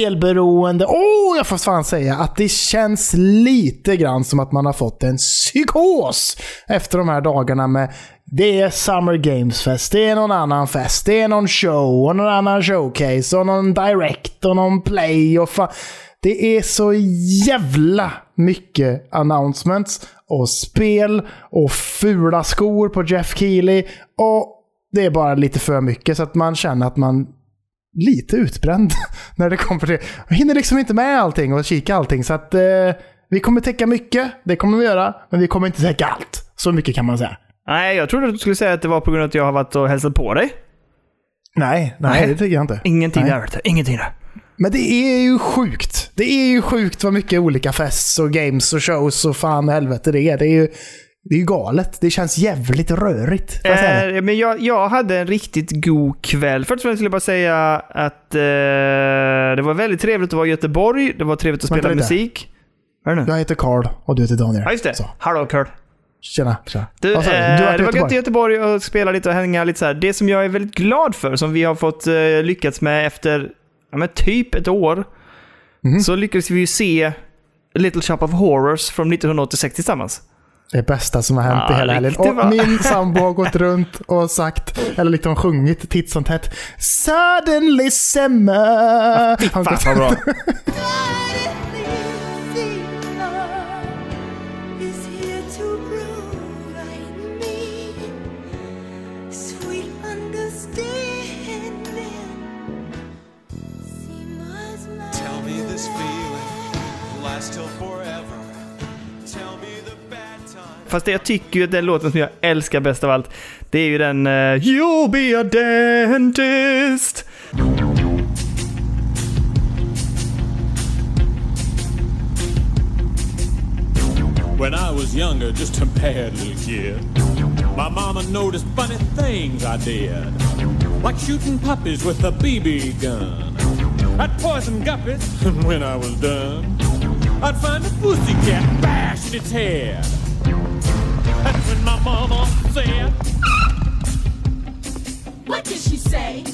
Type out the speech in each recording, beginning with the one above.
spelberoende. Åh, oh, jag får fan säga att det känns lite grann som att man har fått en psykos efter de här dagarna med det är Summer Games Fest, det är någon annan fest, det är någon show och någon annan showcase och någon direct och någon play och fan. Det är så jävla mycket announcements och spel och fula skor på Jeff Keely och det är bara lite för mycket så att man känner att man lite utbränd när det kommer till det. Jag hinner liksom inte med allting och kika allting så att eh, vi kommer täcka mycket, det kommer vi göra, men vi kommer inte täcka allt. Så mycket kan man säga. Nej, jag trodde att du skulle säga att det var på grund av att jag har varit och hälsat på dig. Nej, nej, nej. det tycker jag inte. Ingenting nej. där, ingenting där. Men det är ju sjukt. Det är ju sjukt vad mycket olika fests och games och shows och fan helvete det är. Det är ju, det är ju galet. Det känns jävligt rörigt. Eh, men jag, jag hade en riktigt god kväll. Först och främst vill jag bara säga att eh, det var väldigt trevligt att vara i Göteborg. Det var trevligt att spela Vänta musik. Nu? Jag heter Carl och du heter Daniel. Ja, just det. Så. Hallå Carl. Tjena. tjena. Du, eh, du det var gött i Göteborg och spela lite och hänga lite så här. Det som jag är väldigt glad för, som vi har fått eh, lyckats med efter ja, men typ ett år, mm. så lyckades vi ju se Little Shop of Horrors från 1986 tillsammans. Det bästa som har hänt ja, i hela helgen. Och min sambo har gått runt och sagt, eller liksom sjungit titt som tätt Suddenly summer. Fy fan vad bra. Fast det jag tycker ju att den låten som jag älskar bäst av allt, det är ju den uh, You'll be a dentist. When I was younger, just a bad little kid. My mama noticed funny things I did. Like shooting puppies with a BB gun. I'd poison guppies, and when I was done, I'd find a pussycat bashing its head. That's when my mama said. What did she say?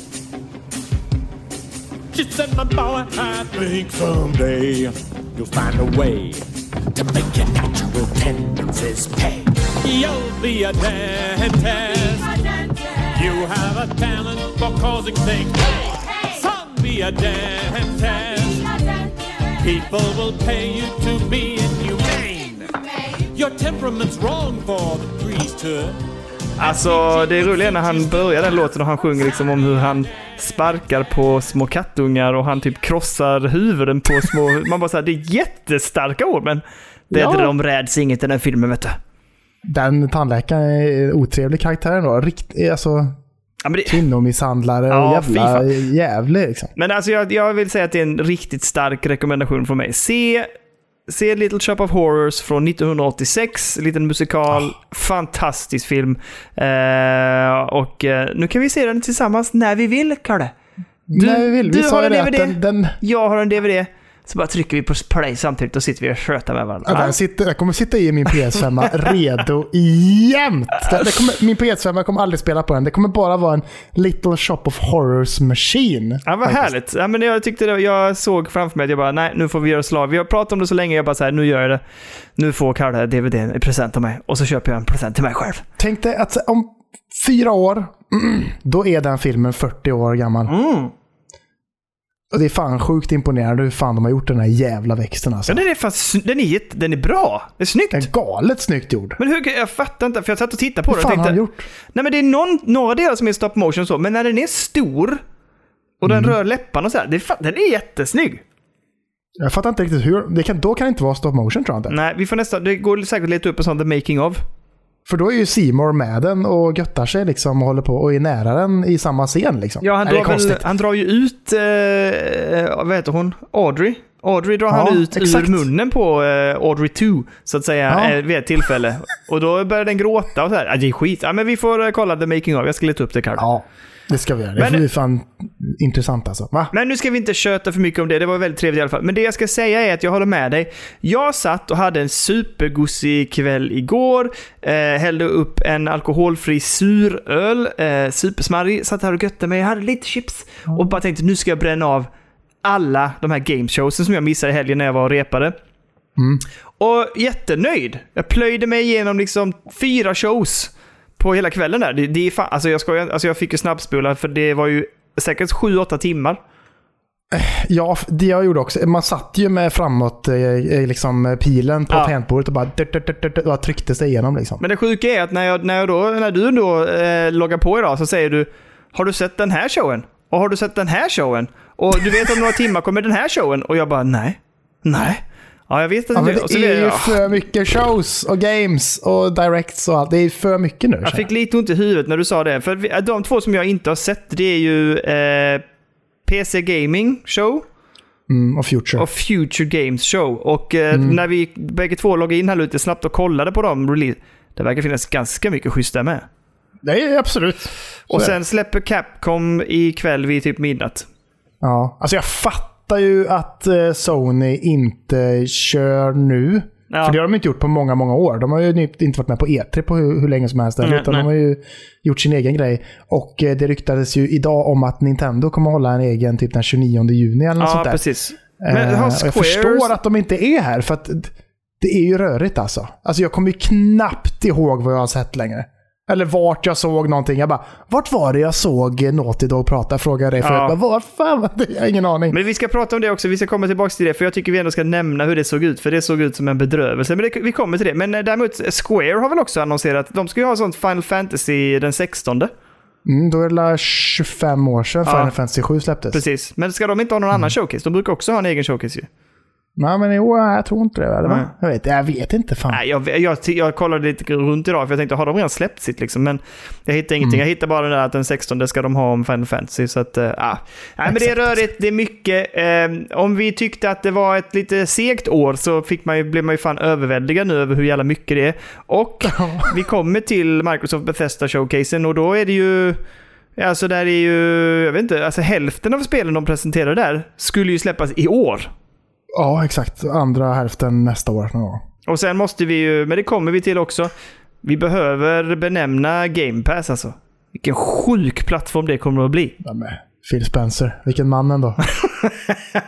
She said, my boy, I think someday you'll find a way to make your natural tendencies pay. You'll be a dentist. You have a talent for causing things. Hey, son, be a dentist. People will pay you to be inhumane. Your temperament's wrong for the priesthood. Alltså, det roliga är när han börjar den låten och han sjunger liksom om hur han sparkar på små kattungar och han typ krossar huvuden på små... Man bara säger det är jättestarka ord men det, ja. de räds inget i den filmen vet du. Den tandläkaren är en otrevlig karaktär då. Rikt, alltså, ja, det... Kvinnomisshandlare och ja, jävla jävlig liksom. Men alltså jag, jag vill säga att det är en riktigt stark rekommendation från mig. Se Se Little Shop of Horrors från 1986, liten musikal, oh. fantastisk film. Eh, och eh, nu kan vi se den tillsammans när vi vill, Kalle. Du, när vi vill. Vi du har en DVD, den, den... jag har en DVD. Så bara trycker vi på play samtidigt och sitter vi och sköter med varandra. Ja, jag, sitter, jag kommer sitta i min PS5 redo jämt. min PS5 kommer aldrig spela på den. Det kommer bara vara en Little Shop of Horrors machine. Ja, vad härligt. Ja, men jag, tyckte det, jag såg framför mig att jag bara, nej, nu får vi göra slag. Vi har pratat om det så länge, jag bara så här, nu gör jag det. Nu får Kalle DVDn i present av mig. Och så köper jag en present till mig själv. Tänk dig att om fyra år, då är den filmen 40 år gammal. Mm. Och det är fan sjukt imponerande hur fan de har gjort den här jävla växten alltså. Ja, den är, fan, den är, den är bra. Det är snyggt. Den är galet snyggt gjord. Men hur, jag fattar inte, för jag satt och tittade på hur den och tänkte... Hur fan har gjort? Nej men det är någon, några delar som är stop motion så, men när den är stor och den mm. rör läpparna och så här, det, den är jättesnygg. Jag fattar inte riktigt hur. Det kan, då kan det inte vara stop motion tror jag inte. Nej, vi får nästan, det går säkert att leta upp en sån the making of. För då är ju Seymour med den och göttar sig liksom och håller på och är nära den i samma scen. Liksom. Ja, han, drar, väl, han drar ju ut, eh, vad heter hon, Audrey. Audrey drar ja, han ut exakt. ur munnen på eh, Audrey 2, så att säga, ja. eh, vid ett tillfälle. och då börjar den gråta och så här. Ah, det är skit. Ja, men vi får eh, kolla the making of. Jag ska leta upp det, Carl. Ja. Det ska vi göra. Det men, blir fan intressant alltså. Va? Men nu ska vi inte köta för mycket om det. Det var väldigt trevligt i alla fall. Men det jag ska säga är att jag håller med dig. Jag satt och hade en supergosig kväll igår. Eh, hällde upp en alkoholfri suröl. Eh, supersmarrig. Satt här och götte mig. Jag hade lite chips. Och bara tänkte nu ska jag bränna av alla de här gameshowsen som jag missade i helgen när jag var och repade. Och jättenöjd. Jag plöjde mig igenom liksom fyra shows på hela kvällen där. Det, det är fan, alltså jag, skojar, alltså jag fick ju snabbspola för det var ju säkert 7-8 timmar. Ja, det jag gjorde också. Man satt ju med framåt eh, eh, liksom, eh, pilen på Ja. tangentbordet och bara, dut, dut, dut, och tryckte sig igenom. Liksom. Men det sjuka är att när, jag, när, jag då, när du då eh, loggar på idag så säger du Har du sett den här showen? Och har du sett den här showen? Och du vet om några timmar kommer den här showen? Och jag bara nej. Nej. Ja, jag vet att Ja, det, och det är ju för mycket shows och games och directs och allt. Det är för mycket nu. jag fick lite ont i huvudet när du sa det. För de två som jag inte har sett det är ju eh, PC Gaming Show Mm, och Future. och Future Games Show. Och eh, Mm. när vi bägge två loggade in här lite snabbt och kollade på dem, release, det verkar finnas ganska mycket schysst där med. är absolut. Och Så är sen släpper Capcom ikväll vid typ midnatt. Ja, alltså jag fattar ju att eh, Sony inte kör nu. Ja. För det har de inte gjort på många, många år. De har ju inte varit med på E3 på hur, hur länge som helst. Nej, utan nej. de har ju gjort sin egen grej. Och eh, det ryktades ju idag om att Nintendo kommer att hålla en egen typ den 29 juni eller något Ja, sånt där. precis. Eh, Men har och Square... jag förstår att de inte är här, för att det är ju rörigt alltså. Alltså jag kommer ju knappt ihåg vad jag har sett längre. Eller vart jag såg någonting. Jag bara, vart var det jag såg Naughty Dog prata? Frågade dig förut. Ja. Var fan var det? Jag har ingen aning. Men vi ska prata om det också, vi ska komma tillbaka till det, för jag tycker vi ändå ska nämna hur det såg ut, för det såg ut som en bedrövelse. Men det, vi kommer till det. Men eh, däremot, Square har väl också annonserat, de ska ju ha sånt Final Fantasy den 16. Mm, då är det la 25 år sedan Ja. Final Fantasy 7 släpptes. Precis. Men ska de inte ha någon annan showcase? De brukar också ha en egen showcase ju. Nej, men jo, jag tror inte det. Eller? Nej. Jag, vet, jag vet inte fan. Nej, jag, jag, jag kollade lite runt idag, för jag tänkte, har de redan släppt sitt liksom? Men jag hittade ingenting. Jag hittade bara den där att den 16 ska de ha om Final Fantasy. Så att, äh. Nej, men det är rörigt, det är mycket. Eh, om vi tyckte att det var ett lite segt år så fick man ju, blev man ju fan överväldigad nu över hur jävla mycket det är. Och vi kommer till Microsoft Bethesda Showcasen och då är det ju... Alltså där är ju, jag vet inte, alltså hälften av spelen de presenterade där skulle ju släppas i år. Ja, exakt. Andra hälften nästa år. gång. Och sen måste vi ju, men det kommer vi till också. Vi behöver benämna Game Pass alltså. Vilken sjuk plattform det kommer att bli. Ja, Phil Spencer. Vilken man ändå.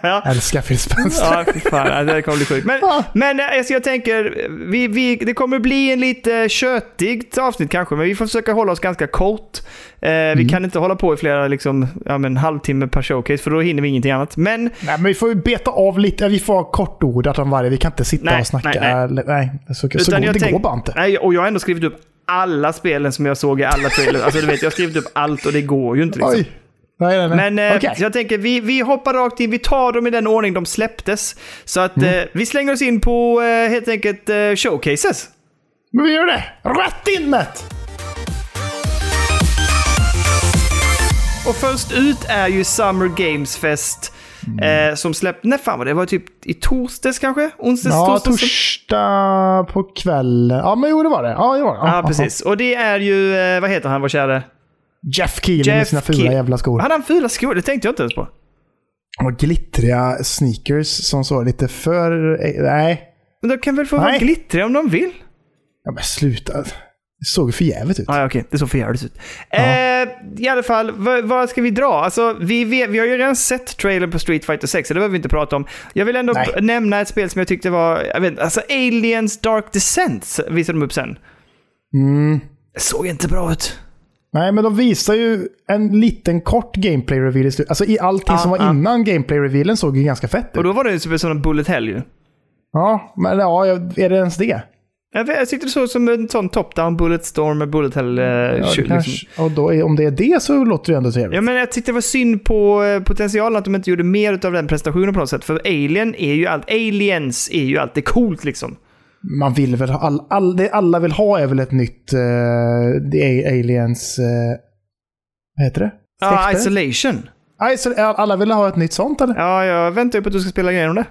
Ja. Älskar Phil Spencer. Ja, fy fan. Det kommer bli sjukt. Men, Ja. men alltså, jag tänker, vi, vi, det kommer bli en lite köttigt avsnitt kanske, men vi får försöka hålla oss ganska kort. Eh, Vi kan inte hålla på i flera liksom, ja, men, halvtimme per showcase, för då hinner vi ingenting annat. Men Nej, men vi får ju beta av lite. Vi får ha kortordat om varje. Vi kan inte sitta Nej, och snacka. nej, nej. nej. Så, så Utan går, jag det tänk- går bara inte. Nej, och jag har ändå skrivit upp alla spelen som jag såg i alla trailers. Alltså du vet, jag har skrivit upp allt och det går ju inte liksom. Oj. Nej, nej, nej. Men eh, så jag tänker, vi, vi hoppar rakt in, vi tar dem i den ordning de släpptes. Så att Mm. eh, vi slänger oss in på eh, helt enkelt eh, showcases. Men vi gör det. Rätt in Matt! Och först ut är ju Summer Games Fest. Mm. Eh, som släppte, när fan var det? Det var typ i torsdags kanske? Onsdags, Ja, torsdags? torsdag på kvällen. Ja, men jo, det var det. Ja, det var det. Ja, precis. Och det är ju, vad heter han, vår käre? Jeff Keely med Jeff sina fula Keely. jävla skor. Hade han fula skor? Det tänkte jag inte ens på. Och glittriga sneakers som såg lite för... eh, Nej. Men de kan väl få vara Nej. glittriga om de vill? Ja, men sluta. Det såg för jävligt ut. Ja, ja, okej. Det såg för jävligt ut. Eh, I alla fall, vad, ska vi dra? Alltså, vi, vet, vi har ju redan sett trailern på Street Fighter 6, så det behöver vi inte prata om. Jag vill ändå Nej. nämna ett spel som jag tyckte var... Jag vet, alltså Aliens Dark Descent visade de upp sen. Mm. Det såg inte bra ut. Nej, men de visar ju en liten kort gameplay-reveal. Alltså i allting Ja, som var ja. innan gameplay-revealen såg ju ganska fett Och ut. då var det ju som en Bullet Hell ju. Ja, men ja, är det ens det? Jag, vet, jag tyckte det såg som en sån top-down Bullet Storm med Bullet Hell. Eh, Ja, liksom. och då, om det är det så låter det ju ändå trevligt. Ja, men jag tyckte det var synd på eh, potentialen att de inte gjorde mer av den prestationen på något sätt. För Alien är ju allt, Aliens är ju alltid coolt liksom. Man vill väl ha, all, all, det alla vill ha är väl ett nytt uh, The A- Aliens... Uh, vad heter det? Ja, Släkte? Isolation. Iso- alla vill ha ett nytt sånt eller? Ja, jag väntar ju på att du ska spela igenom det.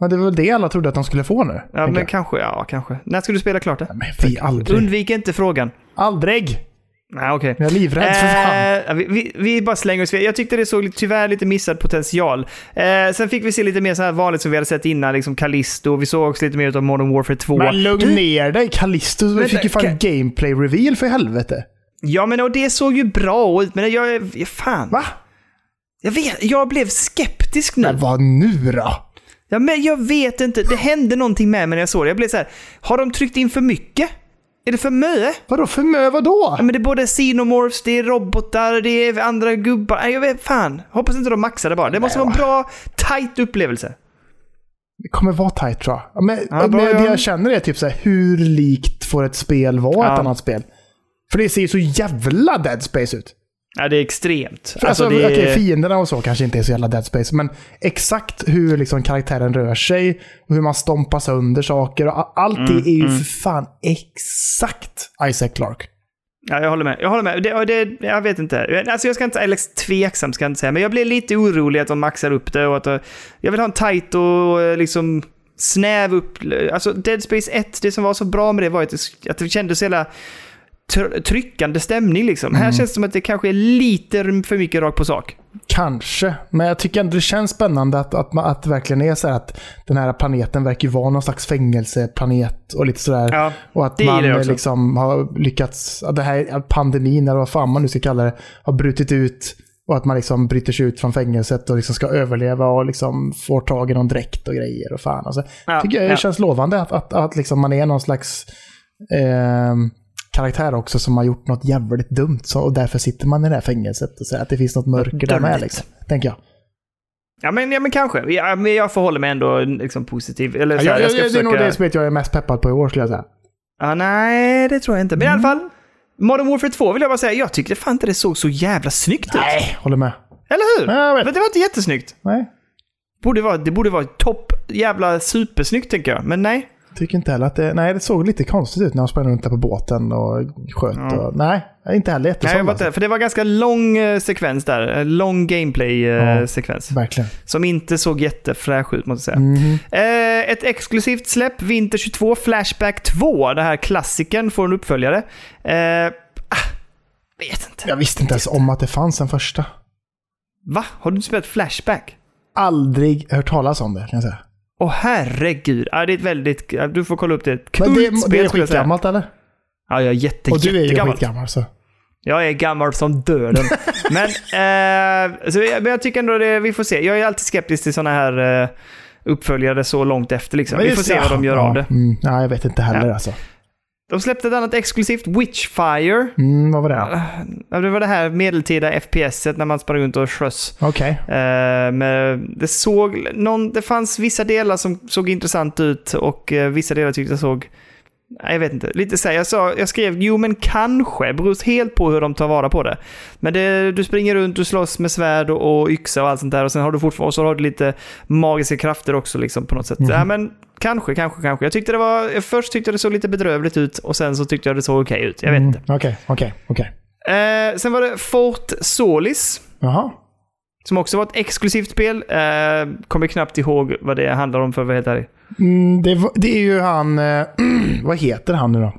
Men det var väl det alla trodde att de skulle få nu. Ja, men jag. kanske. Ja, kanske. När ska du spela klart det? men vi aldrig. Undvik inte frågan. Aldrig! Nej, okej. Jag är livrädd för fan. Eh, vi, vi, vi bara slänger oss. Jag tyckte det såg tyvärr lite missad potential. Eh, sen fick vi se lite mer så här vanligt som vi hade sett innan, liksom Callisto. Vi såg också lite mer av Modern Warfare 2. Men lugn Du- ner dig. Callisto vi fick ju fan kan- gameplay-reveal för helvete. Ja, men och det såg ju bra ut, men jag... jag fan. Va? Jag vet, jag blev skeptisk nu. Men vad nu då? Ja, men jag vet inte. Det hände någonting med mig när jag såg det. Jag blev så här, har de tryckt in för mycket? Är det för mö? Vadå för mö vadå? Ja, men det är både xenomorphs, det är robotar, det är andra gubbar. Nej, Jag vet fan. Hoppas inte de maxar det bara. Det måste Nej, vara en bra, tight upplevelse. Det kommer vara tight tror jag. Ja, Men, Ja, men det ja. jag känner är typ så här, hur likt får ett spel vara Ja. ett annat spel? För det ser ju så jävla Dead Space ut. Ja, det är extremt. För Alltså, det okej, fienderna och så kanske inte är så jävla Dead Space, men exakt hur liksom karaktären rör sig och hur man stompar sönder saker. Och allt Mm, det är ju för fan exakt Isaac Clarke. Ja, jag håller med. Jag håller med. Det, det, jag vet inte. Alltså jag ska inte, eller tveksam ska jag inte säga, men jag blir lite orolig att de maxar upp det och att eh, jag vill ha en tight och eh, liksom snäv upp... Alltså Dead Space 1, det som var så bra med det var att det, att det kändes så jävla tryckande stämning liksom. Här känns det som att det kanske är lite för mycket rakt på sak. Kanske, men jag tycker ändå det känns spännande att, att, man- att det verkligen är så här att den här planeten verkar vara någon slags fängelseplanet och lite sådär. Ja, och att man liksom har lyckats, att det här pandemin eller vad fan man nu ska kalla det, har brutit ut och att man liksom bryter sig ut från fängelset och liksom ska överleva och liksom får tag i någon dräkt och grejer och fan. Alltså, Ja, tycker jag det ja. känns lovande att, att, att liksom man är någon slags eh, karaktär också som har gjort något jävligt dumt så, och därför sitter man i det här fängelset och säger att det finns något mörker där med. Liksom, tänker jag. Ja men, ja, men kanske. Ja, men jag förhåller mig ändå liksom positiv. Eller så Ja, här, jag, jag ska jag, det är nog försöka... det spelet jag är mest peppad på i år skulle jag säga. Ja, nej, det tror jag inte. Men i alla fall, Modern Warfare 2 vill jag bara säga, jag tyckte fan inte det såg så jävla snyggt ut. Nej, håller med. Eller hur? Ja, jag. Men det var inte jättesnyggt. Nej, Borde vara, det borde vara topp jävla supersnyggt tänker jag. Men nej. Tycker inte heller att det... Nej, det såg lite konstigt ut när de sprang runt där på båten och sköt. Ja. Och, nej, inte heller nej jättesåld. jag var alltså. för det var ganska lång eh, sekvens där. En lång Ja. gameplay-sekvens. Verkligen. Som inte såg jättefräsch ut måste jag säga. Mhm. Eh, ett exklusivt släpp, Vinter 22, Flashback 2. Det här klassikern får en uppföljare. Eh, ah, vet inte. Jag visste inte ens om att det fanns en första. Va? Har du inte spelat Flashback? Aldrig hört talas om det kan jag säga. Åh herregud. Ja, det är ett väldigt... Du får kolla upp det. Ett Men det, Kult det är skitgammalt eller? Ja, jag är jätte, Och du är ju skitgammal så. Jag är gammal som döden. men, eh, så, jag- men jag tycker ändå det, vi får se. Jag är alltid skeptisk till sådana här eh, uppföljare så långt efter. Liksom. Vi får se vad de gör ja, av det. Mm, ja, jag vet inte heller Ja. alltså. De släppte ett annat exklusivt, Witchfire. Mm, vad var det? Ja, Det var det här medeltida FPS-et när man sprang runt och sköss. Okej. Eh, men det, såg, någon, det fanns vissa delar som såg intressant ut och eh, vissa delar tyckte jag såg... Jag vet inte. Lite så här, jag, sa, jag skrev jo men kanske, beror helt på hur de tar vara på det. Men det, du springer runt, du slåss med svärd och, och yxa och allt sånt där och sen har du fortfarande och så har du lite magiska krafter också liksom på något sätt. Mhm. Ja, men kanske, kanske, kanske. Jag tyckte det var, först tyckte jag det såg lite bedrövligt ut och sen så tyckte jag det såg okej ut. Jag vet inte. Mm, Okej, okej, okej. Eh, sen var det Fort Solis. Jaha. Som också var ett exklusivt spel. Eh, kommer knappt ihåg vad det handlar om för att vara helt ärlig. Mm, det, det är ju han... Eh, vad heter han nu då?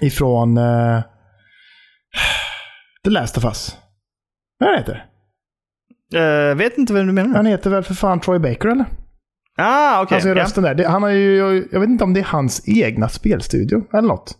Ifrån... Eh, The Last of Us. Vad han heter? Eh, vet inte vem du menar. Han heter väl för fan Troy Baker eller? Ah, okej. Gör ja. rösten där. Det, han har ju, jag vet inte om det är hans egna spelstudio eller något.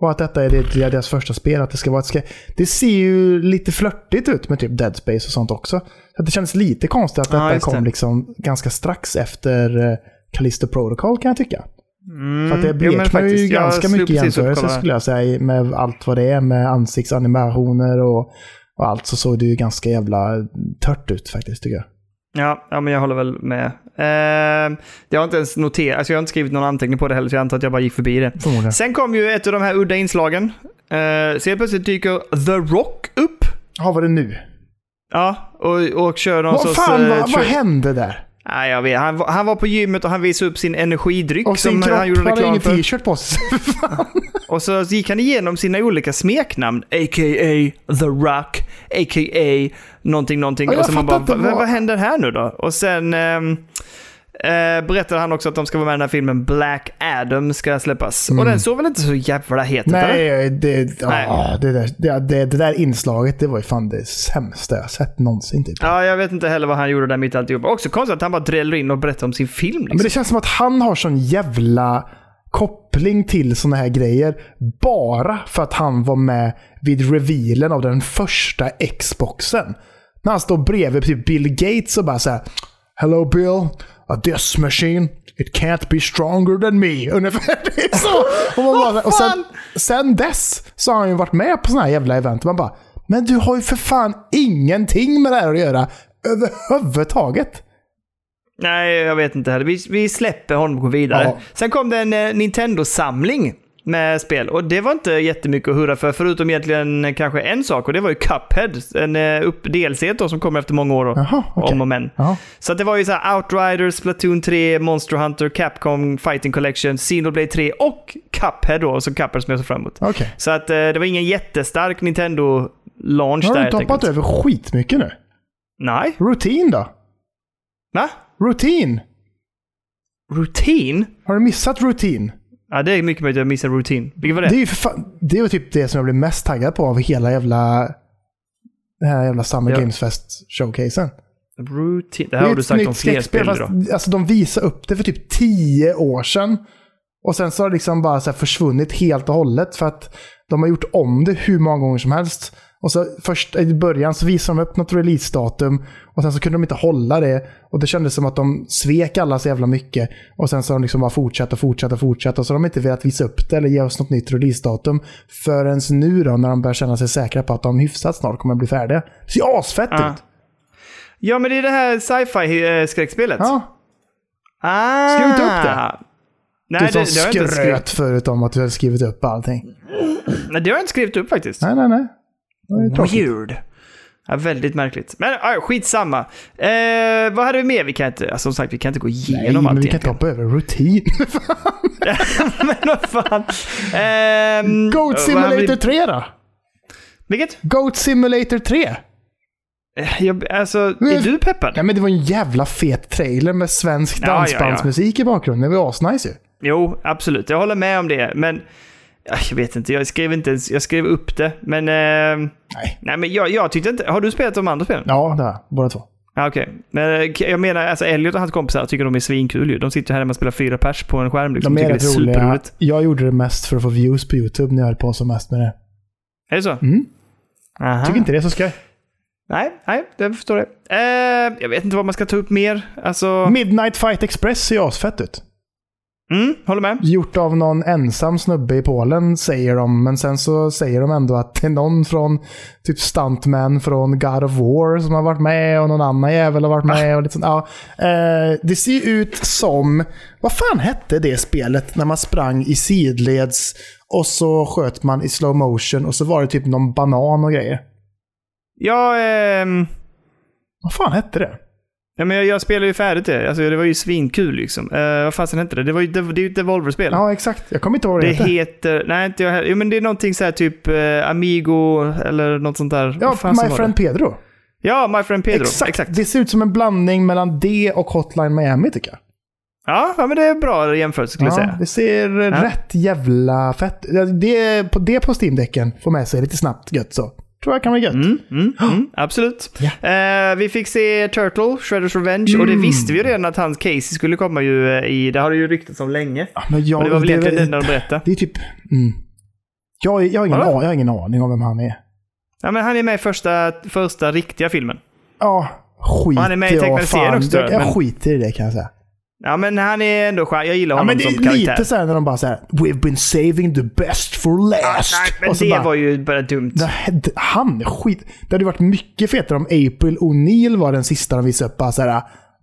Och att detta är det- deras första spel. Att det, ska vara ett, ska, det ser ju lite flörtigt ut med typ Dead Space och sånt också. Så det känns lite konstigt att detta just kom det. liksom ganska strax efter eh, Callisto Protocol kan jag tycka. Mm, För att det jo, men bleknar ju ganska mycket i jämförelse skulle jag säga med allt vad det är med ansiktsanimationer och, och allt så såg det ju ganska jävla tört ut faktiskt tycker jag. Ja, ja, men jag håller väl med. Eh, jag har inte ens noterat, alltså jag har inte skrivit någon anteckning på det heller, så jag antar att jag bara gick förbi det. Förmodligen. Sen kom ju ett av de här udda inslagen. Eh, så helt plötsligt dyker The Rock upp. Ja, vad är det nu? Ja, och, och kör någon Vad sorts... fan, eh, vad, vad hände där? Nej, jag vet. Han, var- han var på gymmet och han visade upp sin energidryck Och sin som kropp han gjorde reklam ingen t-shirt på sig. Och så gick han igenom sina olika smeknamn. A.k.a. The Rock, a.k.a. någonting, någonting. Ja, och så man bara, vad, vad- händer här nu då? Och sen ehm, eh, berättade han också att de ska vara med i den här filmen Black Adam ska släppas. Och den såg väl inte så jävla het ut? Nej, det, Nej. Det, där, det, det, det där inslaget det var ju fan det sämsta jag sett någonsin. Typ. Ja, jag vet inte heller vad han gjorde där mitt i alltihopa. Också konstigt att han bara dräller in och berättar om sin film. Men Liksom. det känns som att han har sån jävla koppling till såna här grejer bara för att han var med vid revealen av den första Xboxen. När han står bredvid typ Bill Gates och bara så här, Hello Bill, a this machine, it can't be stronger than me. Ungefär det så. Och, bara, och sen, sen dess så har han ju varit med på såna här jävla event. Man bara, men du har ju för fan ingenting med det här att göra överhuvudtaget. Nej, jag vet inte heller. Vi, vi släpper honom och går vidare. Ja. Sen kom det en eh, Nintendo-samling med spel och det var inte jättemycket att hurra för, förutom egentligen eh, kanske en sak och det var ju Cuphead, en uh, upp DLC då som kommer efter många år Jaha, okej. om och men. Ja. Så det var ju så här Outriders, Splatoon 3, Monster Hunter, Capcom Fighting Collection, Xenoblade 3 och Cuphead då, som Cuphead som jag såg fram emot. Okej. Så att eh, det var ingen jättestark Nintendo-launch Har där du inte hoppat enkelt. över skitmycket nu? Nej. Routine då? Va? Routine? Routine? Har du missat Routine? Ja, det är mycket möjligt att jag missar Routine. Vilket var det? Det är ju för fan, det är ju typ det som jag blir mest taggad på av hela jävla... Den här jävla Summer Ja. Games Fest-showcasen. Routine. Det Det här är har du sagt om fler spel fast idag. alltså, de visade upp det för typ tio år sedan. Och sen så har det liksom bara så försvunnit helt och hållet för att de har gjort om det hur många gånger som helst. Och så först i början så visade de upp något releasedatum och sen så kunde de inte hålla det. Och det kändes som att de svek alla så jävla mycket. Och sen så har de liksom bara fortsatt och fortsatt och fortsatt. Och så har de inte velat visa upp det eller ge oss något nytt releasedatum förrän nu då när de börjar känna sig säkra på att de hyfsat snart kommer att bli färdiga. Det ser asfett Ja. ut! Ja, men det är det här sci-fi-skräckspelet. Ja, Ah. Skrev inte upp det? Nej, du som det, skröt förut om att du hade skrivit upp allting. Nej, det har jag inte skrivit upp faktiskt. Nej, nej, nej. Weird. Ja, väldigt märkligt. Men ja, skitsamma. Eh, vad hade vi mer? Vi kan inte, alltså, som sagt, vi kan inte gå Nej, igenom men allt vi kan inte hoppa över rutin. men vad fan. Ehm, Goat Simulator vi- 3 då? Vilket? Goat Simulator 3? Eh, Jag, alltså, är du peppad? Ja, men det var en jävla fet trailer med svensk Ja, ja, ja. dansbandsmusik i bakgrunden. Det var asnice ju. Jo, absolut. Jag håller med om det. Men ja, jag vet inte, jag skrev inte ens, jag skrev upp det. Men, eh, Nej. nej, men jag, jag tyckte inte... Har du spelat de andra spelen? Ja, det har båda två. Ja, Okej. Men eh, jag menar, alltså Elliot och hans kompisar tycker de är svinkul ju. De sitter här hemma och spelar fyra pers på en skärm. Liksom. De är tycker det är roliga. superroligt. Jag gjorde det mest för att få views på YouTube när jag höll på som mest med det. Är det så? Mm. Aha. Tycker inte det är så skoj. Nej, nej, jag förstår det. Eh, jag vet inte vad man ska ta upp mer. Alltså... Midnight Fight Express ser ju asfett ut. Mm, håller med. Gjort av någon ensam snubbe i Polen, säger de. Men sen så säger de ändå att det är någon från typ Stuntman från God of War som har varit med och någon annan jävel har varit med. Och lite sånt. Ja, eh, det ser ut som... Vad fan hette det spelet när man sprang i sidleds och så sköt man i slow motion och så var det typ någon banan och grejer. Ja, ehm, Vad fan hette det? Ja men jag, jag spelade ju färdigt det. Alltså, det var ju svinkul liksom. Eh, vad fasen hette det? Det, var ju, det, det är ju ett Devolver-spel. Ja, exakt. Jag kommer inte ihåg vad det, Det heter... Nej, inte jag heller. Jo, men det är någonting så här typ eh, Amigo eller något sånt där. Ja, My Friend? Pedro. Ja, My Friend Pedro. Exakt. Exakt. Det ser ut som en blandning mellan det och Hotline Miami tycker jag. Ja, ja, men det är bra jämförelse skulle jag Ja, säga. det ser rätt jävla fett Ja, det, på Det på Steam-däcken får med sig lite snabbt gött så. Tror jag kan vara gött. Mm, mm, mm, absolut. Eh, vi fick se Turtle, Shredders Revenge, och det visste vi ju redan att hans Casey skulle komma ju eh, i. Det har det ju ryktats om länge. Ja, men jag, Och det var väl egentligen det det, enda de berättade. det är typ... Mm. Jag, jag, har ingen, jag har ingen aning om vem han är. Ja, men han är med i första, första riktiga filmen. Ja, skit Och han är med i tecknade serien också, Jag, jag men- skiter i det kan jag säga. Ja, men han är ändå skön. Jag gillar Ja, honom men det som är karaktär. lite såhär när de bara säger We've been saving the best for last. Nej, men det bara, var ju bara dumt. Han är skit. Det hade varit mycket fetare om April O'Neil var den sista de visade upp. Bara såhär,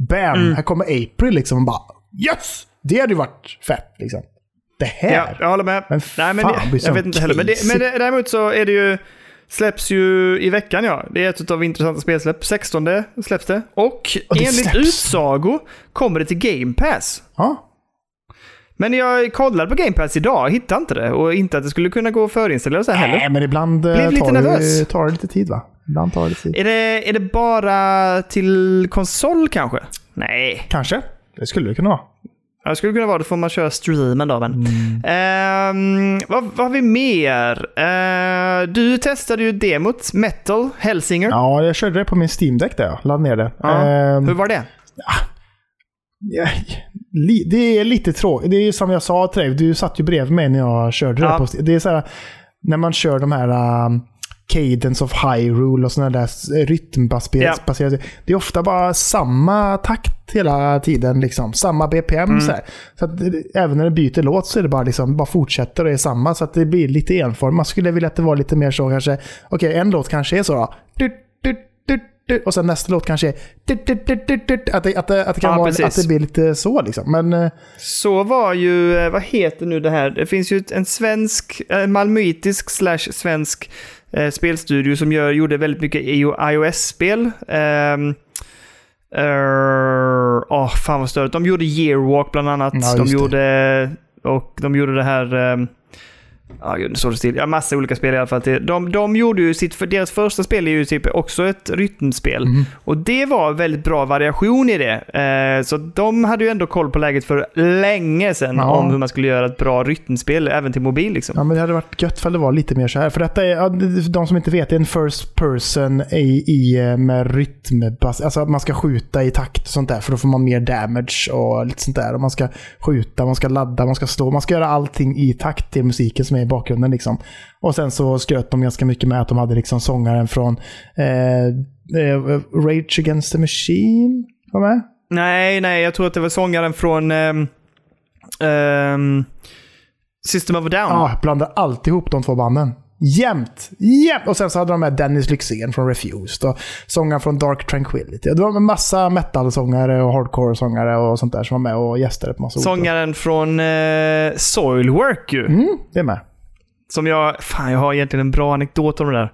bam, Mm. här kommer April liksom. Och bara yes! Det hade ju varit fett liksom. Det här. Ja, jag håller med. Men Nej, men fan, det, jag vet inte heller. Men, det, men det, däremot så är det ju... Släpps ju i veckan ja. Det är ett av intressanta spelsläpp. 16 släpps det. Och Och det enligt släpps. utsago kommer det till Game Pass. Ja. Men jag kollade på Game Pass idag, hittade inte det. Och inte att det skulle kunna gå att förinstallera så här heller. Nej, men ibland eh, Blev lite tar, nervös. det, tar det lite tid va? Ibland tar det tid. Är det, är det bara till konsol kanske? Nej. Kanske. Det skulle det kunna vara. Ja, Det skulle kunna vara det får man köra streamen då. Men. Mm. Ehm, vad, vad har vi mer? Eh, du testade ju demot, Metal, Hellsinger. Ja, jag körde det på min Steam-däck där jag laddade ner det. Ja. Ehm, Hur var det? Ja, li- det är lite tråkigt. Det är ju som jag sa till dig, du satt ju bredvid mig när jag körde det Ja. på Steam. Det är så här, när man kör de här um, Cadence of Hyrule och sådana där rytmbaserade. Ja. Det är ofta bara samma takt hela tiden. Liksom. Samma BPM. Mm. Så, här. så att, även när det byter låt så är det bara, liksom, bara fortsätter och är samma. Så att det blir lite enformigt. Man skulle vilja att det var lite mer så kanske. Okej, en låt kanske är så då. Du, du, du, och sen nästa låt kanske är... Att, det, att, det, att, det kan Ja, vara, precis. att det blir lite så liksom. Men eh, Så var ju, eh, vad heter nu det här? Det finns ju en svensk, en malmöitisk slash svensk eh, spelstudio som gör, gjorde väldigt mycket iOS-spel. Um, Åh, fan vad störigt. De gjorde Yearwalk bland annat. Ja, de just det. gjorde, och de gjorde det här... Um, Ja, gud, nu står det still. Ja, massa olika spel i alla fall. De, de gjorde ju sitt, för deras första spel är ju typ också ett rytmspel. Mhm. Och det var väldigt bra variation i det. Eh, så de hade ju ändå koll på läget för länge sedan Ja. om hur man skulle göra ett bra rytmspel även till mobil. Liksom. Ja, men det hade varit gött för det var lite mer så här. För detta är, ja, de som inte vet, det är en first person i, i med rytm. Alltså att man ska skjuta i takt och sånt där. För då får man mer damage och lite sånt där. Och man ska skjuta, man ska ladda, man ska stå. Man ska göra allting i takt till musiken som är i bakgrunden. Liksom. Och sen så skröt de ganska mycket med att de hade liksom sångaren från eh, eh, Rage Against the Machine. Var med? Nej, nej, jag tror att det var sångaren från ehm, ehm, System of a Down. Ja, jag blandar alltid ihop de två banden. Jämt! Jämt! Och sen så hade de med Dennis Lyxzén från Refused och sångaren från Dark Tranquility. Det var en massa metal-sångare och hardcore-sångare och sånt där som var med och gästade på massa olika. Sångaren från eh, Soilwork ju. Mm, det är med. Som jag... Fan, jag har egentligen en bra anekdot om det där.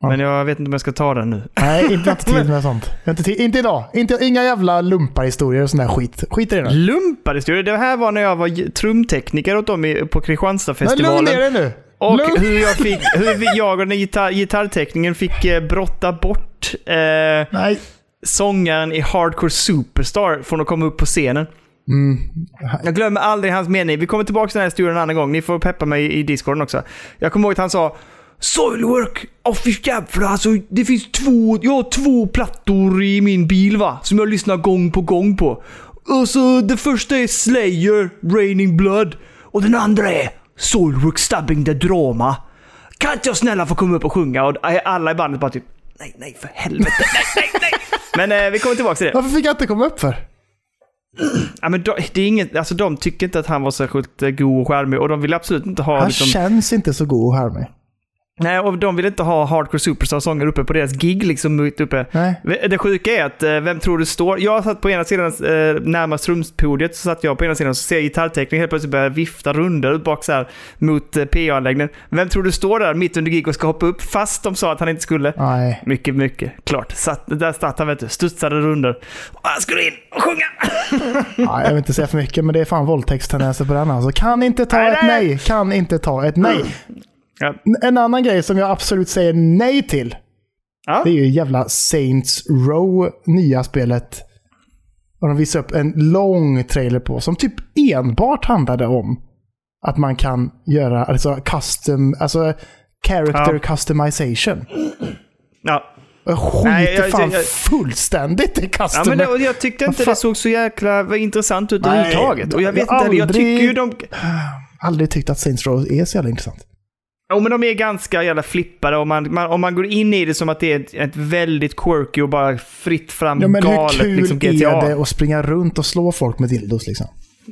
Ja. Men jag vet inte om jag ska ta den nu. Nej, inte, inte tid med sånt. Inte, tid, inte idag. Inte, inga jävla lumparhistorier och sån där skit. Skit i det nu. Lumparhistoria. Det här var när jag var trumtekniker åt dem på Men lugn ner Kristianstadfestivalen. dig nu! Och Lugn. hur, jag fick, hur jag och den gitarr, gitarrteknikern fick eh, brotta bort eh, Nej. sångaren i Hardcore Superstar från att komma upp på scenen. Mm. Jag glömmer aldrig hans mening. Vi kommer tillbaka till den här historien en annan gång. Ni får peppa mig i discorden också. Jag kommer ihåg att han sa Soilwork! Åh fy jävlar alltså. Det finns två, jag har två plattor i min bil va. Som jag lyssnar gång på gång på. Och så det första är Slayer, Raining Blood. Och den andra är Soilwork Stubbing the Drama. Kan inte jag snälla få komma upp och sjunga? Och alla i bandet bara typ Nej, nej för helvete. Nej, nej, nej. Men eh, vi kommer tillbaka till det. Varför fick jag inte komma upp för? Ja, men de, det är inget, alltså, de tycker inte att han var särskilt eh, god och charmig och de vill absolut inte ha... Han Liksom, känns inte så god och härlig. Nej, och de vill inte ha Hardcore Superstar-sånger uppe på deras gig. Liksom, uppe. Nej. Det sjuka är att, eh, vem tror du står? Jag satt på ena sidan, eh, närmast trumspodiet, så satt jag på ena sidan och så ser jag helt plötsligt börja vifta rundor bak så här mot eh, PA-anläggningen. Vem tror du står där mitt under gig och ska hoppa upp fast de sa att han inte skulle? Nej. Mycket, mycket klart. Satt, där satt han vet du, studsade rundor. Han skulle in och sjunga! Ja, jag vill inte säga för mycket, men det är fan våldtäktstendenser på den. Alltså. Kan inte ta Nej, ett nej. nej. Kan inte ta ett nej. Ja. En annan grej som jag absolut säger nej till. Ja. Det är ju jävla Saints Row, nya spelet. Och de visade upp en lång trailer på som typ enbart handlade om att man kan göra alltså custom, alltså character Ja. customization. ja. Jag skiter Nej, jag- fan jag- fullständigt i custom. Ja, men det, jag tyckte inte fan- det såg så jäkla intressant ut överhuvudtaget. Och jag vet jag inte, heller, jag aldrig- tycker ju de... aldrig tyckt att Saints Row är så jävla intressant. Jo, men de är ganska jävla flippade och man, man, om man går in i det som att det är ett, ett väldigt quirky och bara fritt fram Ja, men hur galet kul liksom GTA. är det att springa runt och slå folk med dildos liksom?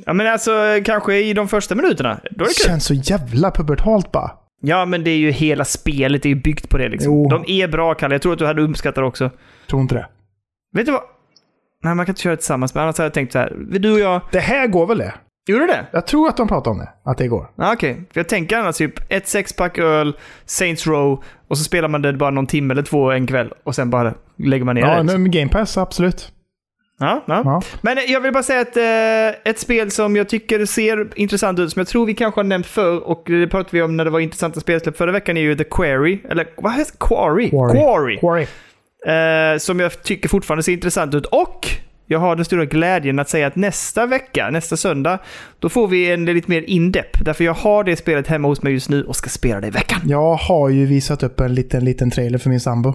Ja, men alltså kanske i de första minuterna. Då är det Det kul. känns så jävla pubertalt bara. Ja, men det är ju hela spelet är ju byggt på det liksom. Jo. De är bra, Kalle. Jag tror att du hade uppskattat det också. Tror inte det. Vet du vad? Nej, man kan inte köra tillsammans, men annars hade jag tänkt så här. Du och jag... Det här går väl det? Gjorde det? Jag tror att de pratar om det. Att det går. Ja, Okej, för jag tänker annars typ ett sexpack öl, Saints Row och så spelar man det bara någon timme eller två en kväll och sen bara lägger man ner Ja, det. nu med Game Pass, absolut. Ja, ja. Ja. Men jag vill bara säga att eh, ett spel som jag tycker ser intressant ut, som jag tror vi kanske har nämnt förr och det pratade vi om när det var intressanta spelsläpp förra veckan, är ju The Quarry. Eller vad heter det? Quarry? Quarry. Quarry. Quarry. Eh, som jag tycker fortfarande ser intressant ut. Och jag har den stora glädjen att säga att nästa vecka, nästa söndag, då får vi en lite mer in-depth. Därför jag har det spelet hemma hos mig just nu och ska spela det i veckan. Jag har ju visat upp en liten, liten trailer för min sambo.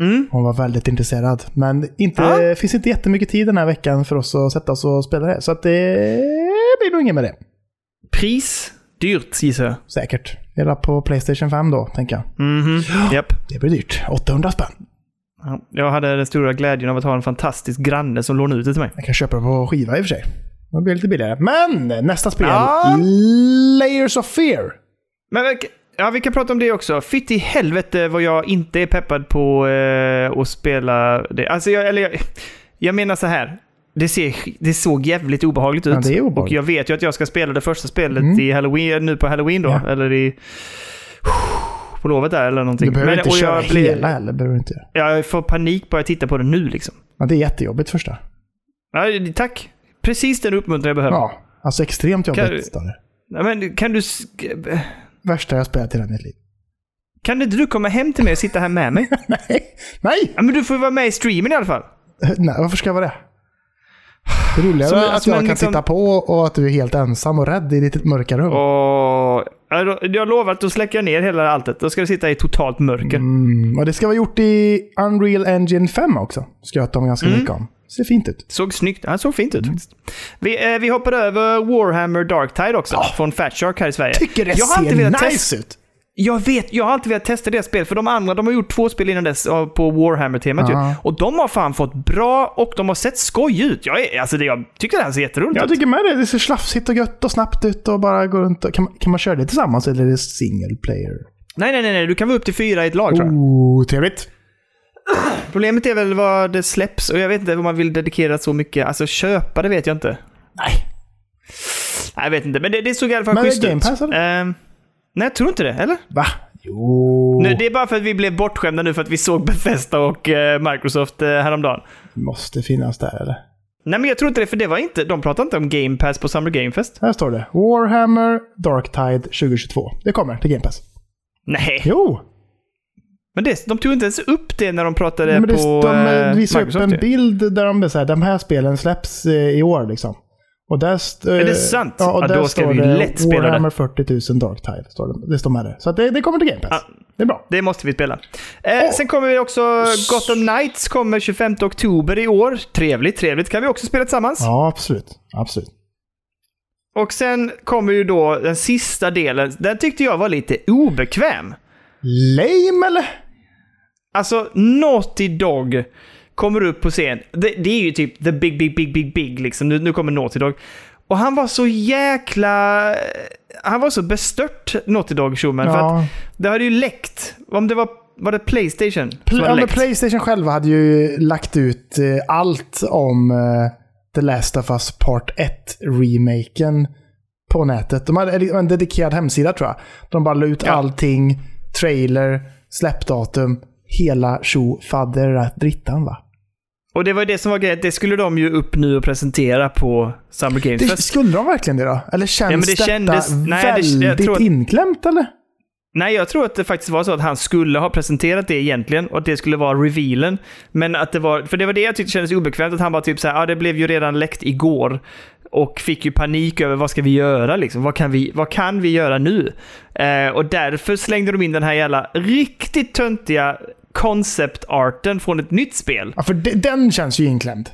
Mm. Hon var väldigt intresserad. Men inte, det finns inte jättemycket tid den här veckan för oss att sätta oss och spela det. Så att det blir nog inget med det. Pris? Dyrt gissar jag. Säkert. Hela på Playstation 5 då, tänker jag. Mhm, japp. Det blir dyrt. 800 spänn. Ja, Jag hade den stora glädjen av att ha en fantastisk granne som lånade ut det till mig. Jag kan köpa det på skiva i och för sig. Det blir lite billigare. Men nästa spel. Ja. Layers of Fear. Men ja, vi kan prata om det också. Fitt i helvete vad jag inte är peppad på eh, att spela det. Alltså, jag, eller jag, jag menar så här. Det, ser, det såg jävligt obehagligt ut. Ja, det är obehagligt. Och jag vet ju att jag ska spela det första spelet i Halloween, nu på Halloween då. Ja. Eller i... På lovet där eller någonting. Du behöver inte och köra jag blir- hela heller. Behöver inte. Jag får panik bara jag tittar på det nu liksom. Ja, det är jättejobbigt första. Ja, tack. Precis den uppmuntran jag behöver. Ja, alltså extremt jobbigt. Kan... Ja, Men kan du... Värsta jag spelat i hela mitt liv. Kan inte du komma hem till mig och sitta här med mig? Nej! Nej! Ja, men du får ju vara med i streamen i alla fall. Nej, varför ska jag vara det? Det är roligare att jag men kan liksom- titta på och att du är helt ensam och rädd i ditt mörka rum. Och jag lovar att då släcker jag ner hela alltet. Då ska det sitta i totalt mörker. Mm, och det ska vara gjort i Unreal Engine 5 också. Skröt de ganska Mm. mycket om. Ser fint ut. Såg snyggt. Han såg fint ut faktiskt. Vi, eh, vi hoppade över Warhammer Darktide också. Från Fat Shark här i Sverige. Tycker det jag ser nice testa- ut. Jag vet, jag har alltid velat testa deras spel. För de andra, de har gjort två spel innan dess på Warhammer-temat Ja. ju. Och de har fan fått bra och de har sett skoj ut. Jag, är, alltså det, jag tycker det här ser jätteroligt Jag ut. tycker med det. Det ser slafsigt och gött och snabbt ut och bara gå runt. Och, kan, kan man köra det tillsammans eller är det single player? Nej, nej, nej, nej. Du kan vara upp till fyra i ett lag tror jag. Oh, trevligt. Problemet är väl vad det släpps och jag vet inte om man vill dedikera så mycket. Alltså köpa det vet jag inte. Nej. Jag vet inte. Men det, det såg i alla fall Men är det schysst Game ut. Pass, eller? Ehm, nej, jag tror inte det. Eller? Va? Jo. Nu, det är bara för att vi blev bortskämda nu för att vi såg Bethesda och eh, Microsoft eh, häromdagen. Måste finnas där eller? Nej, men jag tror inte det, för det var inte... De pratade inte om Game Pass på Summer Game Fest. Här står det. Warhammer Darktide 2022. Det kommer till Game Pass. Nej, Jo! men det, de tog inte ens upp det när de pratade Nej, men det, på de eh, eh, visar upp Microsoft. en ju. bild där de här, de här spelen släpps eh, i år liksom. Och där Är det eh, sant? Ja, och Ja, då ska vi lätt spela det. Warhammer 40 000 Darktide. Står det, det står med det. Så det, det kommer till Game Pass. Ja. Det är bra. Det måste vi spela. Eh, Åh. Sen kommer vi också... Gotham Knights kommer 25 oktober i år. Trevligt, trevligt. Kan vi också spela tillsammans. Ja, absolut. Absolut. Och sen kommer ju då den sista delen. Den tyckte jag var lite obekväm. Lame eller? Alltså, Naughty Dog kommer upp på scen. Det, det är ju typ the big, big, big, big, big liksom. Nu, nu kommer Naughty Dog. Och han var så jäkla... Han var så bestört, Naughty Dog Schumann. För att Ja. det hade ju läckt. Om det var... Var det Playstation? Pl- ja, men? Playstation själva hade ju lagt ut eh, allt om eh, The Last of Us Part 1-remaken på nätet. De hade en dedikerad hemsida tror jag. De bara la ut Ja. allting, trailer, släppdatum, hela tjo drittan va? Och det var ju det som var grejen. Det skulle de ju upp nu och presentera på Summer Games Det, Fest. skulle de verkligen det då? Eller känns men det detta kändes- nej, det- jag väldigt tror att- inklämt eller? Nej, jag tror att det faktiskt var så att han skulle ha presenterat det egentligen och att det skulle vara revealen. Men att det var, för det var det jag tyckte kändes obekvämt, att han var typ så här, ja det blev ju redan läckt igår. Och fick ju panik över vad ska vi göra liksom? Vad kan vi, vad kan vi göra nu? Eh, och därför slängde de in den här jävla riktigt töntiga concept-arten från ett nytt spel. Ja, för de, den känns ju inklämd.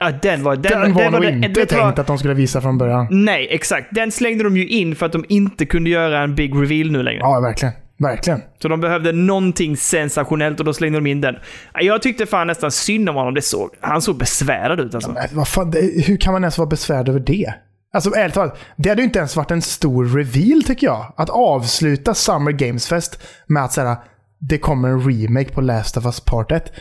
Ja, den var... Den, Den, var nog den- inte vet du vad? tänkt att de skulle visa från början. Nej, exakt. Den slängde de ju in för att de inte kunde göra en big reveal nu längre. Ja, verkligen. Verkligen. Så de behövde någonting sensationellt och då slängde de in den. Jag tyckte fan nästan synd om honom. Det såg, han såg besvärad ut alltså. Men vad fan, det, hur kan man ens vara besvärd över det? Alltså ärligt talat, det hade ju inte ens varit en stor reveal tycker jag. Att avsluta Summer Games Fest med att säga det kommer en remake på Last of Us Part 1.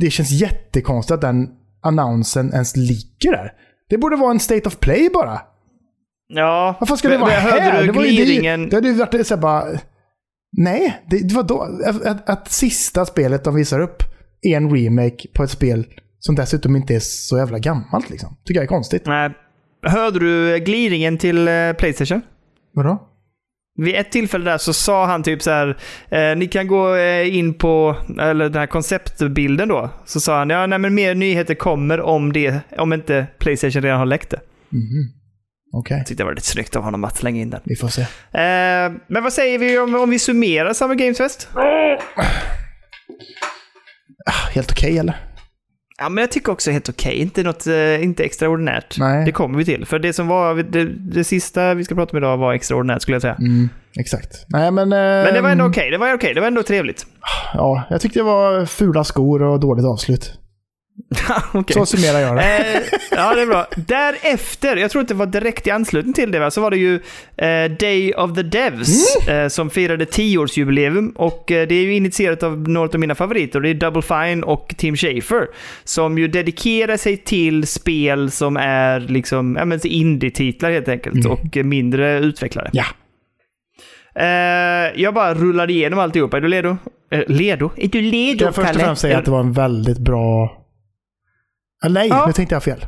Det, känns jättekonstigt att den annonsen ens ligger där. Det borde vara en State of Play bara. Ja. Varför ska det vara här? Du det, var ju, det, det hade ju varit så bara... Nej, det, det var då... Att, att, att sista spelet de visar upp är en remake på ett spel som dessutom inte är så jävla gammalt liksom. Tycker jag är konstigt. Nej. Hörde du gliringen till eh, Playstation? Vadå? Vid ett tillfälle där så sa han typ så här, eh, ni kan gå eh, in på, eller den här konceptbilden då. Så sa han, ja nej men mer nyheter kommer om det, om inte Playstation redan har läckt det. Okej, Jag tyckte det var lite snyggt av honom att slänga in den. vi får se. Eh, men vad säger vi om, om vi summerar Summer Games Fest? Ah, Helt okej eller? Ja, men jag tycker också helt okej. Inte något eh, inte extraordinärt. Nej. Det kommer vi till. För det som var, det, det sista vi ska prata om idag var extraordinärt skulle jag säga. Mm, exakt. Nej, men... Men det var ändå okej. Det var okej. Det var ändå trevligt. Ja, jag tyckte det var fula skor och dåligt avslut. Okej. Så summerar jag det. Eh, ja, det är bra. Därefter, jag tror att det var direkt i anslutning till det, va? så var det ju eh, Day of the Devs Mm. eh, som firade 10-årsjubileum. Och eh, det är ju initierat av några av mina favoriter. Det är Double Fine och Tim Schafer. Som ju dedikerar sig till spel som är liksom, ja men indie-titlar helt enkelt. Och eh, mindre utvecklare. Ja. Eh, jag bara rullade igenom alltihopa. Är du ledo? Eh, ledo? Är du ledo, Kan jag först och Kalle? främst säga att det var en väldigt bra... Ah, nej, Ja. nu tänkte jag fel.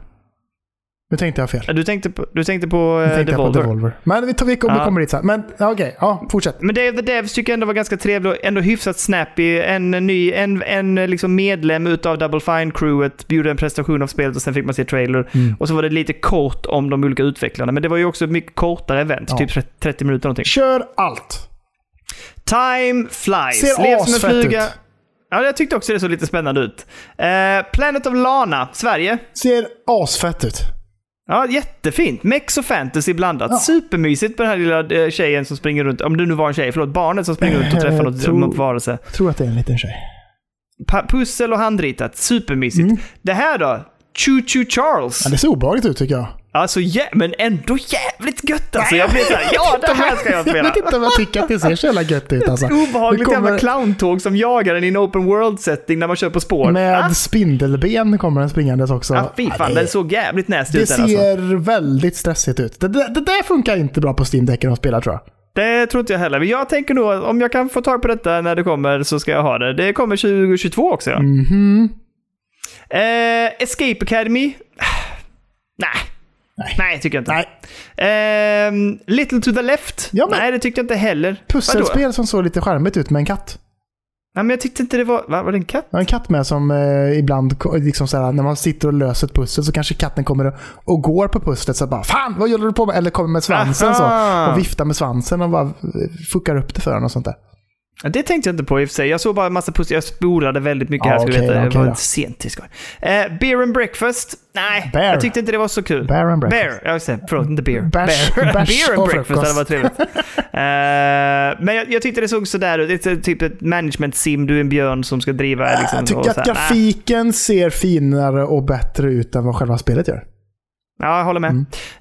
Nu tänkte jag fel. Du tänkte på, du tänkte på eh, tänkte jag på Devolver. Devolver. Men vi, tar, vi kommer, Ja. kommer dit sen. Men okej, ja, fortsätt. Men of the Devs tycker jag ändå var ganska trevlig och ändå hyfsat snappy. En ny, en, en liksom medlem utav Double Fine-crewet bjuder en prestation av spelet och sen fick man se trailer. Mm. Och så var det lite kort om de olika utvecklarna. Men det var ju också ett mycket kortare event, Ja. typ 30 30 minuter någonting. Kör allt. Time flies. Ser Lev som en fluga. ut. Ja, jag tyckte också det såg lite spännande ut. Eh, Planet of Lana, Sverige. Ser asfett ut. Ja, jättefint. Mex och fantasy blandat. Ja. Supermysigt på den här lilla eh, tjejen som springer runt. Om det nu var en tjej, förlåt. Barnet som springer runt och träffar Jag något, tror- något varelse. Jag tror att det är en liten tjej. Pa- pussel och handritat. Supermysigt. Mm. Det här då? Choo Choo Charles. Ja, det ser obehagligt ut tycker jag. Alltså, jä- men ändå jävligt gött alltså. Jag blir såhär, ja det här ska jag Jag spela. vet inte om jag tycker att det ser så jävla gött ut alltså. Obehagligt Det kommer- jävla clowntåg som jagar en i en open world-setting när man kör på spår. Med ah, spindelben kommer den springandes också. ah, fy fan, Ja, den såg jävligt det ut alltså. ser väldigt stressigt ut. Det, det, det där funkar inte bra på Steam-däcken att spela tror jag. Det tror inte jag heller. Men jag tänker nog att om jag kan få tag på detta när det kommer så ska jag ha det. Det kommer 2022 också ja. Mhm. Eh, Escape Academy? Nej. Nej. Nej, tycker jag inte. Nej, Ehm, Little to the left? Ja, Nej, det tyckte jag inte heller. Vadå? pusselspel som såg lite charmigt ut med en katt. Nej, men jag tyckte inte det var... Va, var det en katt? Jag har en katt med som eh, ibland, liksom såhär, när man sitter och löser ett pussel så kanske katten kommer och, och går på pusslet så bara Fan, vad håller du på med? Eller kommer med svansen Aha. så. Och viftar med svansen och bara eh, fuckar upp det för en och sånt där. Det tänkte jag inte på i och för sig. Jag såg bara en massa pussel. Jag spolade väldigt mycket Ja, här, ska okej, veta. Det okej var inte sent till skoj. Eh, beer and breakfast? Nej, Bear. jag tyckte inte det var så kul. Bear and breakfast. Bear, ja just det. Förlåt, inte beer. Bärs- bear. bärs beer and breakfast hade varit trevligt. Eh, men jag, jag tyckte det såg sådär ut. Det är typ ett management sim. Du är en björn som ska driva liksom, jag tycker att grafiken ser finare och bättre ut än vad själva spelet gör. Ja, jag håller med.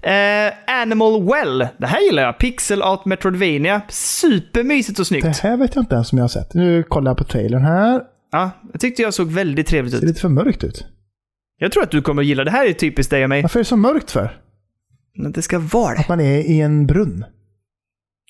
Mm. Eh, Animal Well. Det här gillar jag. Pixel Art Metroidvania. Supermysigt och snyggt. Det här vet jag inte ens om jag har sett. Nu kollar jag på trailern här. Ja, jag tyckte jag såg väldigt trevligt Det ser ut. lite för mörkt ut. Jag tror att du kommer gilla det. här är typiskt dig och mig. Varför är det så mörkt för? Det ska vara det. Att man är i en brunn.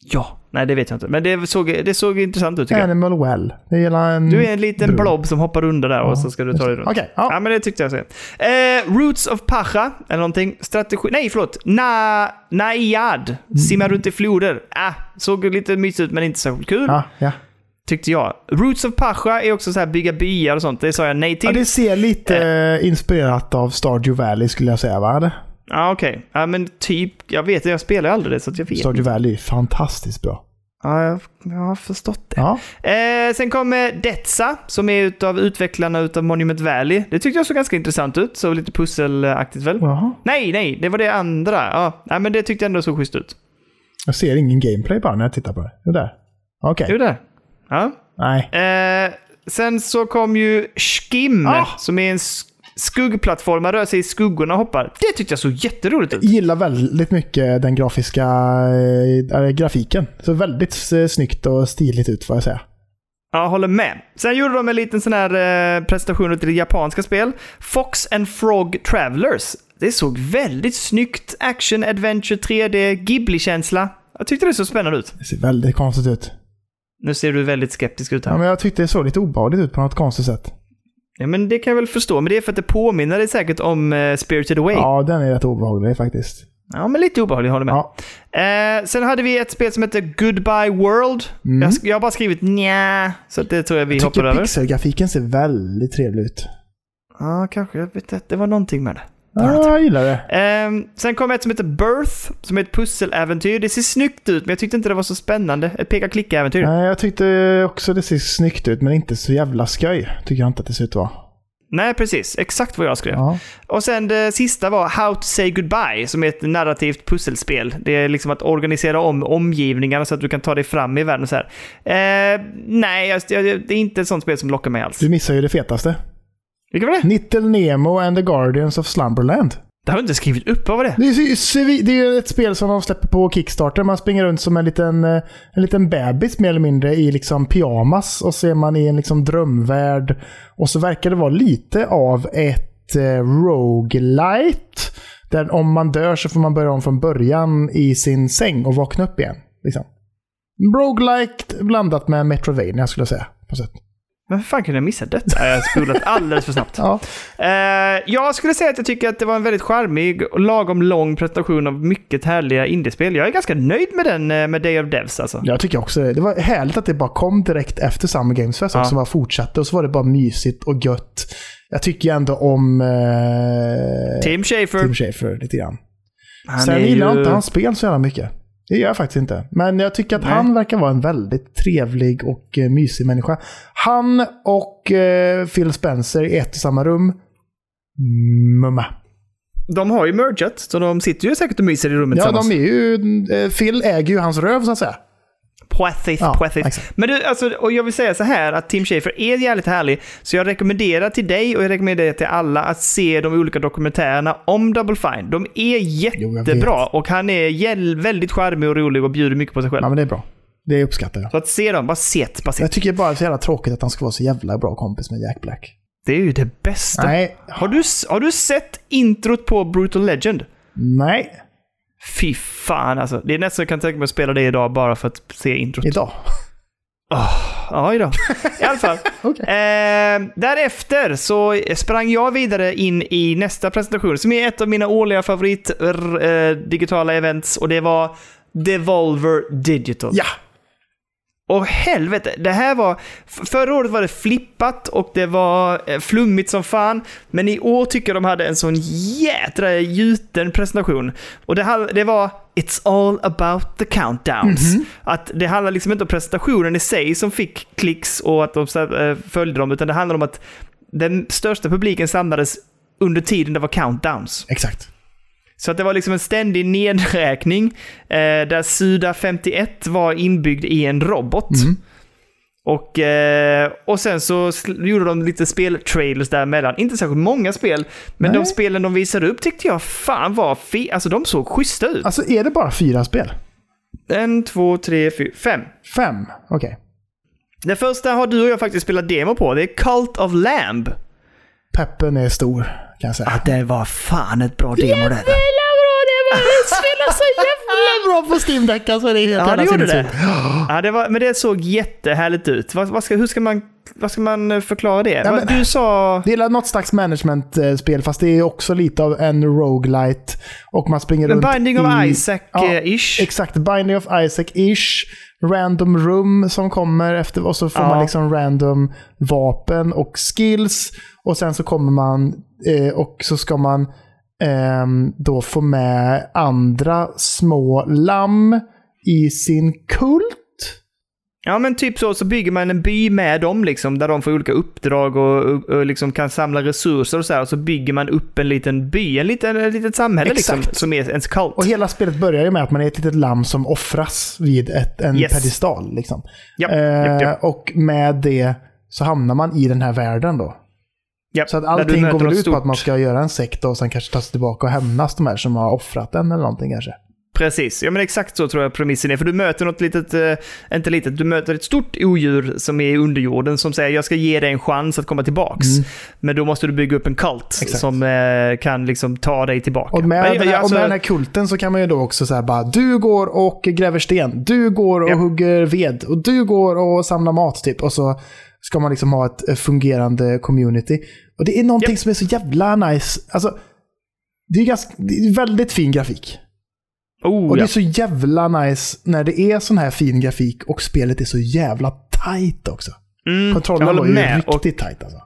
Ja. Nej, det vet jag inte. Men det såg, det såg intressant ut tycker jag. Animal well. Det gillar en... Du är en liten brun. blob som hoppar under där och så ska du ta dig runt. Okej, ja. Ja, men det tyckte jag så. Eh, Roots of Pacha, eller någonting. Strategi... Nej, förlåt. Na... Naiad. Simma runt i floder. Ah, såg lite mysigt ut, men inte särskilt kul. Ja, ja. Tyckte jag. Roots of Pacha är också så här bygga byar och sånt. Det sa jag nej till. ja, det ser lite eh, inspirerat av Stardew Valley skulle jag säga, va? Ja, okej. Ja, men typ. Jag vet, jag spelar aldrig det, så jag vet. Stardew Valley är fantastiskt bra. Ja, jag, jag har förstått det. Ja, Eh, sen kommer Detsa, som är utav utvecklarna utav Monument Valley. Det tyckte jag såg ganska intressant ut. Så lite pusselaktigt väl? jaha. Nej, nej, det var det andra. Ja, nej, men det tyckte jag ändå såg schysst ut. Jag ser ingen gameplay bara när jag tittar på det. Det där. Okej. Hur där? Ja. Nej. Eh, sen så kom ju Skim, Ah! som är en sk- skuggplattform. Man rör sig i skuggorna och hoppar. Det tyckte jag såg jätteroligt ut. Gillar väldigt mycket den grafiska äh, grafiken. Så väldigt eh, snyggt och stiligt ut får jag säga. Ja, håller med. Sen gjorde de en liten sån här eh, presentation till det japanska spel. Fox and Frog Travelers. Det såg väldigt snyggt. Action, adventure, 3D, Ghibli-känsla. Jag tyckte det såg spännande ut. Det ser väldigt konstigt ut. Nu ser du väldigt skeptisk ut här. Ja, men jag tyckte det såg lite obehagligt ut på något konstigt sätt. Ja, men det kan jag väl förstå. Men det är för att det påminner dig säkert om uh, Spirited Away. Ja. Ja, den är rätt obehaglig faktiskt. men lite obehaglig, håller med. Ja. Eh, sen hade vi ett spel som heter Goodbye World. Mm. Jag, jag har bara skrivit nja, så det tror jag vi Jag hoppar tycker över. pixelgrafiken ser väldigt trevlig ut. Ja, kanske. Jag vet inte. Det var någonting med det. Ja, jag gillar det. Ehm, sen kom ett som heter Birth, som är ett pusseläventyr. Det ser snyggt ut, men jag tyckte inte det var så spännande. Ett peka-klicka-äventyr. Nej, jag tyckte också det ser snyggt ut, men inte så jävla skoj. Tycker jag inte att det ser ut att vara. Nej, precis. Exakt vad jag skrev. Ja. Och sen det sista var How to say goodbye, som är ett narrativt pusselspel. Det är liksom att organisera om omgivningarna så att du kan ta dig fram i världen. Så här. Eh, nej, det är inte ett sånt spel som lockar mig alls. Du missar ju det fetaste. Vilka var det? Little Nemo and the Guardians of Slumberland. Det har du inte skrivit upp. Vad var det? Det är, ju det är ett spel som de släpper på Kickstarter. Man springer runt som en liten, eh, en liten bebis mer eller mindre i liksom pyjamas. Och så är man i en liksom drömvärld. Och så verkar det vara lite av ett eh, roguelite. Där om man dör så får man börja om från början i sin säng och vakna upp igen. Liksom. Roguelike blandat med Metroidvania skulle jag säga. På sätt. Men hur fan kunde jag missa detta? Jag har spolat alldeles för snabbt. Ja. Eh, jag skulle säga att jag tycker att det var en väldigt charmig och lagom lång presentation av mycket härliga indiespel. Jag är ganska nöjd med den eh, med Day of Devs alltså. Jag tycker också det. Det var härligt att det bara kom direkt efter Summer Games Fest Ja. också. Bara fortsatte och så var det bara mysigt och gött. Jag tycker ändå om eh, Tim Schafer. Tim Schafer lite grann. han Sen gillar ju- inte hans spel så jävla mycket. Det gör jag faktiskt inte. Men jag tycker att Nej. han verkar vara en väldigt trevlig och eh, mysig människa. Han och eh, Phil Spencer i ett och samma rum. Mumma. De har ju mergat, så de sitter ju säkert och myser i rummet Ja, tillsammans. de är ju... Eh, Phil äger ju hans röv så att säga. Poethith, Ja, Poethith. exakt. Men du, alltså, och jag vill säga så här att Tim Schafer är jävligt härlig, så jag rekommenderar till dig och jag rekommenderar till alla att se de olika dokumentärerna om Double Fine. De är jättebra och han är väldigt charmig och rolig och bjuder mycket på sig själv. Ja, men det är bra. Det uppskattar jag. Så att se dem, bara se bara se. Jag tycker bara det är så jävla tråkigt att han ska vara så jävla bra kompis med Jack Black. Det är ju det bästa. Nej. Har, du, har du sett introt på Brutal Legend? Nej. Fy fan alltså. Det är nästan jag kan tänka mig att spela det idag bara för att se introt. Idag. Ja, idag. I alla fall. Okej. eh, därefter så sprang jag vidare in i nästa presentation som är ett av mina årliga favorit eh, digitala events och det var Devolver Digital. Ja. Och helvete, det här var... Förra året var det flippat och det var eh, flummigt som fan. Men i år tycker jag de hade en sån jädra gjuten presentation. Och det, det var It's all about the countdowns. Att det handlar liksom inte om presentationen i sig som fick klicks och att de eh, följde dem, utan det handlar om att den största publiken samlades under tiden det var countdowns. Exakt. Så att det var liksom en ständig nedräkning eh, där Suda 51 var inbyggd i en robot. Och, eh, och sen så gjorde de lite speltrailers däremellan. Inte särskilt många spel, men Nej. de spelen de visade upp tyckte jag fan var fi- Alltså de såg schyssta ut. Alltså är det bara fyra spel? En, två, tre, fyra, fem. Fem? Okej. Det första har du och jag faktiskt spelat demo på. Det är Cult of Lamb. Peppen är stor, kan jag säga. Det var fan ett bra demo det. där. Det spelar så jävla bra på Steam Deck alltså. Det är helt Ja, det jävla gjorde det. Ja, det var, men det såg jättehärligt ut. Vad, vad ska, hur ska man, vad ska man eh, förklara det? Vad- men- du sa... Det är något slags management-spel, fast det är också lite av en roguelite. Och man springer Men runt Binding of i... Ja, Isaac-ish. Exakt, Binding of Isaac-ish. Random room som kommer efter och så får Ja. man liksom random vapen och skills. Och sen så kommer man eh, och så ska man ehm, då få med andra små lamm i sin kult. Ja, men typ så, så bygger man en by med dem, liksom, där de får olika uppdrag och, och, och liksom kan samla resurser och så här. Och så bygger man upp en liten by, en liten, ett litet samhälle liksom, Exakt. som är ens kult. Och hela spelet börjar ju med att man är ett litet lamm som offras vid ett, en Yes. pedestal. Liksom. Japp, Eh, japp, japp. Och med det så hamnar man i den här världen då. Japp, Så att allting går väl ut på stort. att man ska göra en sekt och sen kanske ta sig tillbaka och hämnas de här som har offrat den eller någonting kanske. Precis, ja men exakt så tror jag premissen är. För du möter något litet, eh, inte litet, du möter ett stort odjur som är i underjorden som säger jag ska ge dig en chans att komma tillbaks. Men då måste du bygga upp en kult Mm. Exakt. som eh, kan liksom ta dig tillbaka. Och med, Men, den här, alltså- och med den här kulten så kan man ju då också säga bara du går och gräver sten, du går och Ja. hugger ved och du går och samlar mat typ. Och så ska man liksom ha ett eh, fungerande community. Och det är någonting Japp. som är så jävla nice. Alltså, det är, ganska, det är väldigt fin grafik. oh, Och det ja. är så jävla nice när det är sån här fin grafik och spelet är så jävla tight också. Mm, Kontrollen var ju med. Och, riktigt tight alltså.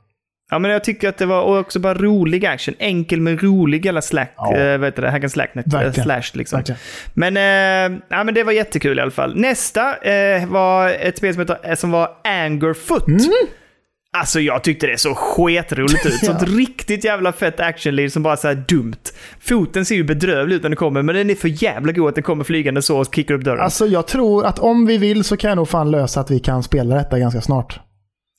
ja, men jag tycker att det var och också bara rolig action. Enkel men rolig eller slack, Ja. eh, vad heter det, hack and slack, net, eh, slash liksom. Verkligen. Men, eh, ja, men det var jättekul i alla fall. Nästa eh, var ett spel som, heter, som var Angerfoot. Mm. Alltså jag tyckte det så sketroligt ut. Ja. Sånt riktigt jävla fett actionliv som bara så här dumt. Foten ser ju bedrövlig ut när den kommer, men den är för jävla god att den kommer flygande så och kickar upp dörren. Alltså jag tror att om vi vill så kan jag nog fan lösa att vi kan spela detta ganska snart.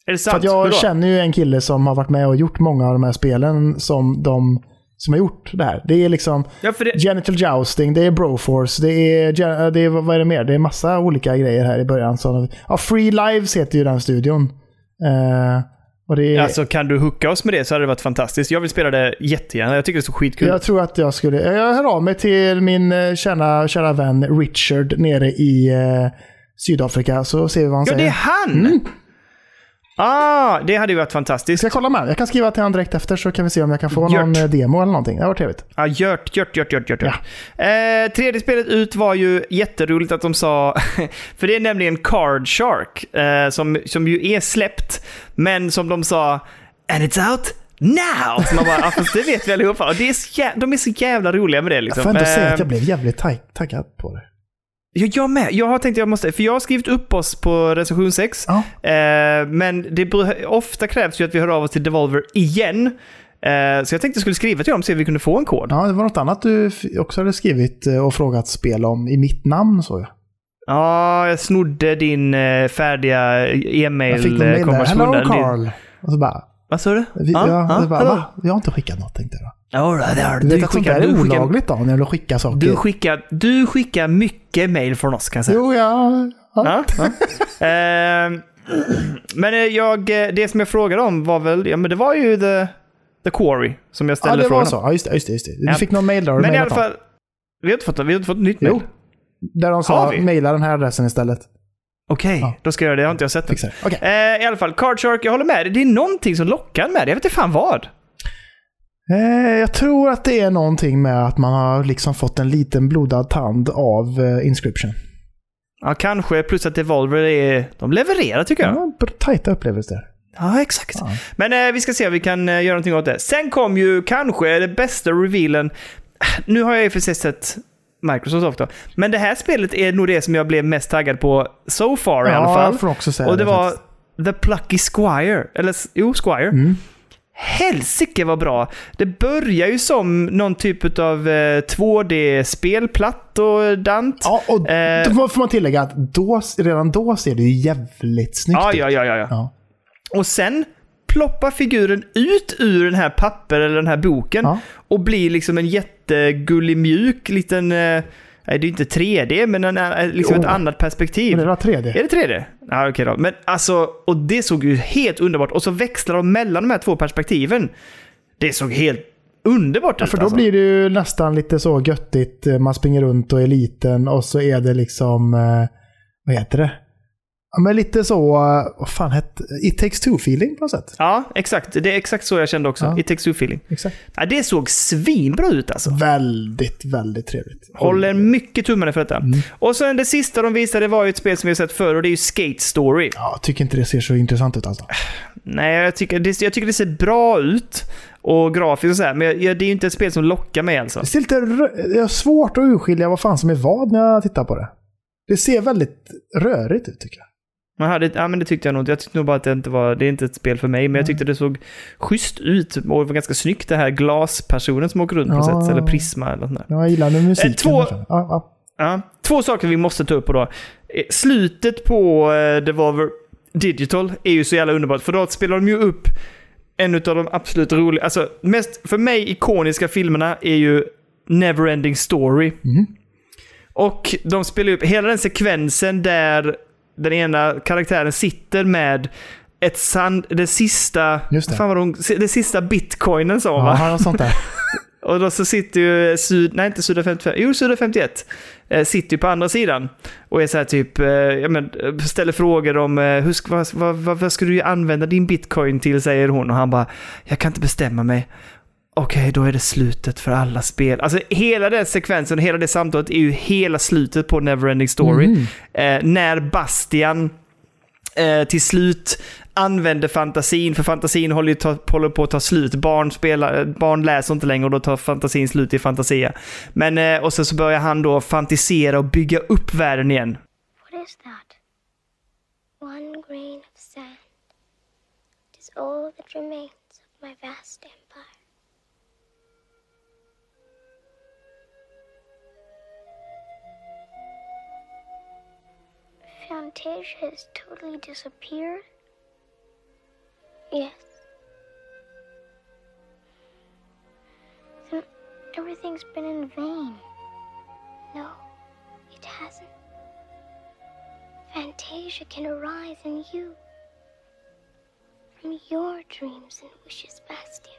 är det För sant? att jag känner ju en kille som har varit med och gjort många av de här spelen som de som har gjort det här. Det är liksom Ja, för det, genital jousting, det är broforce, det är, det är, vad är det mer? Det är massa olika grejer här i början. Så, ja, Free Lives heter ju den studion. Det är, alltså kan du hooka oss med det så hade det varit fantastiskt. Jag vill spela det jättegärna. Jag tycker det är så skitkul. Jag tror att jag skulle... Jag hör av mig till min eh, kära, kära vän Richard nere i eh, Sydafrika så ser vi vad han Ja, säger. det är han! Ah, det hade ju varit fantastiskt. Ska jag kolla med Jag kan skriva till honom direkt efter så kan vi se om jag kan få Gjort. någon eh, demo eller någonting. Det var trevligt. Ja, gjort, gjort, gjort, gjort, gjort. Eh, tredje spelet ut var ju jätteroligt att de sa, för det är nämligen Card Shark, eh, som, som ju är släppt, men som de sa, and it's out now! Så man bara, ja, fast det vet vi allihopa. Och det är så de är så jävla roliga med det Jag liksom. får ändå säga Eh, att jag blev jävligt tag- taggad på det. Ja, jag med. Jag har tänkt jag måste, för jag har skrivit upp oss på recension 6. Ja. Eh, men det ofta krävs ju att vi hör av oss till Devolver igen. Eh, så jag tänkte jag skulle skriva till dem och se om vi kunde få en kod. Ja, det var något annat du också hade skrivit eh, och frågat spel om i mitt namn så jag. Ja, jag snodde din eh, färdiga Jag fick någon mail där. Hello Carl. Och så bara, Vad sa du? vi, Ja, ja, ja, så bara va? Jag har inte skickat något tänkte jag då. Ja, det har Du vet att sånt där är du skickar, olagligt när du skickar saker. du, skickar, du skickar mycket mail från oss kan jag säga. Jo, ja. ja. Ja, ja. Ehm, men eh, jag, eh, det som jag frågade om var väl, ja men det var ju the, the quarry som jag Ja, ställde det frågan var om. så. Ja, just det. Just det, just det. Du Ja. fick någon mail där. Men i alla fall, vi har inte fått, vi har inte fått nytt mail. Jo. Där de sa mejla den här adressen istället. Okej, Ja. då ska jag göra det. Jag har inte jag sett det. Okej. Eh, I alla fall, Card Shark, jag håller med dig. Det är någonting som lockar med det. Jag vet inte fan vad. Eh, jag tror att det är någonting med att man har liksom fått en liten blodad tand av eh, Inscription. Ja, kanske. Plus att Devolver är... De levererar tycker jag. Ja, tajta upplevelser. Ja, exakt. Ja. Men eh, vi ska se om vi kan eh, göra någonting åt det. Sen kom ju kanske det bästa revealen. Nu har jag i och för sig sett Microsoft då. Men det här spelet är nog det som jag blev mest taggad på so far i alla fall. jag får också säga Och det var faktiskt. The Plucky Squire. Eller jo, Squire. Mm. Helsike vad bra! Det börjar ju som någon typ av eh, 2D-spelplattor-dant. Ja, och Eh. då får man tillägga att då, redan då ser det ju jävligt snyggt Ja, ut. ja, ja, ja, ja. Ja. Och sen ploppar figuren ut ur den här papper eller den här boken Ja. och blir liksom en jättegullig mjuk liten... Nej, det är inte 3D, men en, liksom Jo. ett annat perspektiv. Men det var 3D. Är det 3D? Ja, okej då. Men alltså, och det såg ju helt underbart. Och så växlar de mellan de här två perspektiven. Det såg helt underbart Ja, ut för då alltså. blir det ju nästan lite så göttigt. eh, Man springer runt och är liten och så är det liksom... eh, Vad heter det? Men lite så... eh, Vad fan hette It takes two-feeling på något sätt. Ja, exakt. Det är exakt så jag kände också. Ja. It takes two feeling. Exakt. Ja, det såg svinbra ut alltså. Väldigt, väldigt trevligt. Håller mycket tummarna för detta. Mm. Och sen det sista de visade var ju ett spel som vi har sett förr och det är ju Skate Story. Ja, jag tycker inte det ser så intressant ut alltså. Nej, jag tycker, det, jag tycker det ser bra ut. Och grafiskt och så här, men jag, jag, det är ju inte ett spel som lockar mig alltså. Det ser lite... Jag har svårt att urskilja vad fan som är vad när jag tittar på det. Det ser väldigt rörigt ut tycker jag. Aha, det, ja, men det tyckte jag nog. Jag tyckte nog bara att det inte var, det är inte ett spel för mig, men jag tyckte det såg schysst ut och det var ganska snyggt det här glaspersonen som åker runt på Ja. sätt, eller prisma eller sånt där. Jag gillar musiken. Eh, två- Ja, ja. Ja, två saker vi måste ta upp på då. Eh, Slutet på eh, Devolver Digital är ju så jävla underbart, för då spelar de ju upp en av de absolut roliga, alltså mest för mig ikoniska filmerna är ju Neverending Story. Mhm. Och de spelar upp hela den sekvensen där den ena karaktären sitter med ett sand, det sista, Just det. Fan vad de, det sista bitcoinen sa Ja, va? något sånt där. Och då så sitter ju Syd, nej inte Suda 55, jo Suda 51, eh, sitter ju på andra sidan. Och är så här typ, eh, ja, men, eh, ställer frågor om hur, vad, vad, vad, vad ska du använda din bitcoin till, säger hon. Och han bara, jag kan inte bestämma mig. Okej, då är det slutet för alla spel. Alltså hela den sekvensen, hela det samtalet är ju hela slutet på Neverending Story. Mhm. Eh, när Bastian eh, till slut använder fantasin, för fantasin håller, ju ta, håller på att ta slut. Barn, spelar, barn läser inte längre och då tar fantasin slut i Fantasia. Men, eh, och sen så börjar han då fantisera och bygga upp världen igen. What is that? One grain of sand is all that remains of my vast empire. Fantasia has totally disappeared? Yes. Then everything's been in vain. No, it hasn't. Fantasia can arise in you. From your dreams and wishes, Bastian.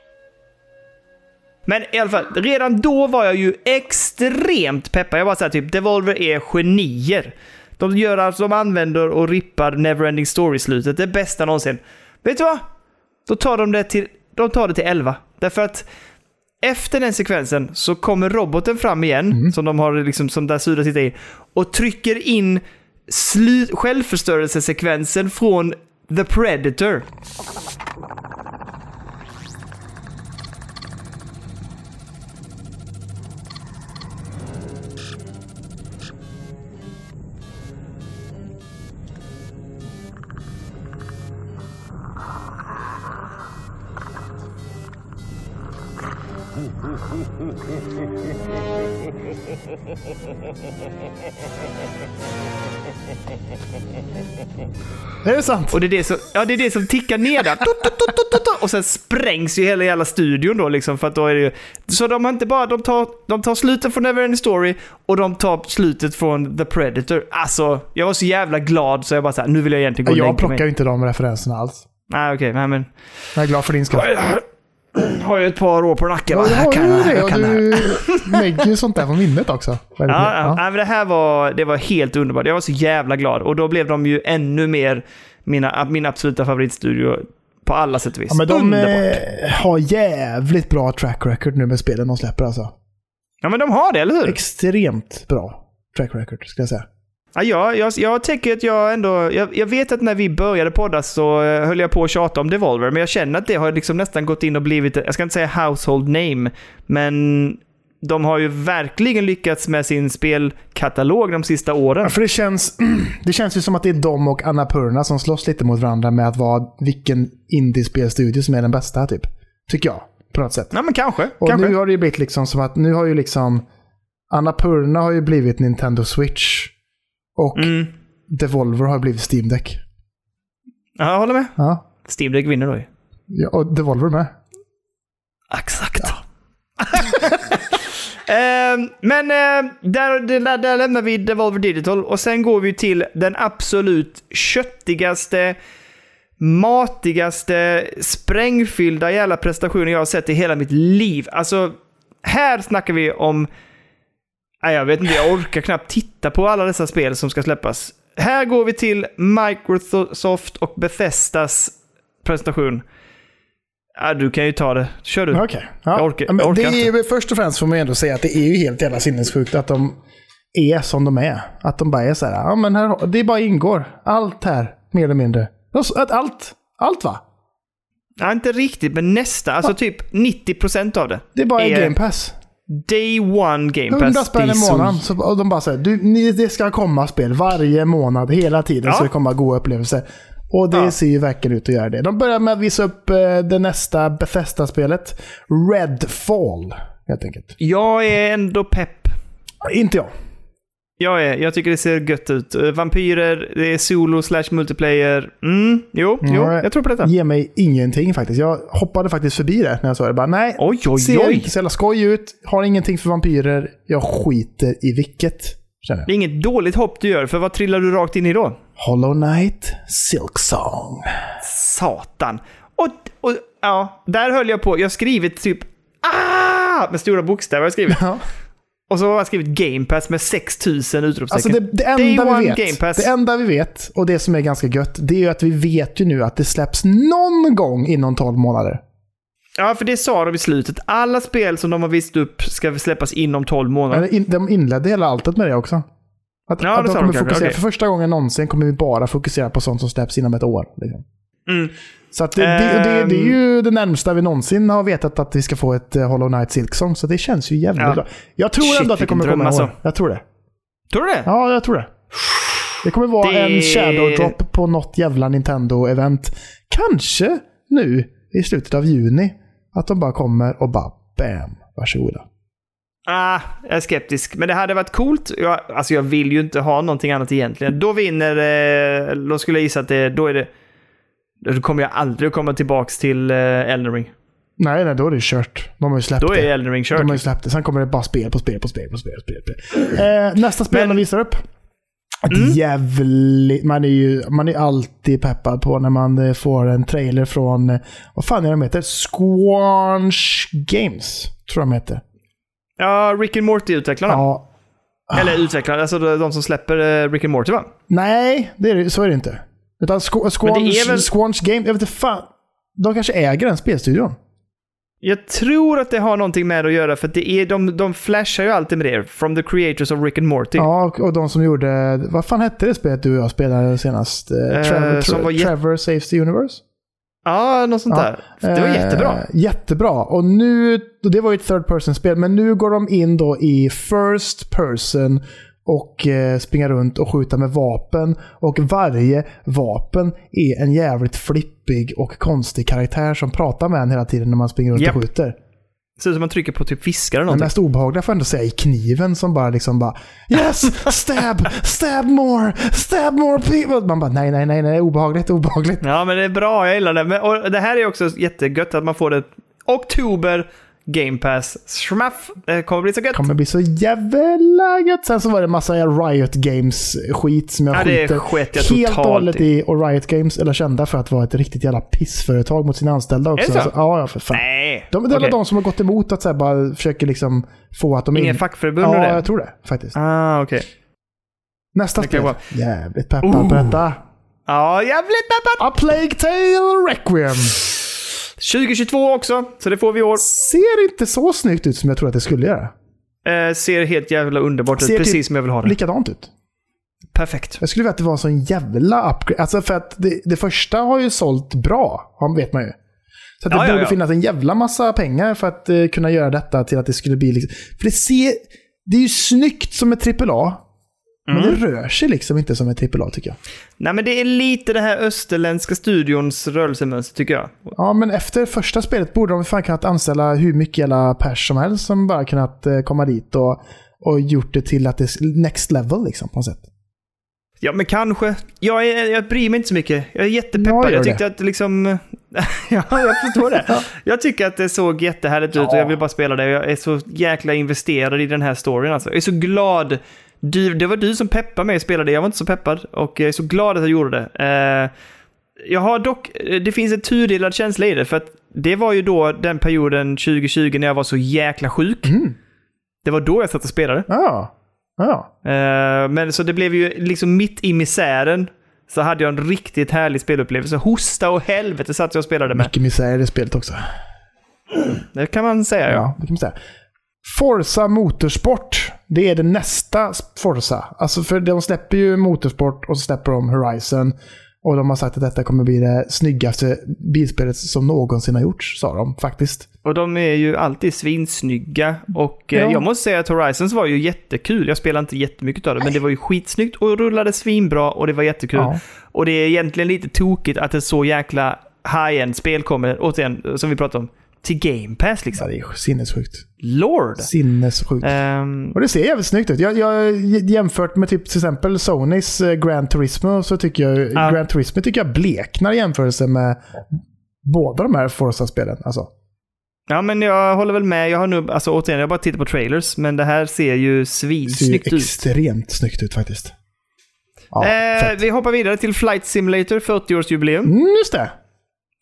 Men i alla fall, redan då var jag ju extremt peppad. Jag var såhär typ, Devolver är genier. De gör alltså, de använder och rippar Neverending Story-slutet, det bästa någonsin. Vet du vad? Då tar de det till, de tar det till 11. Därför att efter den sekvensen så kommer roboten fram igen, som de har liksom, som där Suda sitter i, och trycker in slu- självförstörelsesekvensen från The Predator. Är det sant? Och det är det som, ja, det är det som tickar ner där. Och sen sprängs ju hela jävla studion då liksom. För att då är det ju, så de har inte bara, de tar, de tar slutet från Neverending Story och de tar slutet från The Predator. Alltså, jag var så jävla glad så jag bara såhär, nu vill jag egentligen gå och Jag lägga plockar mig. ju inte de referenserna alls. Nej, okej, nej men. Jag är glad för din skull. Har ju ett par år på nacken. Ja, va? det Jag kan- ju det och du lägger ju sånt där på minnet också. Ja, ja. Nej, men det här var, det var helt underbart. Jag var så jävla glad. Och då blev de ju ännu mer mina, min absoluta favoritstudio på alla sätt och vis. Ja, men de Underbart. eh, har jävligt bra track record nu med spelen de släpper alltså. Ja, men de har det, eller hur? Extremt bra track record, ska jag säga. Ja, jag, jag, tänker att jag ändå... Jag, jag vet att när vi började podda så eh, höll jag på att tjata om Devolver, men jag känner att det har liksom nästan gått in och blivit, jag ska inte säga household name, men de har ju verkligen lyckats med sin spelkatalog de sista åren. Ja, för det känns, det känns ju som att det är de och Annapurna som slåss lite mot varandra med att vara vilken indiespelstudio som är den bästa, typ. Tycker jag, på något sätt. Ja, men kanske. Och kanske. nu har det ju blivit liksom som att, nu har ju liksom Annapurna har ju blivit Nintendo Switch. Och Mm. Devolver har blivit Steam Deck. Ja, jag håller med. Ja. Steam Deck vinner då ju. ja och Devolver med. Exakt. Ehm, men eh, där, där, där lämnar vi Devolver Digital och sen går vi till den absolut köttigaste, matigaste, sprängfyllda jävla prestationen jag har sett i hela mitt liv. Alltså, här snackar vi om... Nej, jag vet inte, jag orkar knappt titta på alla dessa spel som ska släppas. Här går vi till Microsoft och Bethesdas presentation. Ja, du kan ju ta det. Kör du. Okej. Ja. Jag orkar- Ja, jag orkar det är, Först och främst får man ändå säga att det är ju helt jävla sinnessjukt att de är som de är. Att de bara är så här, ja men här, det bara ingår. Allt här, mer eller mindre. Allt, allt va? Ja, inte riktigt, men nästa. Alltså typ 90% av det. Det är bara Är- Game Pass. Day one Game Pass. 100 spänn i månaden. Så, och de bara säger, du, ni, det ska komma spel varje månad, hela tiden. Ja. Så det kommer goda upplevelser. Och det Ja. ser ju verkligen ut att göra det. De börjar med att visa upp eh, det nästa Bethesda-spelet. Redfall, helt enkelt. Jag är ändå pepp. Inte jag. Jag, är, jag tycker det ser gött ut. Eh, Vampyrer, det är solo slash multiplayer. Mm, jo, jo, Ja, jag tror på detta. Ger mig ingenting faktiskt. Jag hoppade faktiskt förbi det när jag såg det. Bara, nej, Oj, oj, ser oj. inte så jävla skoj ut. Har ingenting för vampyrer. Jag skiter i vilket. Känner Det är inget dåligt hopp du gör, för vad trillar du rakt in i då? Hollow Knight, Silksong. Satan. Och, och ja, där höll jag på. Jag har skrivit typ ah! med stora bokstäver. Jag skrivit. Ja. Och så har jag skrivit Game Pass med 6000 utropstecken. Alltså det, det, Day enda one vi vet, det enda vi vet, och det som är ganska gött, det är ju att vi vet ju nu att det släpps någon gång inom 12 månader. Ja, för det sa de i slutet. Alla spel som de har visat upp ska släppas inom 12 månader. In, de inledde hela alltet med det också. Att, Ja, att de kommer de kanske, fokusera, okej. För första gången någonsin kommer vi bara fokusera på sånt som släpps inom ett år. Liksom. Mm. Så det, det, det, det är Ehm. ju det närmsta vi någonsin har vetat att vi ska få ett eh, Hollow Knight Silksong. Så det känns ju jävligt Ja. bra. Jag tror Shit, ändå att det kommer komma alltså. Jag tror det. Tror du det? Ja, jag tror det. Det kommer vara en shadow drop på något jävla Nintendo-event. Kanske nu i slutet av juni. Att de bara kommer och bara bam, varsågoda. Ah, jag är skeptisk. Men det hade varit coolt. Jag, alltså jag vill ju inte ha någonting annat egentligen. Då vinner... Eh, då skulle jag gissa att det, då är det... Då kommer jag aldrig att komma tillbaka till eh, Elden Ring. Nej, nej, då är det kört. De har ju släppt Då är det. Elden Ring kört. De har ju släppt det. Sen kommer det bara spel på spel på spel på spel. På spel. Eh, nästa spel Men- de visar upp. Ett Mm. jävligt... Man är ju man är alltid peppad på när man eh, får en trailer från... eh, Vad fan är de heter? Squanch Games, tror jag de heter. Ja, Rick and Morty-utvecklarna. Ja. Eller utvecklarna, alltså de som släpper Rick and Morty va? Nej, det är, det- så är det inte. Utan Squanch, väl- Squanch Game, jag vet inte fan. De kanske äger den spelstudion. Jag tror att det har någonting med att göra, för att det är, de, de flashar ju alltid med det. From the creators of Rick and Morty. Ja, och, och de som gjorde... Vad fan hette det spelet du och jag spelade senast? Eh, Trevor, som var Trevor Saves the Universe? Ja, något sånt Ja. där. Det var Eh, jättebra. Jättebra. Och nu, det var ju ett third person-spel, men nu går de in då i first person och eh, springa runt och skjuta med vapen. Och varje vapen är en jävligt flippig och konstig karaktär som pratar med en hela tiden när man springer runt Japp. och skjuter. Ser ut som man trycker på typ fiskar eller Det någonting. mest obehagliga får jag ändå säga är kniven som bara liksom bara Yes! Stab! Stab more! Stab more people! Man bara nej, nej, nej, nej, obehagligt, obehagligt. Ja, men det är bra. Jag gillar det. Men, och det här är också jättegött att man får det oktober Game Pass. Schmaff! Det kommer bli så gött. kommer bli så jävla gött. Sen så var det massa Riot Games-skit som jag Ja, det sket jag helt och hållet i. Och Riot Games är kända för att vara ett riktigt jävla pissföretag mot sina anställda också. Är det så? Alltså, ja, för fan. Nej. De, det är alla de som har gått emot att så här, bara försöker liksom få att de... Ingen in- fackförbund Ja, jag tror det faktiskt. Ah, okej. Nästa det kan spel. vara- Jävligt peppad på detta. Ja, jävligt peppad! A Plague Tale Requiem. 2022 också, så det får vi i år. Ser inte så snyggt ut som jag tror att det skulle göra. Eh, ser helt jävla underbart ut, Ser precis typ som jag vill ha det. Likadant ut. Perfekt. Jag skulle vilja att det var en sån jävla upgrade. Alltså för att det, det första har ju sålt bra, vet man ju. Så att det Ja, ja, borde ja. finnas en jävla massa pengar för att eh, kunna göra detta till att det skulle bli liksom... För det ser... Det är ju snyggt som ett AAA. Men Mm. det rör sig liksom inte som ett AAA tycker jag. Nej, men det är lite det här österländska studions rörelsemönster tycker jag. Ja, men efter första spelet borde de fan kunnat anställa hur mycket jävla pers som helst som bara kunnat eh, komma dit och, och gjort det till att det är next level liksom på något sätt. Ja, men kanske. Jag, är, jag bryr mig inte så mycket. Jag är jättepeppad. gör Jag tyckte att det liksom... ja, jag förstår det. Jag tycker att det såg jättehärligt ut och jag vill bara spela det. Jag är så jäkla investerad i den här storyn alltså. Jag är så glad. Du, det var du som peppade mig att spela det. Jag var inte så peppad och jag är så glad att jag gjorde det. Eh, jag har dock... Det finns en tudelad känsla i det för att det var ju då den perioden 2020 när jag var så jäkla sjuk. Mm. Det var då jag satt och spelade. Ja. Ja. Eh, men så det blev ju liksom mitt i misären så hade jag en riktigt härlig spelupplevelse. Hosta och helvete satt jag och spelade med. Mycket misär i det spelet också. Det kan man säga ja. Ja, det kan man säga. Forza Motorsport. Det är det nästa Forza. Alltså för de släpper ju Motorsport och så släpper de Horizon. Och de har sagt att detta kommer bli det snyggaste bilspelet som någonsin har gjorts, sa de faktiskt. Och de är ju alltid svinsnygga. Och eh, Ja. jag måste säga att Horizons var ju jättekul. Jag spelade inte jättemycket av det, men det var ju skitsnyggt och rullade svinbra och det var jättekul. Ja. Och det är egentligen lite tokigt att ett så jäkla high-end spel kommer, återigen, som vi pratade om, till Game Pass Ja, liksom. det är sinnessjukt. Lord! Sinnessjukt. Ehm, Och det ser jävligt snyggt ut. Jag, jag, jämfört med typ till exempel Sonys eh, Grand Turismo så tycker jag Ja. Grand Turismo tycker jag bleknar i jämförelse med båda de här Forza-spelen. Alltså. Ja, men jag håller väl med. Jag har nu, alltså återigen, jag bara tittat på trailers, men det här ser ju Det ser svinsnyggt ut. extremt snyggt ut faktiskt. Ja, Eh, vi hoppar vidare till Flight Simulator 40-årsjubileum. Mm, just det.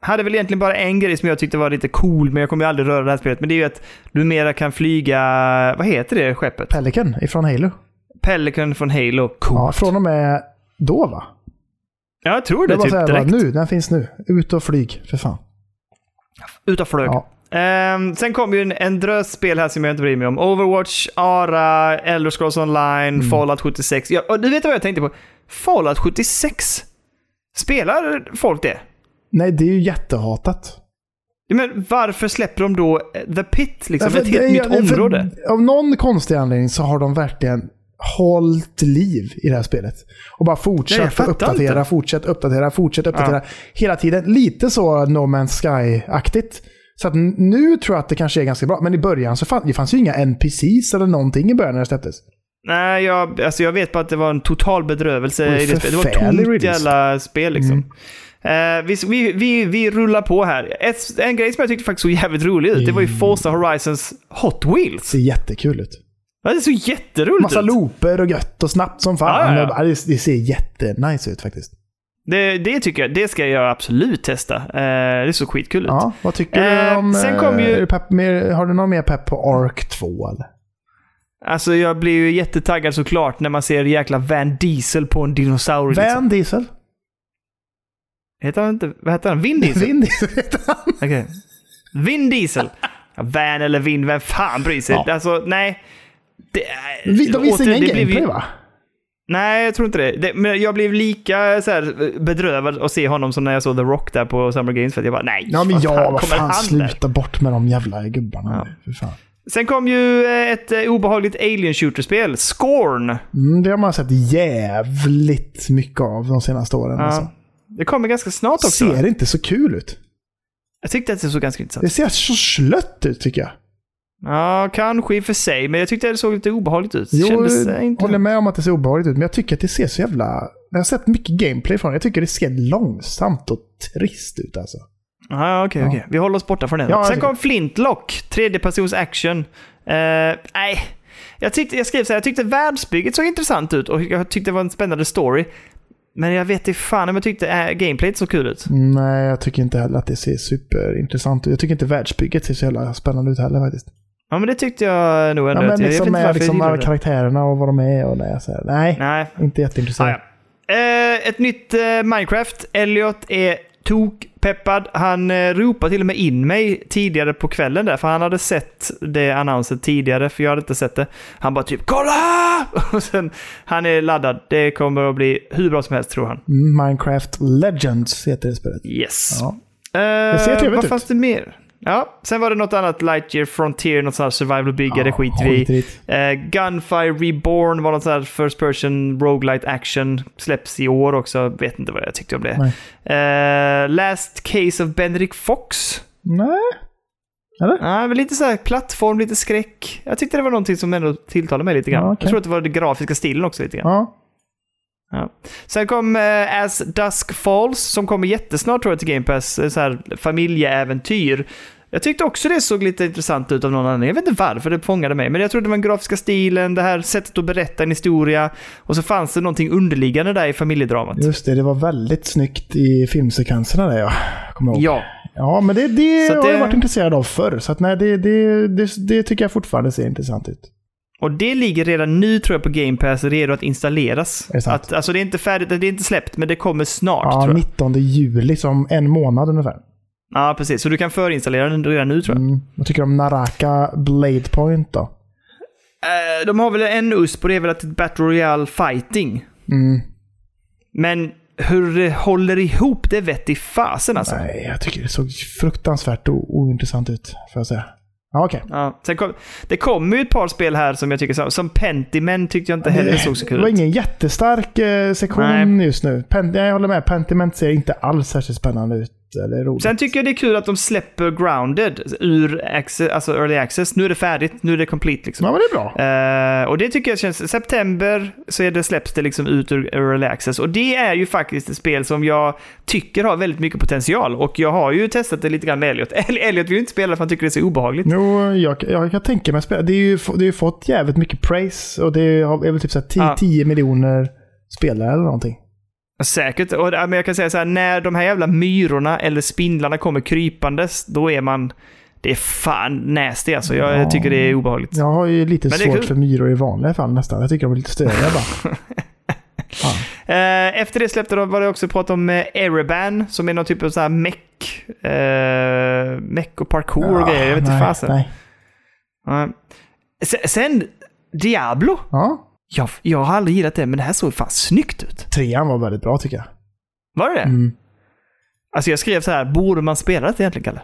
Hade väl egentligen bara en grej som jag tyckte var lite cool, men jag kommer ju aldrig röra det här spelet. Men det är ju att du mera kan flyga, vad heter det skeppet? Pelican ifrån Halo. Pelican från Halo. Cool. Ja, från och med då va? Ja, jag tror det, Det var typ här, bara, direkt. nu, den finns nu. Ut och flyg, för fan. Ut och flög. Ja. Ehm, sen kom ju en, en drös spel här som jag inte bryr mig om. Overwatch, Ara, Elder Scrolls Online, Mm. Fallout 76. Ja, och du vet vad jag tänkte på? Fallout 76? Spelar folk det? Nej, det är ju jättehatat. Ja, Men varför släpper de då eh, The Pit, liksom? Därför ett helt nytt för- område? Av någon konstig anledning så har de verkligen hållit liv i det här spelet. Och bara Nej, fortsatt att fattar uppdatera, inte. fortsatt uppdatera, fortsatt uppdatera. Hela tiden. Lite så No Man's Sky-aktigt. Så nu tror jag att det kanske är ganska bra. Men i början så fanns det fanns ju inga NPCs eller någonting i början när det släpptes. Nej, jag, alltså jag vet bara att det var en total bedrövelse Det i det spelet. Det var ett tomt jävla spel liksom. Mm. Eh, vi, vi, vi, vi rullar på här. Ett, en grej som jag tyckte faktiskt såg jävligt rolig ut, det var ju Mm. Forza Horizons Hot Wheels. ser jättekul ut. Ja, Det såg jätteroligt Massa ut. looper och gött och snabbt som fan. Ja, ja. Det, det ser jättenice ut faktiskt. Det, det tycker jag, det ska jag absolut testa. Eh, det såg skitkul ut. Ja, vad tycker du Eh, om... sen kom ju- du pepp, mer, har du någon mer pepp på Ark 2 eller? Alltså jag blir ju jättetaggad såklart när man ser jäkla Van Diesel på en dinosaurie. Liksom. Van Diesel? Heter han inte, vad heter han? Vin Diesel? Vin Diesel heter han. Okej. Vin Diesel. Van eller Vin, vem fan bryr sig? Ja. Alltså, nej. Det, Vi- De visade ingen blev gameplay va? Nej, jag tror inte det. det. Men jag blev lika så här, bedrövad att se honom som när jag såg The Rock där på Summer Games. För jag bara, nej. Ja men ja, vad fan, där? sluta bort med de jävla gubbarna Ja. Sen kom ju eh, ett eh, obehagligt alien shooter-spel, Scorn. Mm, det har man sett jävligt mycket av de senaste åren. Ja. Alltså. Det kommer ganska snart också. Ser inte så kul ut. Jag tyckte att det såg ganska intressant Det ser så slött ut tycker jag. Ja, kanske i och för sig, men jag tyckte att det såg lite obehagligt ut. Jo, Kändes eh, jag inte... håller med om att det ser obehagligt ut, men jag tycker att det ser så jävla... Jag har sett mycket gameplay från det. Jag tycker det ser långsamt och trist ut alltså. Ja, okej, Ja. okej. Vi håller oss borta från den. Ja, jag Sen kom Flintlock, tredjepersons action. Eh, nej, jag, tyckte, jag skrev så här, jag tyckte världsbygget såg intressant ut och jag tyckte det var en spännande story. Men jag vet inte fan om jag tyckte äh, gameplayet såg kul ut. Nej, jag tycker inte heller att det ser superintressant ut. Jag tycker inte världsbygget ser så jävla spännande ut heller faktiskt. Ja, men det tyckte jag nog ändå. Ja, men att jag, jag liksom inte med liksom jag alla karaktärerna och vad de är och nej, så här, nej, Nej, inte jätteintresserad. Ah, ja. eh, ett nytt eh, Minecraft. Elliot är tokpeppad. Han eh, ropade till och med in mig tidigare på kvällen där, för han hade sett det annonset tidigare, för jag hade inte sett det. Han bara typ “Kolla!” och sen, Han är laddad. Det kommer att bli hur bra som helst, tror han. Mm, Minecraft Legends heter det spelet. Yes. Ja. Eh, Det ser trevligt vad ut. fanns det mer? Ja, sen var det något annat, Lightyear Frontier, något sånt här survival bygga, det skiter vi. Eh, Gunfire Reborn var något sånt här First Person Roguelite Action. Släpps i år också. Vet inte vad jag tyckte om det. Eh, Last Case of Benedict Fox. Nej. Eller? Ja, men lite så här plattform, lite skräck. Jag tyckte det var någonting som ändå tilltalade mig lite grann. Ja, okej. Jag tror att det var den grafiska stilen också lite grann. Ja. Ja. Sen kom eh, As Dusk Falls, som kommer jättesnart tror jag till Game Pass. Eh, Så här familjeäventyr. Jag tyckte också det såg lite intressant ut av någon anledning. Jag vet inte varför det fångade mig, men jag tror det var den grafiska stilen, det här sättet att berätta en historia. Och så fanns det någonting underliggande där i familjedramat. Just det, det var väldigt snyggt i filmsekvenserna där ja. Kommer jag ihåg. Ja, Ja, men det, det att har jag det- varit intresserad av förr. Så att nej, det, det, det, det tycker jag fortfarande ser intressant ut. och det ligger redan nu tror jag på Game Pass, redo att installeras. Det sant? Att, alltså det är inte färdigt, det är inte släppt, men det kommer snart Ja, tror jag. 19 juli, som en månad ungefär. Ja, precis. Så du kan förinstallera den redan nu tror jag. Mm. Vad tycker du om Naraka Blade Point då? Eh, de har väl en USP på det, är väl att det är Battle Royale Fighting. Mm. Men hur det håller ihop, det vet i fasen alltså. Nej, jag tycker det såg fruktansvärt ointressant ut, får jag säga. Ja, okej. Ja, sen kom, det kommer ju ett par spel här som jag tycker, så- som Pentiment tyckte jag inte heller såg så Det kul var ut. ingen jättestark eh, sektion just nu. Pen, jag håller med, Pentiment ser inte alls särskilt spännande ut. Eller roligt. Sen tycker jag det är kul att de släpper Grounded ur access, alltså early access. Nu är det färdigt, nu är det complete liksom. ja, men det är bra. Eh, och det tycker jag känns... September så är det, släpps det liksom ut ur early access. Och det är ju faktiskt ett spel som jag tycker har väldigt mycket potential. Och jag har ju testat det lite grann med Elliot. Elliot vill inte spela för han tycker det är så obehagligt. Jo, jag, jag kan tänka mig att spela. Det är ju, det är ju fått jävligt mycket praise och det är väl typ så här 10, Ja. 10 miljoner spelare eller någonting. Säkert. Och, ja, men jag kan säga så här, när de här jävla myrorna eller spindlarna kommer krypandes, då är man... Det är fan nasty alltså. Jag Ja. tycker det är obehagligt. Jag har ju lite Men svårt för myror i vanliga fall nästan. Jag tycker de är lite störiga bara. Eh, efter det släppte de, var det också prat om eh, Ereban, som är någon typ av så här meck. Eh, meck och parkour och grejer. Jag vet inte fasen. Ja. Sen, sen Diablo. Ja, Jag, jag har aldrig gillat det, men det här såg fan snyggt ut. trean var väldigt bra tycker jag. Var det det? Mm. Alltså jag skrev så här, borde man spela det egentligen, Kalle?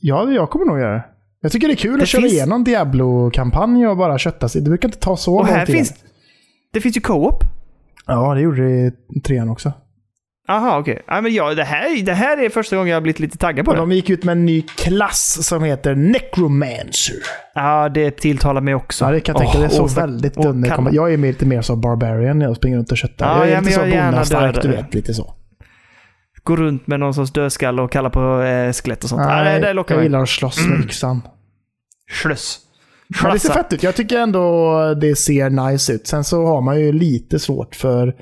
Ja, jag kommer nog göra det. Jag tycker det är kul Det att köra finns- igenom Diablo-kampanj och bara kötta sig. Det brukar inte ta så Och lång här tid. finns, Det finns ju co-op. Ja, det gjorde det i trean också. Aha, okej. Ja, men ja, det, här, det här är första gången jag har blivit lite taggad på det. de gick ut med en ny klass som heter Necromancer. Ja, det tilltalar mig också. Ja, det kan jag tänka. Åh, det är så åh, väldigt när det kan- Jag är mer- lite mer som Barbarian när jag springer runt och köttar. Ja, jag är ja, men lite så är gärna bonnastark, du vet. Lite så. Gå runt med någon sorts dödskalle och kalla på eh, skelett och sånt. Ja, det, det lockar jag mig. gillar att slåss med yxan. Slöss. Men det ser fett ut. Jag tycker ändå det ser nice ut. Sen så har man ju lite svårt för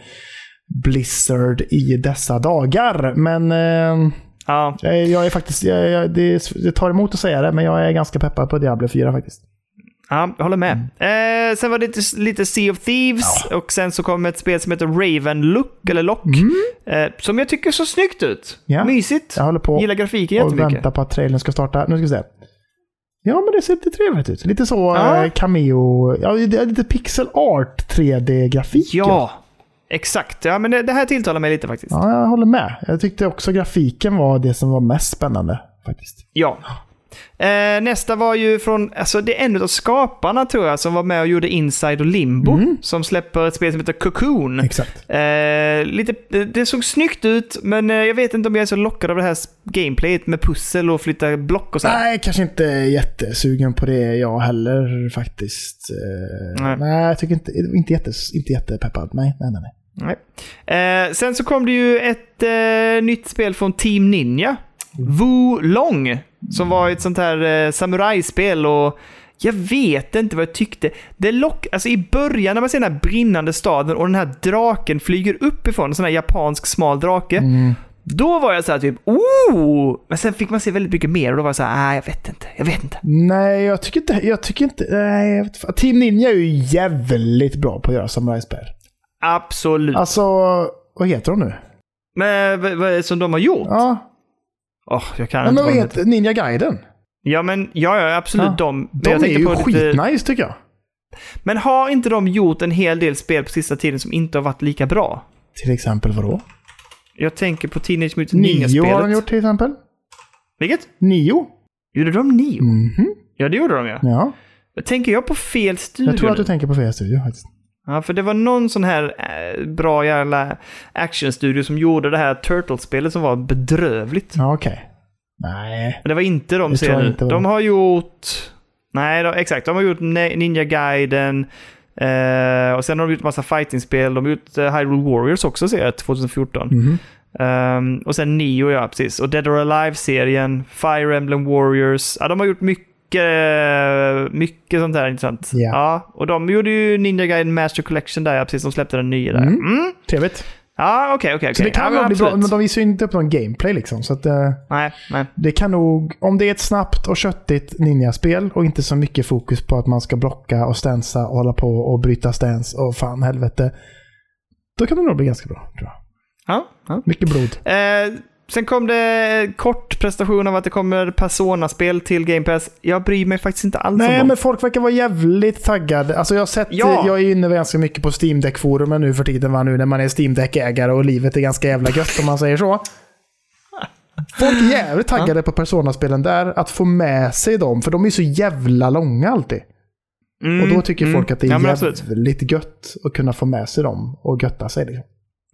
Blizzard i dessa dagar. Men eh, Ja, jag, är, jag är faktiskt... Jag, jag, det, det tar emot att säga det, men jag är ganska peppad på Diablo 4 faktiskt. ja, jag håller med. Eh, sen var det lite, lite Sea of Thieves och sen så kom ett spel som heter Raven Look, eller Lock. Eh, som jag tycker så snyggt ut. Mm. Ja. Mysigt. Jag håller på Gillar grafiken och jättemycket. väntar på att trailern ska starta. Nu ska vi se. Ja, men det ser lite trevligt ut. Lite så Ja. eh, cameo... Ja, det är lite pixel art 3D-grafik. Ja, exakt. Ja, men det, det här tilltalar mig lite faktiskt. Ja, jag håller med. Jag tyckte också grafiken var det som var mest spännande. faktiskt. Ja. Eh, nästa var ju från, alltså det är en av skaparna tror jag som var med och gjorde Inside och Limbo. Som släpper ett spel som heter Cocoon. Exakt. Eh, lite, det såg snyggt ut, men eh, jag vet inte om jag är så lockad av det här gameplayet med pussel och flytta block och så. Nej, kanske inte jättesugen på det jag heller faktiskt. Eh, Nej. nej. jag tycker inte, inte, jättes, inte jättepeppad. Nej, nej, nej. nej. Nej. Eh, sen så kom det ju ett eh, nytt spel från Team Ninja. Wu Long. Som var ett sånt här eh, samurajspel och jag vet inte vad jag tyckte. Det lock, alltså i början när man ser den här brinnande staden och den här draken flyger uppifrån, en sån här japansk smal drake. Då var jag så här typ oh! Men sen fick man se väldigt mycket mer och då var jag så här, nej jag vet inte, jag vet inte. Nej, jag tycker inte... Jag tycker inte nej, jag vet. Team Ninja är ju jävligt bra på att göra samurajspel. Absolut. Alltså, vad heter de nu? Men som de har gjort? Ja, Åh, jag kan men inte vad vad heter Ninja Guiden? Ja, men ja, ja absolut Ja. de. Men De jag är ju på lite- skitnice tycker jag. Men har inte de gjort en hel del spel på sista tiden som inte har varit lika bra? Till exempel vadå? Jag tänker på Teenage Mutant Nio Ninja-spelet. har de gjort till exempel. Vilket? Nio? Gjorde de Nio? Mhm. Ja, det gjorde de ja. Ja, Tänker jag på fel studio? jag tror att du tänker på fel studio faktiskt. Ja, för det var någon sån här äh, bra jävla actionstudio som gjorde det här Turtles-spelet som var bedrövligt. Ja, okej. Nej. Men det var inte de serien. De har gjort... Nej, de, exakt. De har gjort Ninja Gaiden. Eh, och sen har de gjort massa fightingspel. De har gjort eh, Hyrule Warriors också ser jag, 2014. Mhm. Ehm, och sen Nio, ja precis. Och Dead or Alive-serien, Fire Emblem Warriors. Ja, de har gjort mycket, mycket sånt där intressant. Ja. Ja, och de gjorde ju Ninja Gaiden Master Collection där, ja precis. De släppte den nya där. Mm. Mm. Trevligt. Ja, okej, okej. Så okej. det kan ja, nog bli bra, absolut. men de visar ju inte upp någon gameplay liksom. Så att, eh, Nej, nej. det kan nog, om det är ett snabbt och köttigt ninjaspel och inte så mycket fokus på att man ska blocka och stansa och hålla på och bryta stans och fan helvete. Då kan det nog bli ganska bra, tror jag. Ja, ja. Mycket blod. Eh, sen kom det kort prestation av att det kommer Persona-spel till Game Pass. Jag bryr mig faktiskt inte alls om Nej, dem. men folk verkar vara jävligt taggade. Alltså jag har sett, Ja. jag är inne ganska mycket på Steam Deck-forumen nu för tiden, va, nu när man är Steam Deck-ägare och livet är ganska jävla gött om man säger så. Folk är jävligt taggade på Persona-spelen där, att få med sig dem, för de är så jävla långa alltid. Mm, Och då tycker mm. folk att det är ja, men absolut. jävligt gött att kunna få med sig dem och götta sig. Liksom.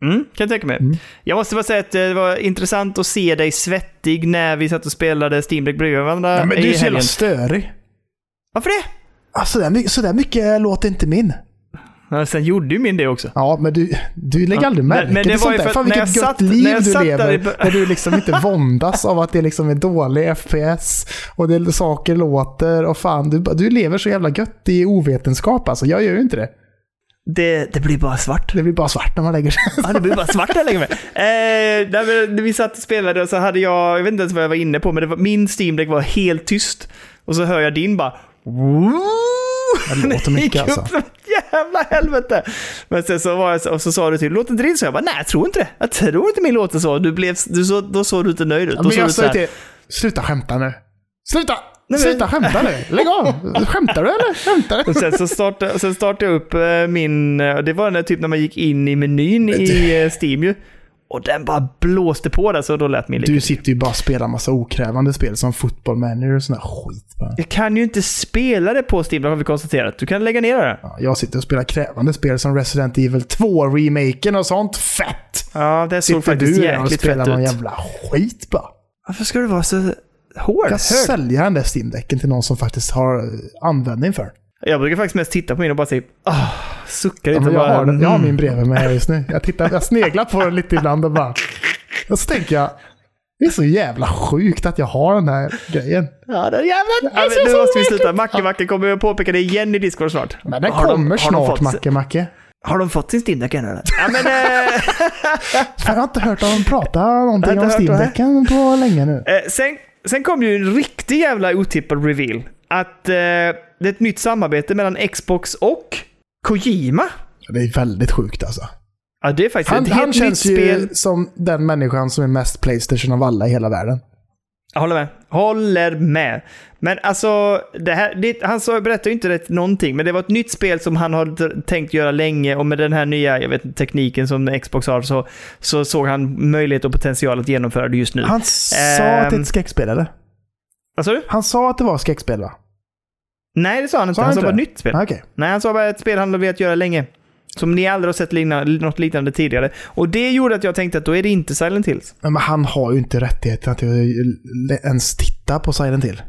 Mm, kan jag tänka mig. Mm. Jag måste bara säga att det var intressant att se dig svettig när vi satt och spelade Steam Deck bredvid varandra Ja, men du är så jävla störig. Varför det? Alltså, där, så där mycket låter inte min. Ja, sen gjorde ju min det också. Ja, men du, du lägger aldrig Men- märke men det till sånt där. Fan när vilket gött satt- när liv du satt lever. Där du liksom inte våndas av att det liksom är dålig FPS och det saker låter och fan, du, du lever så jävla gött i ovetenskap alltså. Jag gör ju inte det. Det, det blir bara svart. Det blir bara svart när man lägger sig. Ja, det blir bara svart när jag lägger mig. Eh, nej, men när vi satt och spelade och så hade jag, jag vet inte ens vad jag var inne på, men det var, min Steam Deck var helt tyst. Och så hör jag din bara... Det låter mycket alltså. jävla helvete. Men sen så, var jag, så- och så sa du till, låter inte din så? Jag bara, nej jag tror inte det. Jag tror inte min låter så. Du blev, du så, då såg du inte nöjd ut. Ja, men jag sa ju till sluta skämta nu. Sluta! Men- Sluta skämta nu. Lägg av. Skämtar du eller? Skämtar du? och sen så startade, sen startade jag upp eh, min, eh, det var när, typ när man gick in i menyn i eh, Steam ju. Och den bara blåste på där så då lät min Du sitter ju bara och spelar massa okrävande spel som Football Manager och sån där skit. Bara. Jag kan ju inte spela det på Steam, har vi konstaterat. Du kan lägga ner det. Ja, jag sitter och spelar krävande spel som Resident Evil 2-remaken och sånt. Fett! Ja, det såg Sitter faktiskt du där och jäkligt spelar fett någon ut. jävla skit bara. Varför ska du vara så hård? Jag Hög? sälja den där Steam-däcken till någon som faktiskt har användning för den. Jag brukar faktiskt mest titta på min och bara säga ah, suckar Ja, lite. och jag, bara, har den, jag har min mm. bredvid mig här just nu. Jag, tittar, jag sneglar på den lite ibland och bara... Och så tänker jag, det är så jävla sjukt att jag har den här grejen. Ja, den jävla... Ja, men nu måste vi sluta. Macke, Macke kommer att påpeka det igen i Discord snart. Men den Har de- kommer har de snart, fått- Macke, Macke. Har de fått sin Steam-Deck ännu eller? Ja, men, eh, Jag har inte hört dem prata någonting om. Steam-däcken på länge nu. eh, sen, sen kom ju en riktig jävla otippad reveal. Att eh, det är ett nytt samarbete mellan Xbox och Kojima. Det är väldigt sjukt alltså. Ja, det är faktiskt Han, ett han helt känns nytt ju spel. som den människan som är mest Playstation av alla i hela världen. Jag håller med. Håller med. Men alltså, det här, det, han sa, berättade ju inte rätt någonting, men det var ett nytt spel som han har tänkt göra länge och med den här nya jag vet, tekniken som Xbox har så, så såg han möjlighet och potential att genomföra det just nu. Han sa att det är Ehm. ett skräckspel, eller? Vad sa du? Han sa att det var skräckspel, va? Nej, det sa han inte. Sa han han sa bara det? ett nytt spel. Ah, Okej. Nej, han sa bara ett spel han har velat göra länge. Som ni aldrig har sett liknande, något liknande tidigare. Och det gjorde att jag tänkte att då är det inte Silent Hills. Men han har ju inte rättigheten att ens titta på Silent Hill.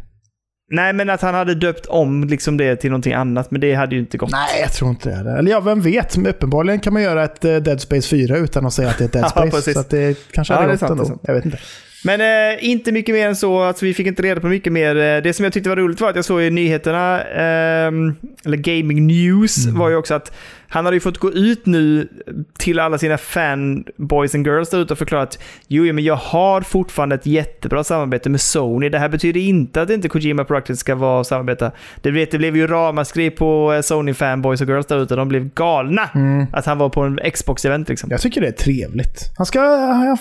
Nej, men att han hade döpt om liksom det till någonting annat, men det hade ju inte gått. Nej, jag tror inte det. Eller ja, vem vet? Men uppenbarligen kan man göra ett eh, Dead Space 4 utan att säga att det är ett Dead Ja, Space. precis. så att det kanske Ja, hade är gått sant, ändå. Jag vet inte. Men eh, inte mycket mer än så. Alltså, vi fick inte reda på mycket mer. Eh, Det som jag tyckte var roligt var att jag såg i nyheterna, ehm, eller Gaming News, Mm. var ju också att han hade ju fått gå ut nu till alla sina fanboys and girls där ute och förklara att jo, men jag har fortfarande ett jättebra samarbete med Sony. Det här betyder inte att inte Kojima Productions ska vara samarbeta. Det, vet, det blev ju ramaskri på eh, Sony fanboys och girls där ute. De blev galna Mm. att han var på en Xbox-event liksom. Jag tycker det är trevligt. Han ska, han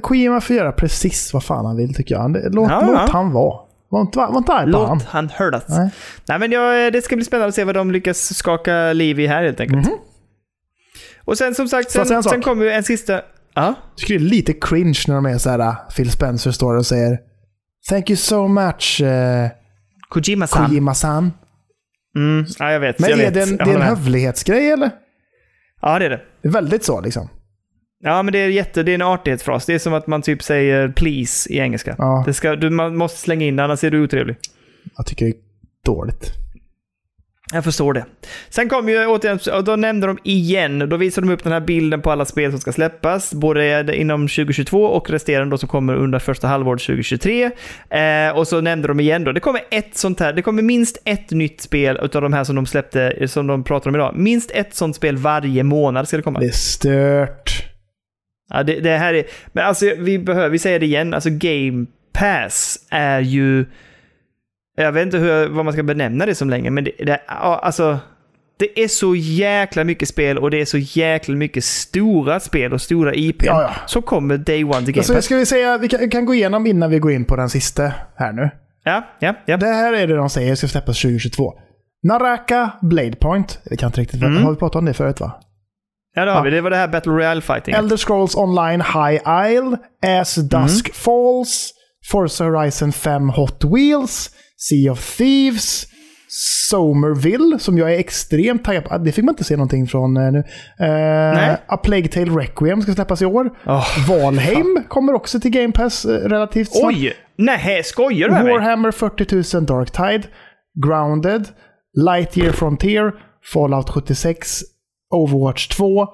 Kojima får göra precis vad fan han vill tycker jag. Låt, Ja, låt ja. han vara. Var inte, var inte arg på han. Låt han höras. Nej. Nej, men jag, det ska bli spännande att se vad de lyckas skaka liv i här helt enkelt. Mhm. Och sen som sagt, sen, en sen kommer ju en sista... Ja? Jag tycker det är lite cringe när de är så här. äh, Phil Spencer står och säger Thank you so much uh, Kojima-san. Kojima-san. Mm, ja, jag vet. Men jag är vet. det en, det är en hövlighetsgrej eller? Ja, det är det. Det är väldigt så liksom. Ja, men det är, jätte, det är en artighetsfras. Det är som att man typ säger please i engelska. Ja. Det ska, du, man måste slänga in det, annars är du otrevlig. Jag tycker det är dåligt. Jag förstår det. Sen kom ju återigen, och då nämnde de igen, då visade de upp den här bilden på alla spel som ska släppas, både inom 2022 och resterande då som kommer under första halvåret 2023. Eh, och så nämnde de igen då, det kommer ett sånt här, det kommer minst ett nytt spel utav de här som de släppte, som de pratar om idag. Minst ett sånt spel varje månad ska det komma. Det är stört. Ja, det, det här är, men alltså vi behöver, vi säger det igen, alltså Game Pass är ju, jag vet inte hur, vad man ska benämna det som länge, men det, det, alltså, det är så jäkla mycket spel och det är så jäkla mycket stora spel och stora IP Ja, ja. som kommer day one till Game Alltså, Pass. ska vi säga, vi kan, vi kan gå igenom innan vi går in på den sista här nu. Ja, ja, ja. Det här är det de säger ska släppas 2022. Naraka Blade Point. Det kan inte riktigt Mm. Har vi pratat om det förut va? Ja det har Ja. vi. Det var det här Battle Royale fighting. Elder Scrolls Online High Isle, As Dusk Mm. Falls, Forza Horizon 5 Hot Wheels, Sea of Thieves, Somerville, som jag är extremt taggad på. Ah, Det fick man inte se någonting från eh, nu. Eh, Nej. A Plague Tale Requiem ska släppas i år. Åh, Valheim kommer också till Game Pass eh, relativt snart. Oj! Nej, skojar du med? Warhammer 40 000 Dark Tide, Grounded, Lightyear Frontier, Fallout 76, Overwatch 2,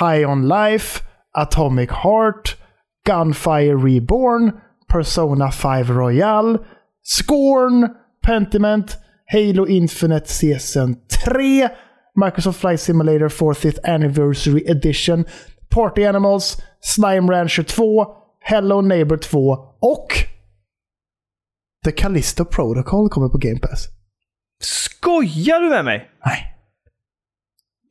High On Life, Atomic Heart, Gunfire Reborn, Persona 5 Royal, Scorn, Pentiment, Halo Infinite Season 3, Microsoft Flight Simulator 40th Anniversary Edition, Party Animals, Slime Rancher 2, Hello Neighbor 2 och The Callisto Protocol kommer på Game Pass. Skojar du med mig? Nej.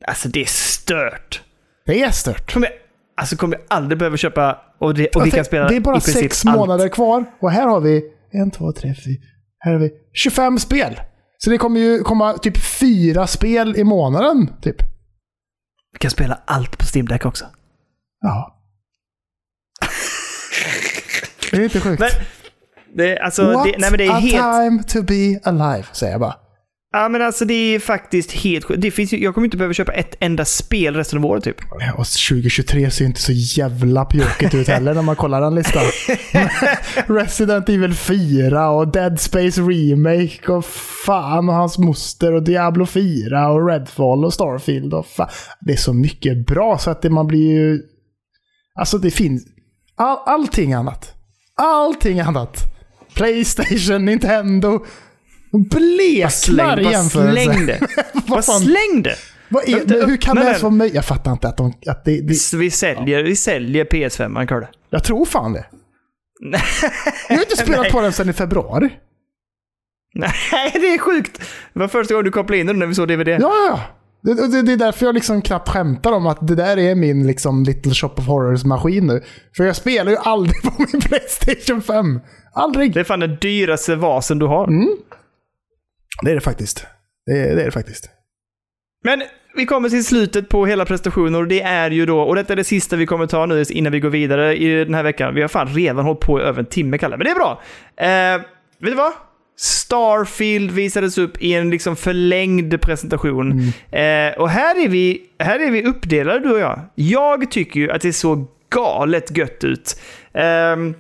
Alltså det är stört. Det är stört. Kommer jag, alltså kommer jag aldrig behöva köpa och, det, och vi kan spela det är bara sex allt. månader kvar och här har vi en, två, tre, fyra. Här har vi 25 spel. Så det kommer ju komma typ fyra spel i månaden. Typ. Vi kan spela allt på Steam Deck också. Ja. Det är inte sjukt. Men, det, alltså, What det, nej, men det är a helt... time to be alive, säger jag bara. Ja, men alltså det är faktiskt helt sjukt. Det finns ju, jag kommer inte behöva köpa ett enda spel resten av året typ. Och 2023 ser ju inte så jävla pjåkigt ut heller när man kollar den listan. Resident Evil 4 och Dead Space Remake och fan och hans moster och Diablo 4 och Redfall och Starfield och fan. Det är så mycket bra så att det, man blir ju... Alltså det finns... All, allting annat. Allting annat. Playstation, Nintendo. I bara släng det. Bara släng det. Vad är, Men hur kan det ens vara möjligt? Jag fattar inte att, de, att det, det... Vi säljer, vi säljer PS5, man Kalle. Jag tror fan det. Jag har inte spelat Nej. på den sedan i februari. Nej, det är sjukt. Det var första gången du kopplade in den när vi såg DVD. Ja, ja, ja. Det, det, det är därför jag liksom knappt skämtar om att det där är min liksom Little Shop of Horrors-maskin nu. För jag spelar ju aldrig på min Playstation 5. Aldrig. Det är fan den dyraste vasen du har. Mm. Det är det faktiskt. Det är det, är det faktiskt. Men vi kommer till slutet på hela prestationen och det är ju då, och detta är det sista vi kommer ta nu innan vi går vidare i den här veckan. Vi har fan redan hållit på i över en timme, Kalle, men det är bra. Eh, vet du vad? Starfield visades upp i en liksom förlängd presentation. Eh, och här är, vi, här är vi uppdelade, du och jag. Jag tycker ju att det såg galet gött ut. Ehm,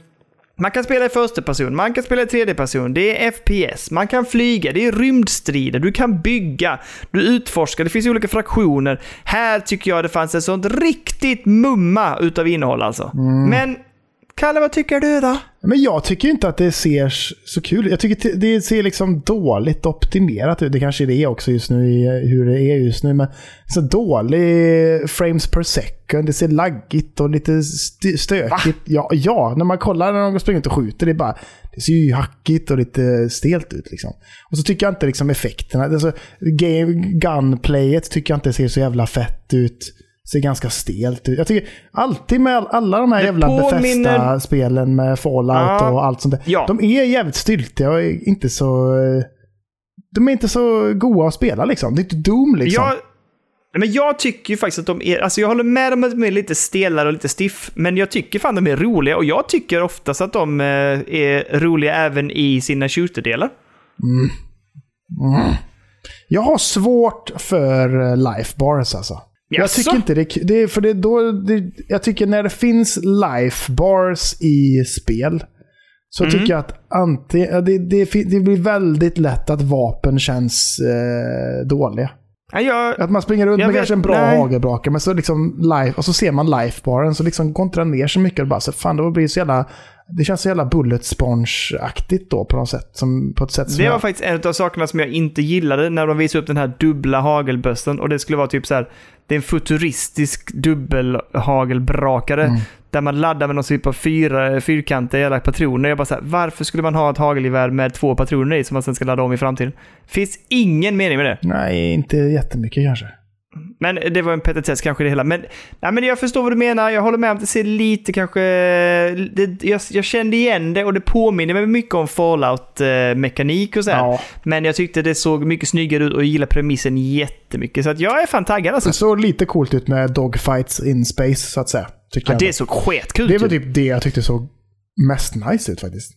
man kan spela i första person, man kan spela i tredje person, det är FPS, man kan flyga, det är rymdstrider, du kan bygga, du utforskar, det finns olika fraktioner. Här tycker jag det fanns ett sånt riktigt mumma utav innehåll alltså. Men, Kalle, vad tycker du då? Men jag tycker inte att det ser så kul. Jag tycker det ser liksom dåligt optimerat ut. Det kanske är det också just nu, i hur det är just nu. Men så dålig frames per second. Det ser laggigt och lite st- stökigt. Ja, ja, när man kollar när de springer ut och skjuter, det är bara... Det ser ju hackigt och lite stelt ut liksom. Och så tycker jag inte liksom effekterna, alltså game, gunplayet tycker jag inte ser så jävla fett ut. Ser ganska stelt ut. Jag tycker alltid med all, alla de här Det jävla påminner- Bethesda-spelen med Fallout Ja. och allt sånt där. Ja. De är jävligt styltiga och inte så... De är inte så goa att spela liksom. Det är inte Doom liksom. Jag, men jag tycker ju faktiskt att de är, alltså jag håller med om att de är lite stelare och lite stiff, men jag tycker fan de är roliga och jag tycker oftast att de eh, är roliga även i sina shooter-delar. Jag har svårt för eh, life bars alltså. Jag Jaså? tycker inte det, det för det då, det, Jag tycker när det finns life bars i spel så Mm. tycker jag att anti, det, det, det blir väldigt lätt att vapen känns eh, dåliga. Ja, jag, Att man springer runt med vet- kanske en bra nej. hagelbrake, men så liksom life, och så ser man lifebaren så liksom går inte den ner så mycket. Och bara så, fan, det blir så jävla... Det känns så jävla bullet sponge-aktigt då på något sätt. Som, på ett sätt som det var jag, faktiskt en av sakerna som jag inte gillade när de visade upp den här dubbla hagelbössen och det skulle vara typ så här. Det är en futuristisk dubbelhagelbrakare Mm. Där man laddar med någon typ av fyra, fyrkantiga jävla patroner. Jag bara så här, varför skulle man ha ett hagelgevär med två patroner i som man sen ska ladda om i framtiden? Finns ingen mening med det. Nej, inte jättemycket kanske. Men det var en petitess kanske det hela. Men, nej, men jag förstår vad du menar. Jag håller med om att det ser lite kanske... Det, jag, jag kände igen det och det påminner mig mycket om Fallout-mekanik och så. Ja. Men jag tyckte det såg mycket snyggare ut och jag gillar premissen jättemycket. Så att jag är fan taggad alltså. Det såg lite coolt ut med dogfights in space, så att säga. Tycker Ja, det såg skitkul det var typ det jag tyckte såg mest nice ut faktiskt.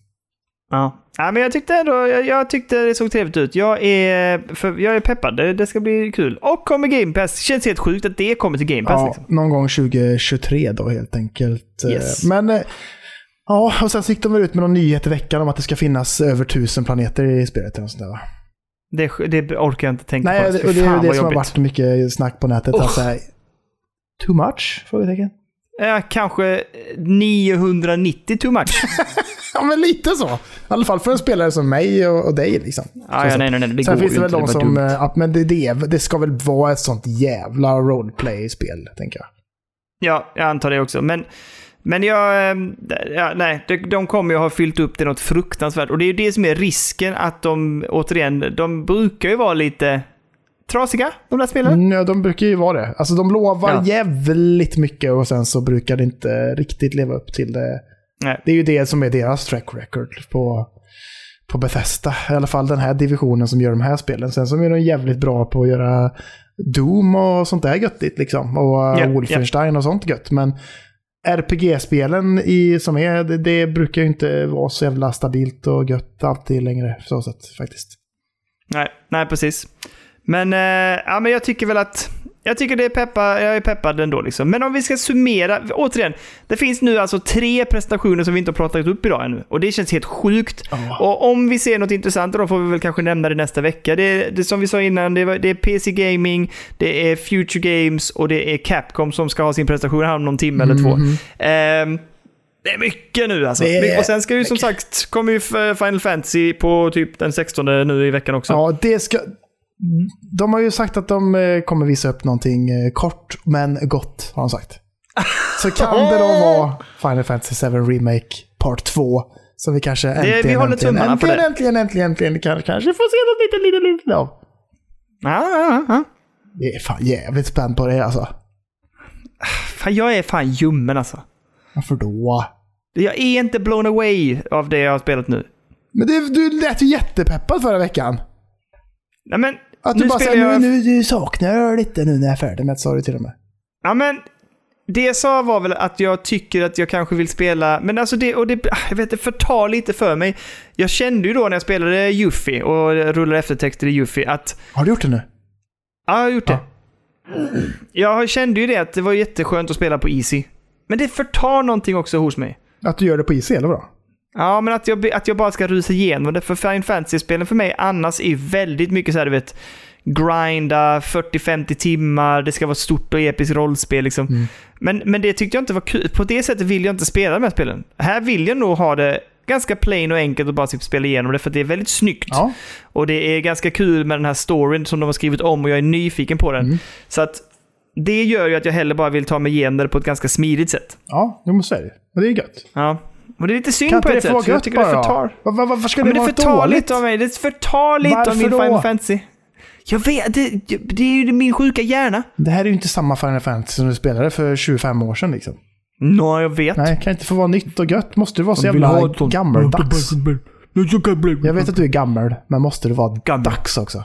Ja. ja, men jag tyckte ändå, jag, jag tyckte det såg trevligt ut. Jag är, för, jag är peppad. Det, det ska bli kul. Och kommer Game Pass. Det känns helt sjukt att det kommer till Game Pass. Ja, Liksom. någon gång 2023 då helt enkelt. Eh, Yes. Men eh, ja, och sen gick de väl ut med någon nyhet i veckan om att det ska finnas över tusen planeter i spelet. Eller sånt där, va? Det, det orkar jag inte tänka Nej, på. det, Fy och det är det som har jobbigt. varit mycket snack på nätet. Usch. Alltså, too much? Frågetecken. Ja, kanske 990 too much. Ja, men lite så. I alla fall för en spelare som mig och, och dig. Liksom. Ja, ja, nej, nej, nej, det Sen går finns det väl de som... eh, Att, men det, det, det ska väl vara ett sånt jävla roleplay-spel, tänker jag. Ja, jag antar det också. Men, men jag... eh, Ja, nej, de, de kommer ju ha fyllt upp det något fruktansvärt. Och det är ju det som är risken att de, återigen, de brukar ju vara lite trasiga, de där spelen. Ja, de brukar ju vara det. Alltså de lovar Ja. jävligt mycket och sen så brukar det inte riktigt leva upp till det. Nej. Det är ju det som är deras track record på, på Bethesda. I alla fall den här divisionen som gör de här spelen. Sen så är de jävligt bra på att göra Doom och sånt där göttigt liksom. Och uh, Wolfenstein och sånt gött. Men RPG-spelen i, som är, det, det brukar ju inte vara så jävla stabilt och gött alltid längre. Så sätt faktiskt. Nej, nej precis. Men, eh, ja, men jag tycker väl att... Jag tycker det är peppa, jag är peppad ändå. Liksom. Men om vi ska summera, återigen. Det finns nu alltså tre prestationer som vi inte har pratat upp idag ännu. Och det känns helt sjukt. Ja. Och om vi ser något intressant då får vi väl kanske nämna det nästa vecka. Det det som vi sa innan, det är, det är PC Gaming, det är Future Games och det är Capcom som ska ha sin prestation här om någon timme eller två. Ehm, det är mycket nu alltså. Är och sen ska ju som sagt, kommer ju Final Fantasy på typ den 16 nu i veckan också. Ja, det ska... De har ju sagt att de eh, kommer visa upp någonting eh, kort men gott, har de sagt. Så kan det då vara Final Fantasy 7 Remake Part 2 som vi kanske äntligen, vi håller äntligen, tummarna för äntligen, det. äntligen, äntligen, äntligen, kan, kanske får se något litet, litet, litet av. Ja, ja, ja. Det är fan jävligt spänd på det alltså. Fan, jag är fan ljummen alltså. Varför då? Jag är inte blown away av det jag har spelat nu. Men det, du lät ju jättepeppad förra veckan. Nej men, Att du nu bara säger jag... nu, nu saknar jag lite nu när jag är färdig med det, sa du till och med. Ja men, det jag sa var väl att jag tycker att jag kanske vill spela, men alltså det, och det, jag vet det förtar lite för mig. Jag kände ju då när jag spelade Yuffie och rullade eftertexter i Yuffie att, Har du gjort det nu? ja jag har gjort det. Ja. Jag kände ju det att det var jätteskönt att spela på Easy. Men det förtar någonting också hos mig. Att du gör det på IC, eller vadå? Ja, men att jag, att jag bara ska rusa igenom det. För Final Fantasy-spelen för mig annars är väldigt mycket så här, du vet, grinda 40-50 timmar, det ska vara ett stort och episkt rollspel liksom. Men, men det tyckte jag inte var kul. På det sättet vill jag inte spela de här spelen. Här vill jag nog ha det ganska plain och enkelt och bara typ spela igenom det, för det är väldigt snyggt. Ja. Och det är ganska kul med den här storyn som de har skrivit om och jag är nyfiken på den. Så att det gör ju att jag hellre bara vill ta mig igenom det på ett ganska smidigt sätt. Ja, jag måste säga det. Och det är gött. Ja. Och det är lite synd Kan på ett det sätt, jag tycker det bara? förtar. Var, var, varför ska Ja, det men det vara förtar dåligt? lite av mig. Det förtar lite av Varför min då? Final Fantasy. Jag vet, det, det är ju min sjuka hjärna. Det här är ju inte samma Final Fantasy som du spelade för 25 år sedan liksom. Nå, jag vet. Nej, kan inte få vara nytt och gött? Måste det vara så jävla gammaldags? Jag vet att du är gammal, men måste det vara Gammal. dags också?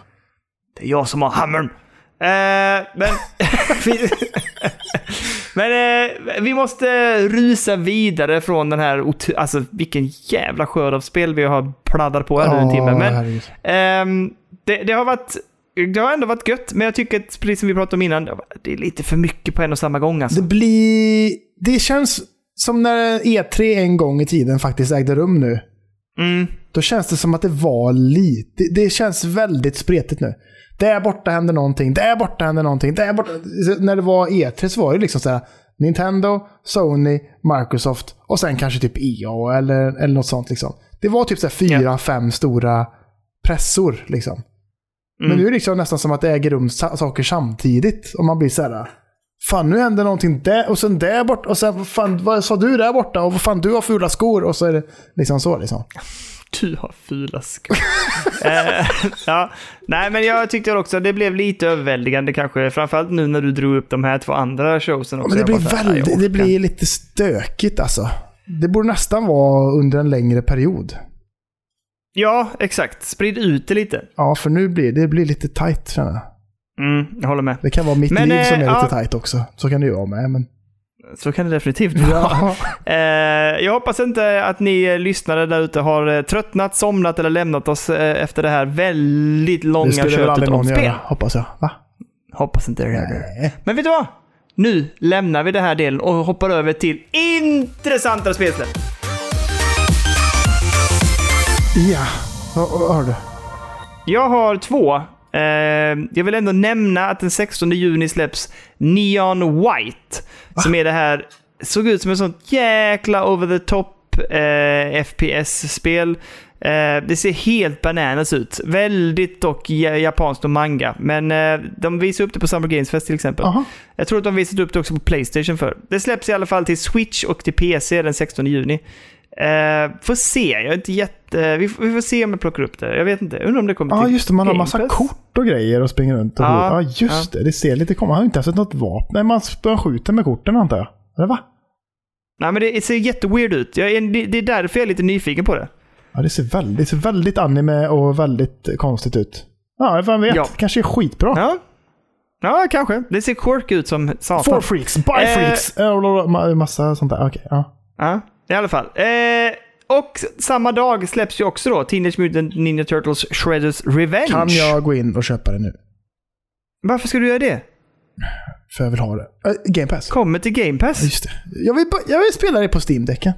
Det är jag som har hammern. Eh, men men eh, vi måste rusa vidare från den här... Alltså vilken jävla skörd av spel vi har pladdrat på här nu en timme. Men ehm, det, det har varit... Det har ändå varit gött, men jag tycker att, precis som vi pratade om innan, det är lite för mycket på en och samma gång alltså. Det blir... Det känns som när E3 en gång i tiden faktiskt ägde rum nu. Mm. Då känns det som att det var lite... Det, det känns väldigt spretigt nu. Där borta händer någonting, där borta händer någonting, där borta... När det var E3 så var det liksom så här Nintendo, Sony, Microsoft och sen kanske typ EA eller, eller något sånt liksom. Det var typ så här fyra, Ja. fem stora pressor liksom. Men Mm. nu är det liksom nästan som att det äger rum sa- saker samtidigt. Och man blir så här. Fan, nu händer någonting där och sen där borta och sen fan, vad sa du där borta och vad fan du har fula skor och så är det liksom så liksom. Du har fula skor. eh, ja. Nej, men jag tyckte också att det blev lite överväldigande kanske. Framförallt nu när du drog upp de här två andra showsen också. Men det blir bara så här, "Nej, jag väldigt, det blir lite stökigt alltså. Det borde nästan vara under en längre period. Ja, exakt. Sprid ut det lite. Ja, för nu blir det blir lite tight känner jag. Mm, jag håller med. Det kan vara mitt Men, liv som är ja. lite tight också. Så kan det ju vara med. Men... Så kan det definitivt vara. Ja. Eh, jag hoppas inte att ni lyssnare där ute har eh, tröttnat, somnat eller lämnat oss eh, efter det här väldigt långa Det köttet om spel. göra, hoppas jag. Va? Hoppas inte det. Nej. Men vet du vad? Nu lämnar vi den här delen och hoppar över till intressantare spelsläpp. Ja, vad har du? Jag har två. Eh, jag vill ändå nämna att den 16 juni släpps Neon White. Som är det här, såg ut som ett sånt jäkla over the top eh, FPS-spel. Eh, det ser helt bananas ut. Väldigt dock ja- japanskt och manga. Men eh, de visar upp det på Summer Games Fest till exempel. Aha. Jag tror att de visat upp det också på Playstation för. Det släpps i alla fall till Switch och till PC den 16 juni. Eh, får se, jag är inte jätte... Vi får, vi får se om jag plockar upp det. Jag vet inte, undrar om det kommer Ja, till just det. Man har massa Pass. kort och grejer och springer runt. Och Ja, ja, just det. Det ser lite konstigt Man har inte sett något vapen. Nej, man, man skjuter med korten antar jag. Eller va? Nej men det ser jätteweird ut. Är, det- är därför jag är lite nyfiken på det. Ja, det ser väldigt, det ser väldigt anime och väldigt konstigt ut. Ja, vem vet. Ja. Kanske är skitbra. Ja. Ja, kanske. Det ser quirky ut som satan. For freaks, by Eh. freaks. Eh, ma- Massa sånt där. Okej, ja. Ja, i alla fall. Eh, och samma dag släpps ju också då Teenage Mutant Ninja Turtles Shredders Revenge. Kan jag gå in och köpa det nu? Varför ska du göra det? För jag vill ha det. Eh, Game Pass. Kommer till Game Pass. Just det. Jag vill, jag vill spela det på Steam-däcken.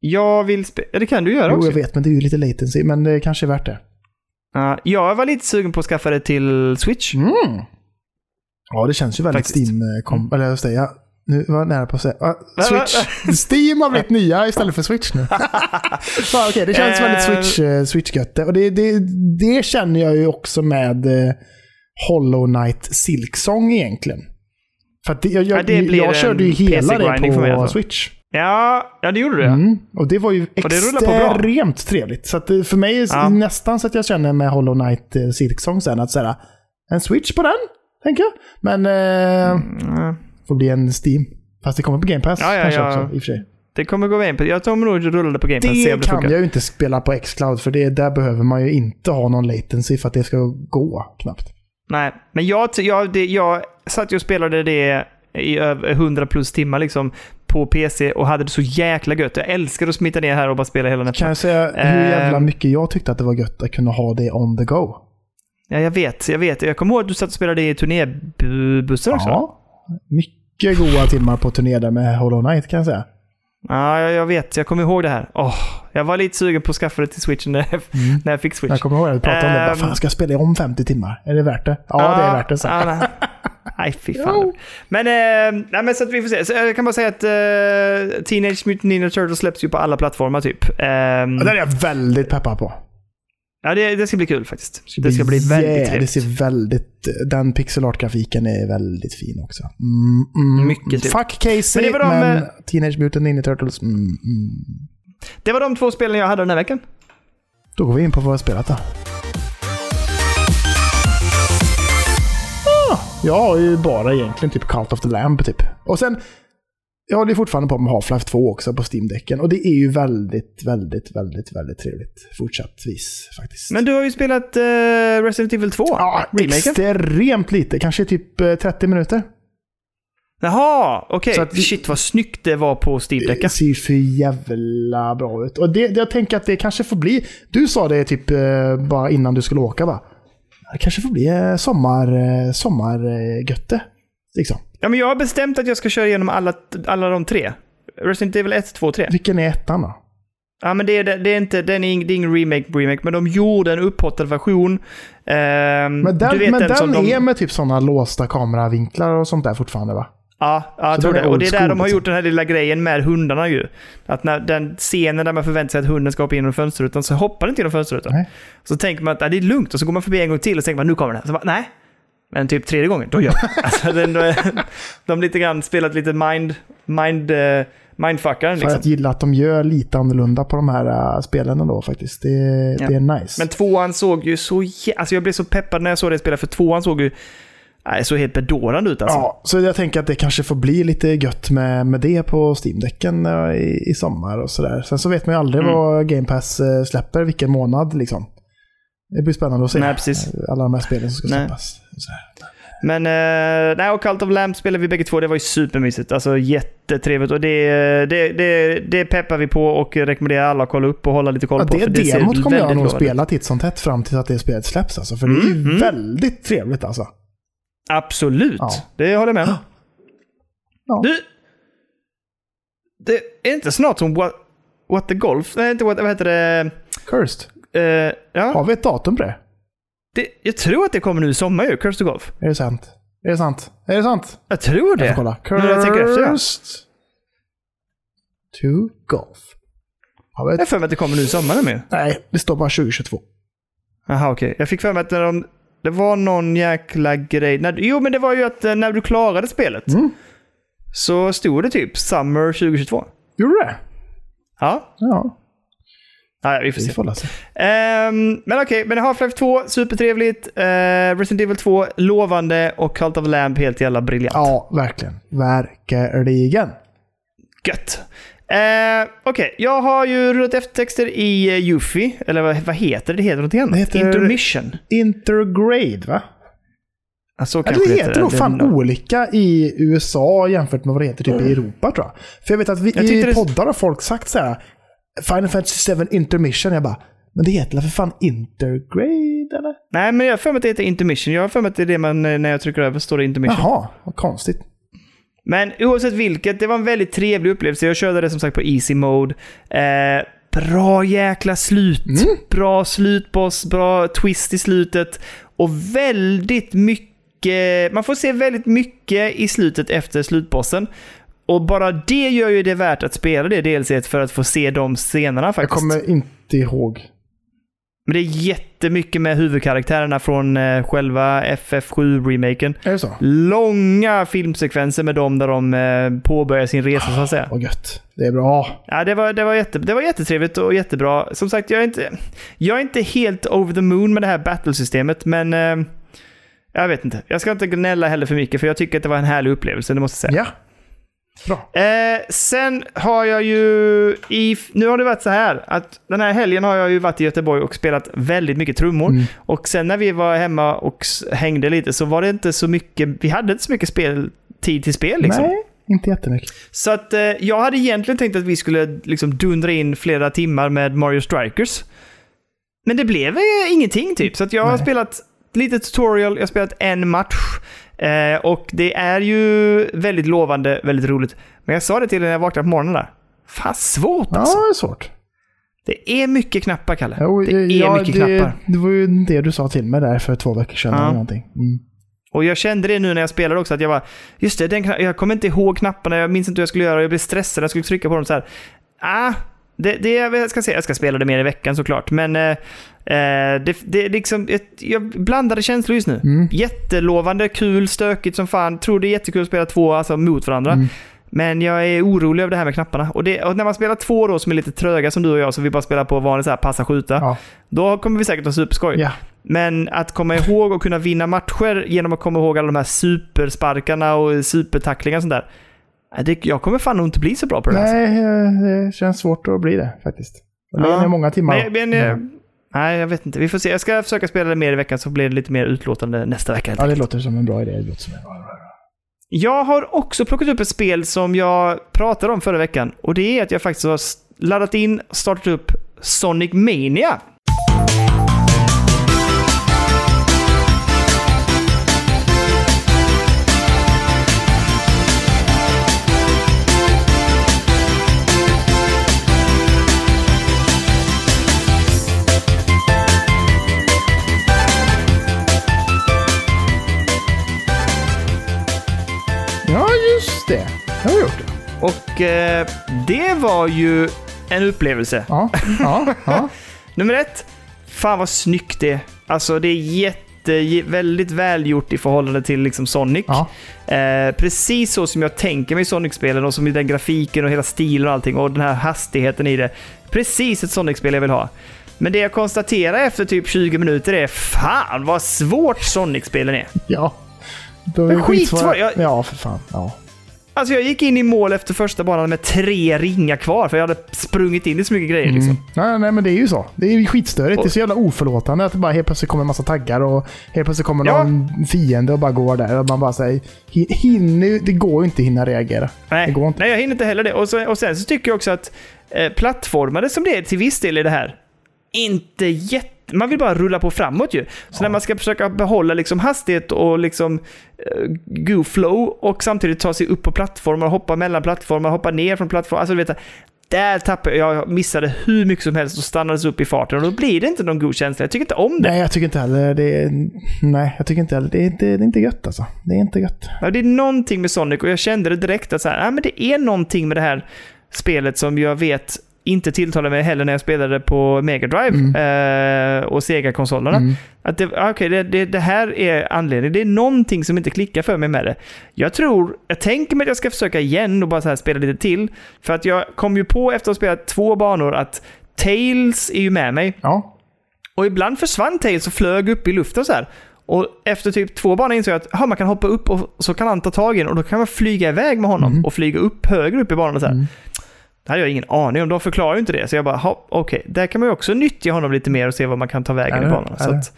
Jag vill spela... Ja, det kan du göra Jo, också. jag vet, men det är ju lite latency. Men det kanske är värt det. Ja, jag var lite sugen på att skaffa det till Switch. Mm. Ja, det känns ju väldigt Faktiskt. Steam... eh, Kom, eller jag säga, nu var jag nära på att säga... ah? Switch. Steam har blivit nya istället för Switch nu. ja, Okej, det känns väldigt Eh. Switch, uh, Switch-götte. Och det, det, det känner jag ju också med eh, Hollow Knight Silksong egentligen. För att det, jag, jag, Ja, jag körde ju hela det för mig på alltså. Switch. Ja, ja det gjorde du. Mm. Och det var ju på extremt trevligt. Så för mig är Ja. nästan så att jag känner med Hollow Knight eh, Silksong sen att säga en switch på den, tänker jag. Men eh, Mm. Får bli en Steam. Fast det kommer på Game Pass Ja, ja, kanske ja. också i och för sig. Det kommer gå in på... Jag kommer nog rulla det på Game Pass Det det kan jag ju inte spela på Xcloud för det, där behöver man ju inte ha någon latency för att det ska gå knappt. Nej, men jag, jag, det, jag satt ju och spelade det i över 100 plus timmar liksom på PC och hade det så jäkla gött. Jag älskar att smita ner här och bara spela hela Kan nätterna. jag säga hur Ehm. jävla mycket jag tyckte att det var gött att kunna ha det on the go? Ja, jag vet, jag vet. Jag kommer ihåg att du satt och spelade i turnébussen också. Ja. Mycket goda timmar på turné där med Hollow Knight kan jag säga. Ja, jag, jag vet. Jag kommer ihåg det här. Åh, jag var lite sugen på att skaffa det till Switch när, jag- när jag fick Switch. Jag kommer ihåg att vi pratade om det. Bara, Ehm. fan, ska jag spela om 50 timmar? Är det värt det? Ja, det är värt det. Så. Ja, nej. nej, fy fan. Men, eh, nej, men så att vi får se. Så jag kan bara säga att eh, Teenage Mutant Ninja Turtles släpps ju på alla plattformar typ. Ehm, Ja, det är jag väldigt peppad på. Ja, det, det ska bli kul faktiskt. Det ska bli väldigt yeah, Det trevligt. ser väldigt... Den pixel art-grafiken är väldigt fin också. Mm, mm, Mycket trevligt. Fuck Casey, Men det var de, men eh, Teenage Mutant Ninja Turtles. Mm, mm. Det var de två spelen jag hade den här veckan. Då går vi in på vad jag spelat då. Ah, jag har ju bara egentligen typ Cult of the Lamb typ. Och sen, jag håller fortfarande på med Half-Life 2 också på Steam-däcken. Och det är ju väldigt, väldigt, väldigt, väldigt trevligt fortsattvis faktiskt. Men du har ju spelat eh, Resident Evil 2. ja, remaken. extremt lite. Kanske typ eh, 30 minuter. Jaha, okej. Så att- Shit vad snyggt det var på Det Steam-däcken. ser ju för jävla bra ut. Och det, det, jag tänker att det kanske får bli... Du sa det typ eh, bara innan du skulle åka va? Det kanske får bli eh, sommar, eh, sommargötte. Liksom. Ja, men jag har bestämt att jag ska köra igenom alla, alla de tre. Resident Evil 1, 2, 3. Vilken är ettan då? Ja, men det är, det är inte, den är, ing- det är ingen remake, remake, men de gjorde en upphottad version. Ehm, Men den, men den som de, är med typ sådana låsta kameravinklar och sånt där fortfarande va? Ja, ja jag tror den det. Och det är där de har liksom. gjort den här lilla grejen med hundarna ju. Att när den scenen där man förväntar sig att hunden ska hoppa in genom fönsterrutan så hoppar den inte genom fönsterrutan. Nej. Så tänker man att ah, det är lugnt och så går man förbi en gång till och så tänker man nu kommer den. Så bara, nej. Men typ tredje gången, då gör den. alltså, den, de, de lite grann spelat lite mind, mind, uh, mindfuckaren För liksom. att gilla att de gör lite annorlunda på de här uh, spelen ändå faktiskt. Det, Ja. det är nice. Men tvåan såg ju så Alltså jag blev så peppad när jag såg det spela för tvåan såg ju... Nej, så helt bedårande ut alltså. Ja, så jag tänker att det kanske får bli lite gött med, med det på Steam-däcken eh, i, i sommar och sådär. Sen så vet man ju aldrig Mm. vad Game Pass eh, släpper, vilken månad liksom. Det blir spännande att se. Nej, precis. Alla de här spelen som ska Nej. släppas. Men, eh, nej, och Cult of Lamb spelade vi bägge två. Det var ju supermysigt. Alltså jättetrevligt. Och det, det, det, det peppar vi på och rekommenderar alla att kolla upp och hålla lite koll Ja, på. det ser demot kommer jag nog spela titt som tätt fram till att det spelet släpps alltså. För det är ju Mm, mm. väldigt trevligt alltså. Absolut. Ja. Det håller jag med om. Ja. Du! Det är inte snart som What, what the Golf? Nej, inte What, vad heter det? Cursed. Eh, ja, Har vi ett datum på det? det? Jag tror att det kommer nu i sommar ju, Curse to Golf. Är det sant? Är det sant? Är det sant? Jag tror Jag det. får kolla. När jag tänker efter, ja. Cursed to Golf. Har vi Jag har ett... för mig att det kommer nu i sommar nämligen. Nej, det står bara 2022. Jaha, okej. Jag fick för mig att när de, det var någon jäkla grej. När, jo, men det var ju att eh, när du klarade spelet Mm. så stod det typ Summer 2022. Gjorde det? Ja, Ja, ja vi får vi se. får läsa. Ehm, men okej, men Half-Life 2, supertrevligt. Uh, Resident Evil 2, lovande. Och Cult of Lamb, helt jävla briljant. Ja, verkligen. Verkligen. Gött. Uh, okej, jag har ju rullat eftertexter i uh, Yuffie. Eller vad, vad heter det? Det heter någonting annat. Det heter- Intermission. Intergrade, va? Ja, så Ja, det heter nog Det- fan olika i USA jämfört med vad det heter typ i Europa tror jag. För jag vet att vi, Jag i det- poddar har folk sagt så här. Final Fantasy 7 Intermission. Jag bara, men det heter för fan Intergrade eller? Nej, men jag har för mig att det heter intermission. Jag har för mig att det är det man, när jag trycker över, står det intermission. Jaha, vad konstigt. Men oavsett vilket, det var en väldigt trevlig upplevelse. Jag körde det som sagt på easy mode. Eh, bra jäkla slut. Bra slutboss, bra twist i slutet. Och väldigt mycket... Man får se väldigt mycket i slutet efter slutbossen. Och bara det gör ju det värt att spela det DLC för att få se de scenerna Jag faktiskt. kommer inte ihåg. Men det är jättemycket med huvudkaraktärerna från eh, själva FF7-remaken. Är det så? Långa filmsekvenser med dem där de eh, påbörjar sin resa så att säga. Vad gött. Det är bra. Ja, det, var, det, var jätte, det var jättetrevligt och jättebra. Som sagt, jag är inte, jag är inte helt over the moon med det här battlesystemet, men eh, jag vet inte. Jag ska inte gnälla heller för mycket, för jag tycker att det var en härlig upplevelse, det måste jag säga. Ja. Bra. Eh, sen har jag ju... I, nu har det varit så här att den här helgen har jag ju varit i Göteborg och spelat väldigt mycket trummor. Mm. Och sen när vi var hemma och hängde lite så var det inte så mycket... Vi hade inte så mycket spel, tid till spel liksom. Nej, inte jättemycket. Så att eh, jag hade egentligen tänkt att vi skulle liksom dundra in flera timmar med Mario Strikers. Men det blev eh, ingenting typ. Så att jag har Nej. spelat lite tutorial, jag har spelat en match. Eh, och det är ju väldigt lovande, väldigt roligt. Men jag sa det till dig när jag vaknade på morgonen där. Fan svårt Ja, alltså. det är svårt. Det är mycket knappar, Kalle. Jo, det är ja, mycket det, knappar. det var ju det du sa till mig där för två veckor sedan. Ja. Eller någonting. Mm. Och jag kände det nu när jag spelade också, att jag var just det, den jag kommer inte ihåg knapparna, jag minns inte hur jag skulle göra, jag blev stressad, jag skulle trycka på dem så här. Ah, det, det jag ska säga, jag ska spela det mer i veckan såklart, men eh, eh, det, det är liksom, ett, jag blandade känslor just nu. Mm. Jättelovande, kul, stökigt som fan, tror det är jättekul att spela två alltså, mot varandra. Mm. Men jag är orolig över det här med knapparna. Och, det, och när man spelar två då som är lite tröga som du och jag, som vi bara spelar på vanlig så här passa skjuta, Ja. då kommer vi säkert ha superskoj. ja. Men att komma ihåg och kunna vinna matcher genom att komma ihåg alla de här supersparkarna och supertacklingar och sånt där. Jag kommer fan nog inte bli så bra på det. här. Nej, eh, det känns svårt att bli det faktiskt. Det Ja. är många timmar. Men, men, ja. eh, Nej, jag vet inte. Vi får se. Jag ska försöka spela det mer i veckan så blir det lite mer utlåtande nästa vecka. ja, det enkelt. låter som en bra idé. Det låter som en bra idé. Jag har också plockat upp ett spel som jag pratade om förra veckan. Och det är att jag faktiskt har laddat in och startat upp Sonic Mania. Ja, just det. Det har jag gjort. Och eh, det var ju en upplevelse. Ja, ja, ja. Nummer ett. Fan vad snyggt det är. Alltså det är jätte, väldigt välgjort i förhållande till liksom Sonic. ja. Eh, precis så som jag tänker mig Sonic-spelen och som i den grafiken och hela stilen och allting och den här hastigheten i det. Precis ett Sonic-spel jag vill ha. Men det jag konstaterar efter typ 20 minuter är fan vad svårt Sonic-spelen är. ja. De är skitsvåra. jag- Ja, för fan. Ja. Alltså jag gick in i mål efter första banan med tre ringar kvar för jag hade sprungit in i så mycket grejer liksom. Mm. Nej, nej, men det är ju så. Det är ju skitstörigt. Och- Det är så jävla oförlåtande att det bara helt plötsligt kommer en massa taggar och helt plötsligt kommer Ja. någon fiende och bara går där. Och man bara säger, "Hi- hinner Det går ju inte att hinna reagera. Nej, Det går inte. nej, jag hinner inte heller det. Och, så, och sen så tycker jag också att eh, plattformade som det är till viss del i det här, inte jätte... Man vill bara rulla på framåt ju. Så när man ska försöka behålla liksom hastighet och liksom eh, go flow och samtidigt ta sig upp på plattformar, hoppa mellan plattformar, hoppa ner från plattformar. Alltså du vet, där tappade jag, jag missade hur mycket som helst och stannades upp i farten och då blir det inte någon god känsla. Jag tycker inte om det. Nej, jag tycker inte heller det är... Nej, jag tycker inte heller. Det är inte, det är inte gött alltså. Det är inte gött. Ja, det är någonting med Sonic och jag kände det direkt att så här, ja, men det är någonting med det här spelet som jag vet inte tilltalade mig heller när jag spelade på Mega Drive eh, och Sega-konsolerna. Mm. Att det, ah, okej, det, det, det här är anledningen. Det är någonting som inte klickar för mig med det. Jag tror, jag tänker mig att jag ska försöka igen och bara så här spela lite till. För att jag kom ju på efter att ha spelat två banor att Tails är ju med mig. Ja. Och ibland försvann Tails och flög upp i luften så här. Och efter typ två banor insåg jag att aha, man kan hoppa upp och så kan han ta tag i den och då kan man flyga iväg med honom och flyga upp högre upp i banan. och Så här. Mm. Det hade jag ingen aning om. De förklarar ju inte det. Så jag bara, "Ha, okej, där kan man ju också nyttja honom lite mer och se vad man kan ta vägen Eller i banan. Så att,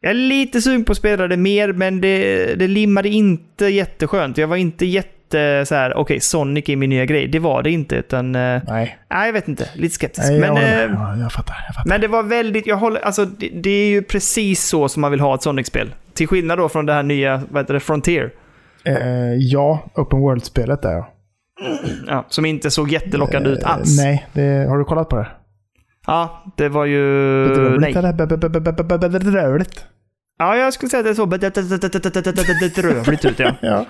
Jag är lite sugen på att spela det mer, men det, det limmade inte jätteskönt. Jag var inte jätte så här, okej, Sonic är min nya grej. Det var det inte, utan... eh, Nej, Nej, jag vet inte. Lite skeptisk. Nej jag, men, Ja, jag fattar. Jag fattar. men det var väldigt, jag håller, alltså det, det är ju precis så som man vill ha ett Sonic-spel. Till skillnad då från det här nya, vad heter det, Frontier. Eh, ja, Open World-spelet där ja. Ja, som inte såg jättelockande ut alls. Eh, nej, det, har du kollat på det? Ja, det var ju... Bedrövligt Nej. Bedrövligt. Ja, jag skulle säga att det såg bedrövligt ut, ja. Ja.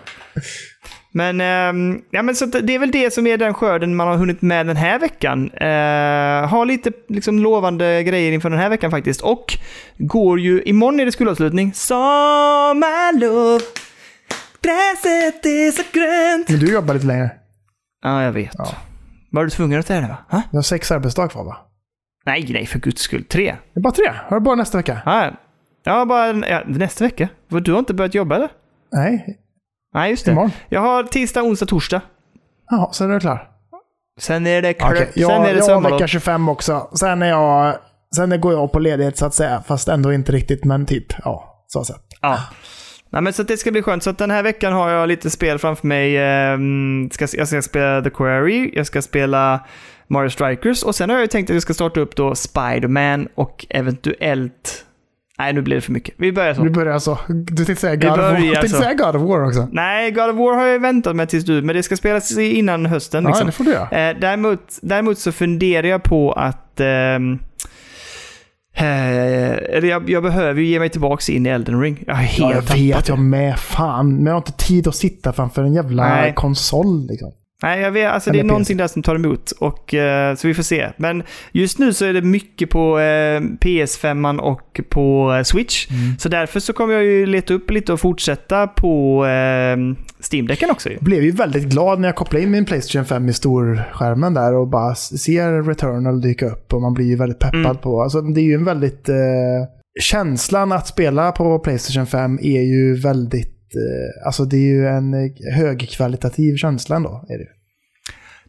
Men, ehm, ja, men så det är väl det som är den skörden man har hunnit med den här veckan. Uh, har lite liksom, lovande grejer inför den här veckan faktiskt. Och går ju, imorgon är det skolavslutning. Sommarlov, gräset är så grönt. Men du jobbar lite längre. Ja, jag vet. Ja. Var du tvungen att säga det? Va? Ha? Du har sex arbetsdagar kvar va? Nej, nej, för guds skull. Tre. Det är bara tre. Har du bara nästa vecka? Ja, ja bara ja, nästa vecka. Du har inte börjat jobba eller? Nej, Nej, just det. imorgon. Jag har tisdag, onsdag, torsdag. Ja, sen är du klar. Sen är det, Okej, Sen jag, är det jag har vecka 25 också. Sen är jag... Sen går jag på ledighet så att säga. Fast ändå inte riktigt, men typ. Ja, så sett. Ja. Nej, men så det ska bli skönt. Så den här veckan har jag lite spel framför mig. Ehm, jag ska spela The Quarry, jag ska spela Mario Strikers och sen har jag tänkt att jag ska starta upp då Spider-Man och eventuellt... Nej, nu blir det för mycket. Vi börjar så. Du börjar så. Du tänkte säga God, of, War. tänkte säga God of War också. Nej, God of War har jag väntat med tills du, men det ska spelas innan hösten. Ja, Liksom. det får du göra. Eh, däremot, däremot så funderar jag på att... eh, eller jag, jag behöver ju ge mig tillbaka in i Elden Ring. Jag har helt Ja, jag vet, jag med. Fan. Men jag har inte tid att sitta framför en jävla Nej. konsol. Liksom. Nej, jag vet. Alltså, det är någonting där som tar emot. Och, eh, så vi får se. Men just nu så är det mycket på eh, PS5 och på eh, Switch. Mm. Så därför så kommer jag ju leta upp lite och fortsätta på eh, Steam-däcken också. Jag blev ju väldigt glad när jag kopplade in min Playstation 5 i storskärmen där och bara ser Returnal dyka upp och man blir ju väldigt peppad Mm. på. Alltså, det är ju en väldigt... Eh, känslan att spela på Playstation 5 är ju väldigt... Eh, alltså det är ju en eh, högkvalitativ känsla ändå. Är det.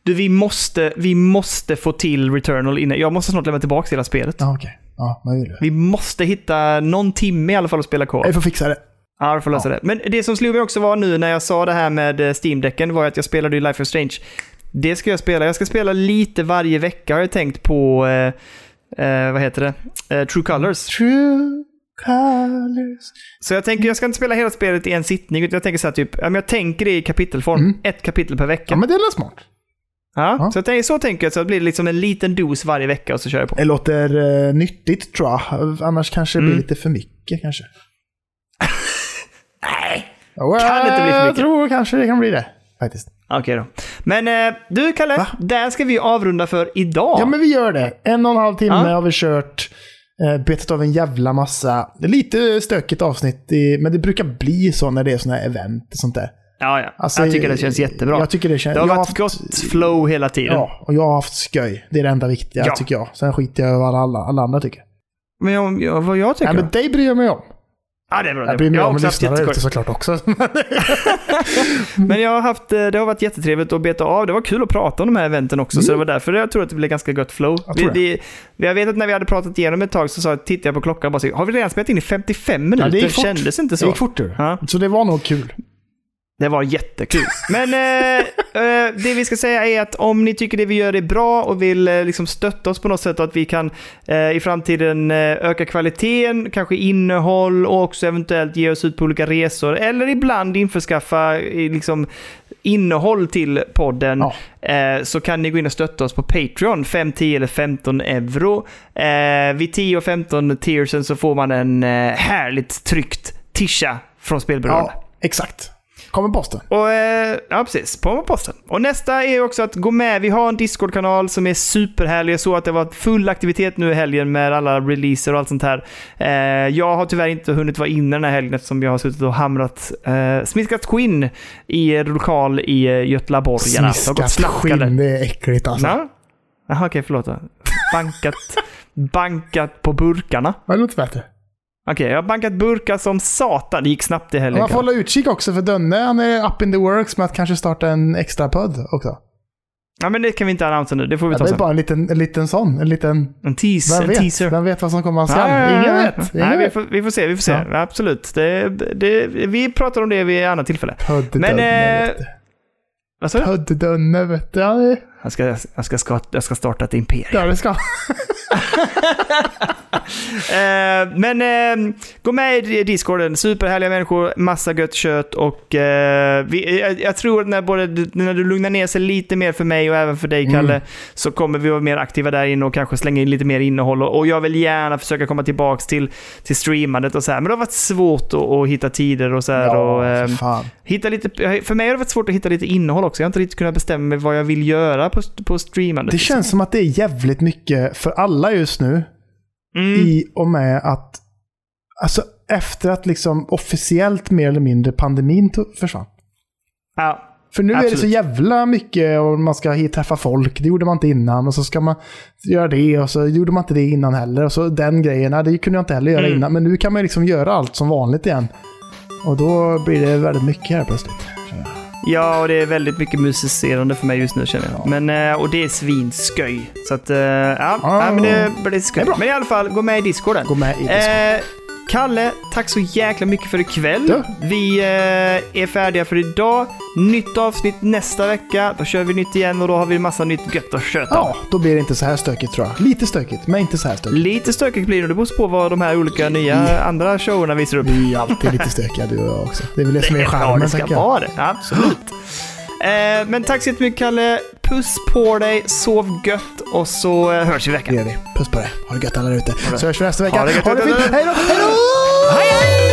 Du, vi måste, vi måste få till Returnal innan. Jag måste snart lämna tillbaka hela spelet. Ja, okej. Ja, man vill. Vi måste hitta någon timme i alla fall att spela co Jag får fixa det. Ja, du får lösa det. Men det som slog mig också var nu när jag sa det här med eh, Steam-däcken var att jag spelade ju Life is Strange. Det ska jag spela. Jag ska spela lite varje vecka har jag tänkt på, eh, eh, vad heter det? Eh, True Colors. True colors. Så jag tänker, jag ska inte spela hela spelet i en sittning, utan jag tänker så här typ, jag tänker det i kapitelform. Mm. Ett kapitel per vecka. Ja, men det är smart. Ja, Ja. Så, jag tänker, så tänker jag, så det blir liksom en liten dos varje vecka och så kör jag på. Det låter eh, nyttigt tror jag. Annars kanske det blir Mm. lite för mycket kanske. Nej! Ja, Kan inte bli för Jag mycket. tror kanske det kan bli det. Faktiskt. Okej då. Men eh, du Kalle, Va? där ska vi avrunda för idag. Ja, men vi gör det. En och en halv timme Ja. har vi kört. Eh, betat av en jävla massa. Det är lite stökigt avsnitt, i, men det brukar bli så när det är såna här event och sånt där. ja, ja. Alltså, jag tycker det känns jättebra. Jag tycker det känns... det har jag varit haft- gott flow hela tiden. Ja, och jag har haft skoj. Det är det enda viktiga Ja. tycker jag. Sen skiter jag i vad alla, alla andra tycker. Men jag, jag, vad jag tycker? Nej, men dig bryr jag mig om. Ja, det är bra. Det Jag bryr mig Jag om lyssnare ute såklart också. Men jag har haft, eh, det har varit jättetrevligt att beta av. Det var kul att prata om de här eventen också, så det var därför jag tror att det blev ganska gott flow. Jag Vi, det. det, jag vet att när vi hade pratat igenom ett tag så sa tittade jag på klockan och bara så, har vi redan spelat in i 55 minuter? Ja, det det gick fort. kändes inte Det så. gick fort. Ja. Så det var nog kul. Det var jättekul. Men eh, eh, det vi ska säga är att om ni tycker det vi gör är bra och vill eh, liksom stötta oss på något sätt och att vi kan eh, i framtiden eh, öka kvaliteten, kanske innehåll och också eventuellt ge oss ut på olika resor eller ibland införskaffa eh, liksom, innehåll till podden eh, så kan ni gå in och stötta oss på Patreon, 5, 10 eller 15 euro. Vid 10 och 15 tiersen så får man en härligt tryckt tisha från Spelberoende. Ja, exakt. Kommer posten. Och, eh, ja, precis. På med posten. Och nästa är också att gå med. Vi har en Discord-kanal som är superhärlig. Jag såg att det var full aktivitet nu i helgen med alla releaser och allt sånt här. Eh, jag har tyvärr inte hunnit vara inne den här helgen eftersom jag har suttit och hamrat eh, smiskat skinn i lokal i eh, Götlaborgarna. Smiskat skinn, det är äckligt alltså. Ja. Jaha, okej, förlåt. Bankat, bankat på burkarna. Det låter bättre. Okej, jag har bankat burkar som satan. Det gick snabbt i helgen. Man får hålla utkik också för Dönne, han är up in the works med att kanske starta en extra podd också. Ja, men det kan vi inte annonsera nu. Det får vi Ja, ta det är sen. bara en liten, en liten sån. En liten... En tease. Vem En vet? teaser. Vem vet vad som komma skall? Ja, Ingen vet. Ingen Nej, vi vet. får, vi får se. Vi får se. Ja. Absolut. Det, det, vi pratar om det vid ett annat tillfälle. Pudde Men, Dönne, eh. Vad sa du? Pudde Dönne, vet du. Jag ska, ska, ska, jag ska starta ett imperium. ja, det ska. Eh, men eh, gå med i Discorden. Superhärliga människor, massa gött kött och eh, vi, jag, jag tror att när, både, när du lugnar ner sig lite mer för mig och även för dig Kalle så kommer vi vara mer aktiva där inne och kanske slänga in lite mer innehåll. Och, och jag vill gärna försöka komma tillbaka till, till streamandet och så här. Men det har varit svårt att, att hitta tider och så här. och, Ja, eh, för fan. hitta lite, för mig har det varit svårt att hitta lite innehåll också. Jag har inte riktigt kunnat bestämma mig vad jag vill göra på, på streamandet. Det känns som att det är jävligt mycket för alla just nu. Mm. I och med att... Alltså efter att liksom officiellt mer eller mindre pandemin försvann. Ja. För nu är det så Absolut. jävla mycket och man ska träffa folk. Det gjorde man inte innan. Och så ska man göra det och så gjorde man inte det innan heller. Och så den grejen, det kunde jag inte heller göra Mm. innan. Men nu kan man liksom göra allt som vanligt igen. Och då blir det väldigt mycket här plötsligt. Ja, och det är väldigt mycket musicerande för mig just nu känner jag. Men, eh, och det är svinsköj. Så att, eh, ja, Ah. ja, men det blir skoj. Men i alla fall, gå med i Discorden. Gå med i Discord. Eh, Kalle, tack så jäkla mycket för ikväll. Du. Vi eh, är färdiga för idag. Nytt avsnitt nästa vecka. Då kör vi nytt igen och då har vi en massa nytt gött att köta. Ja, då blir det inte så här stökigt tror jag. Lite stökigt, men inte så här stökigt. Lite stökigt blir det. Det beror på vad de här olika nya andra showerna visar upp. Vi är alltid lite stökiga du och jag också. Det är väl det som är Ja, charmen, det ska tänker jag. vara det. Absolut. Eh, men tack så jättemycket Kalle. Puss på dig, sov gött och så eh, hörs vi i Det veckan. gör vi. Puss på dig. Ha det gött alla ute. Så hörs vi nästa vecka. Ha det gött. Ha det fint. Hej då! Hej då! Hej, hej!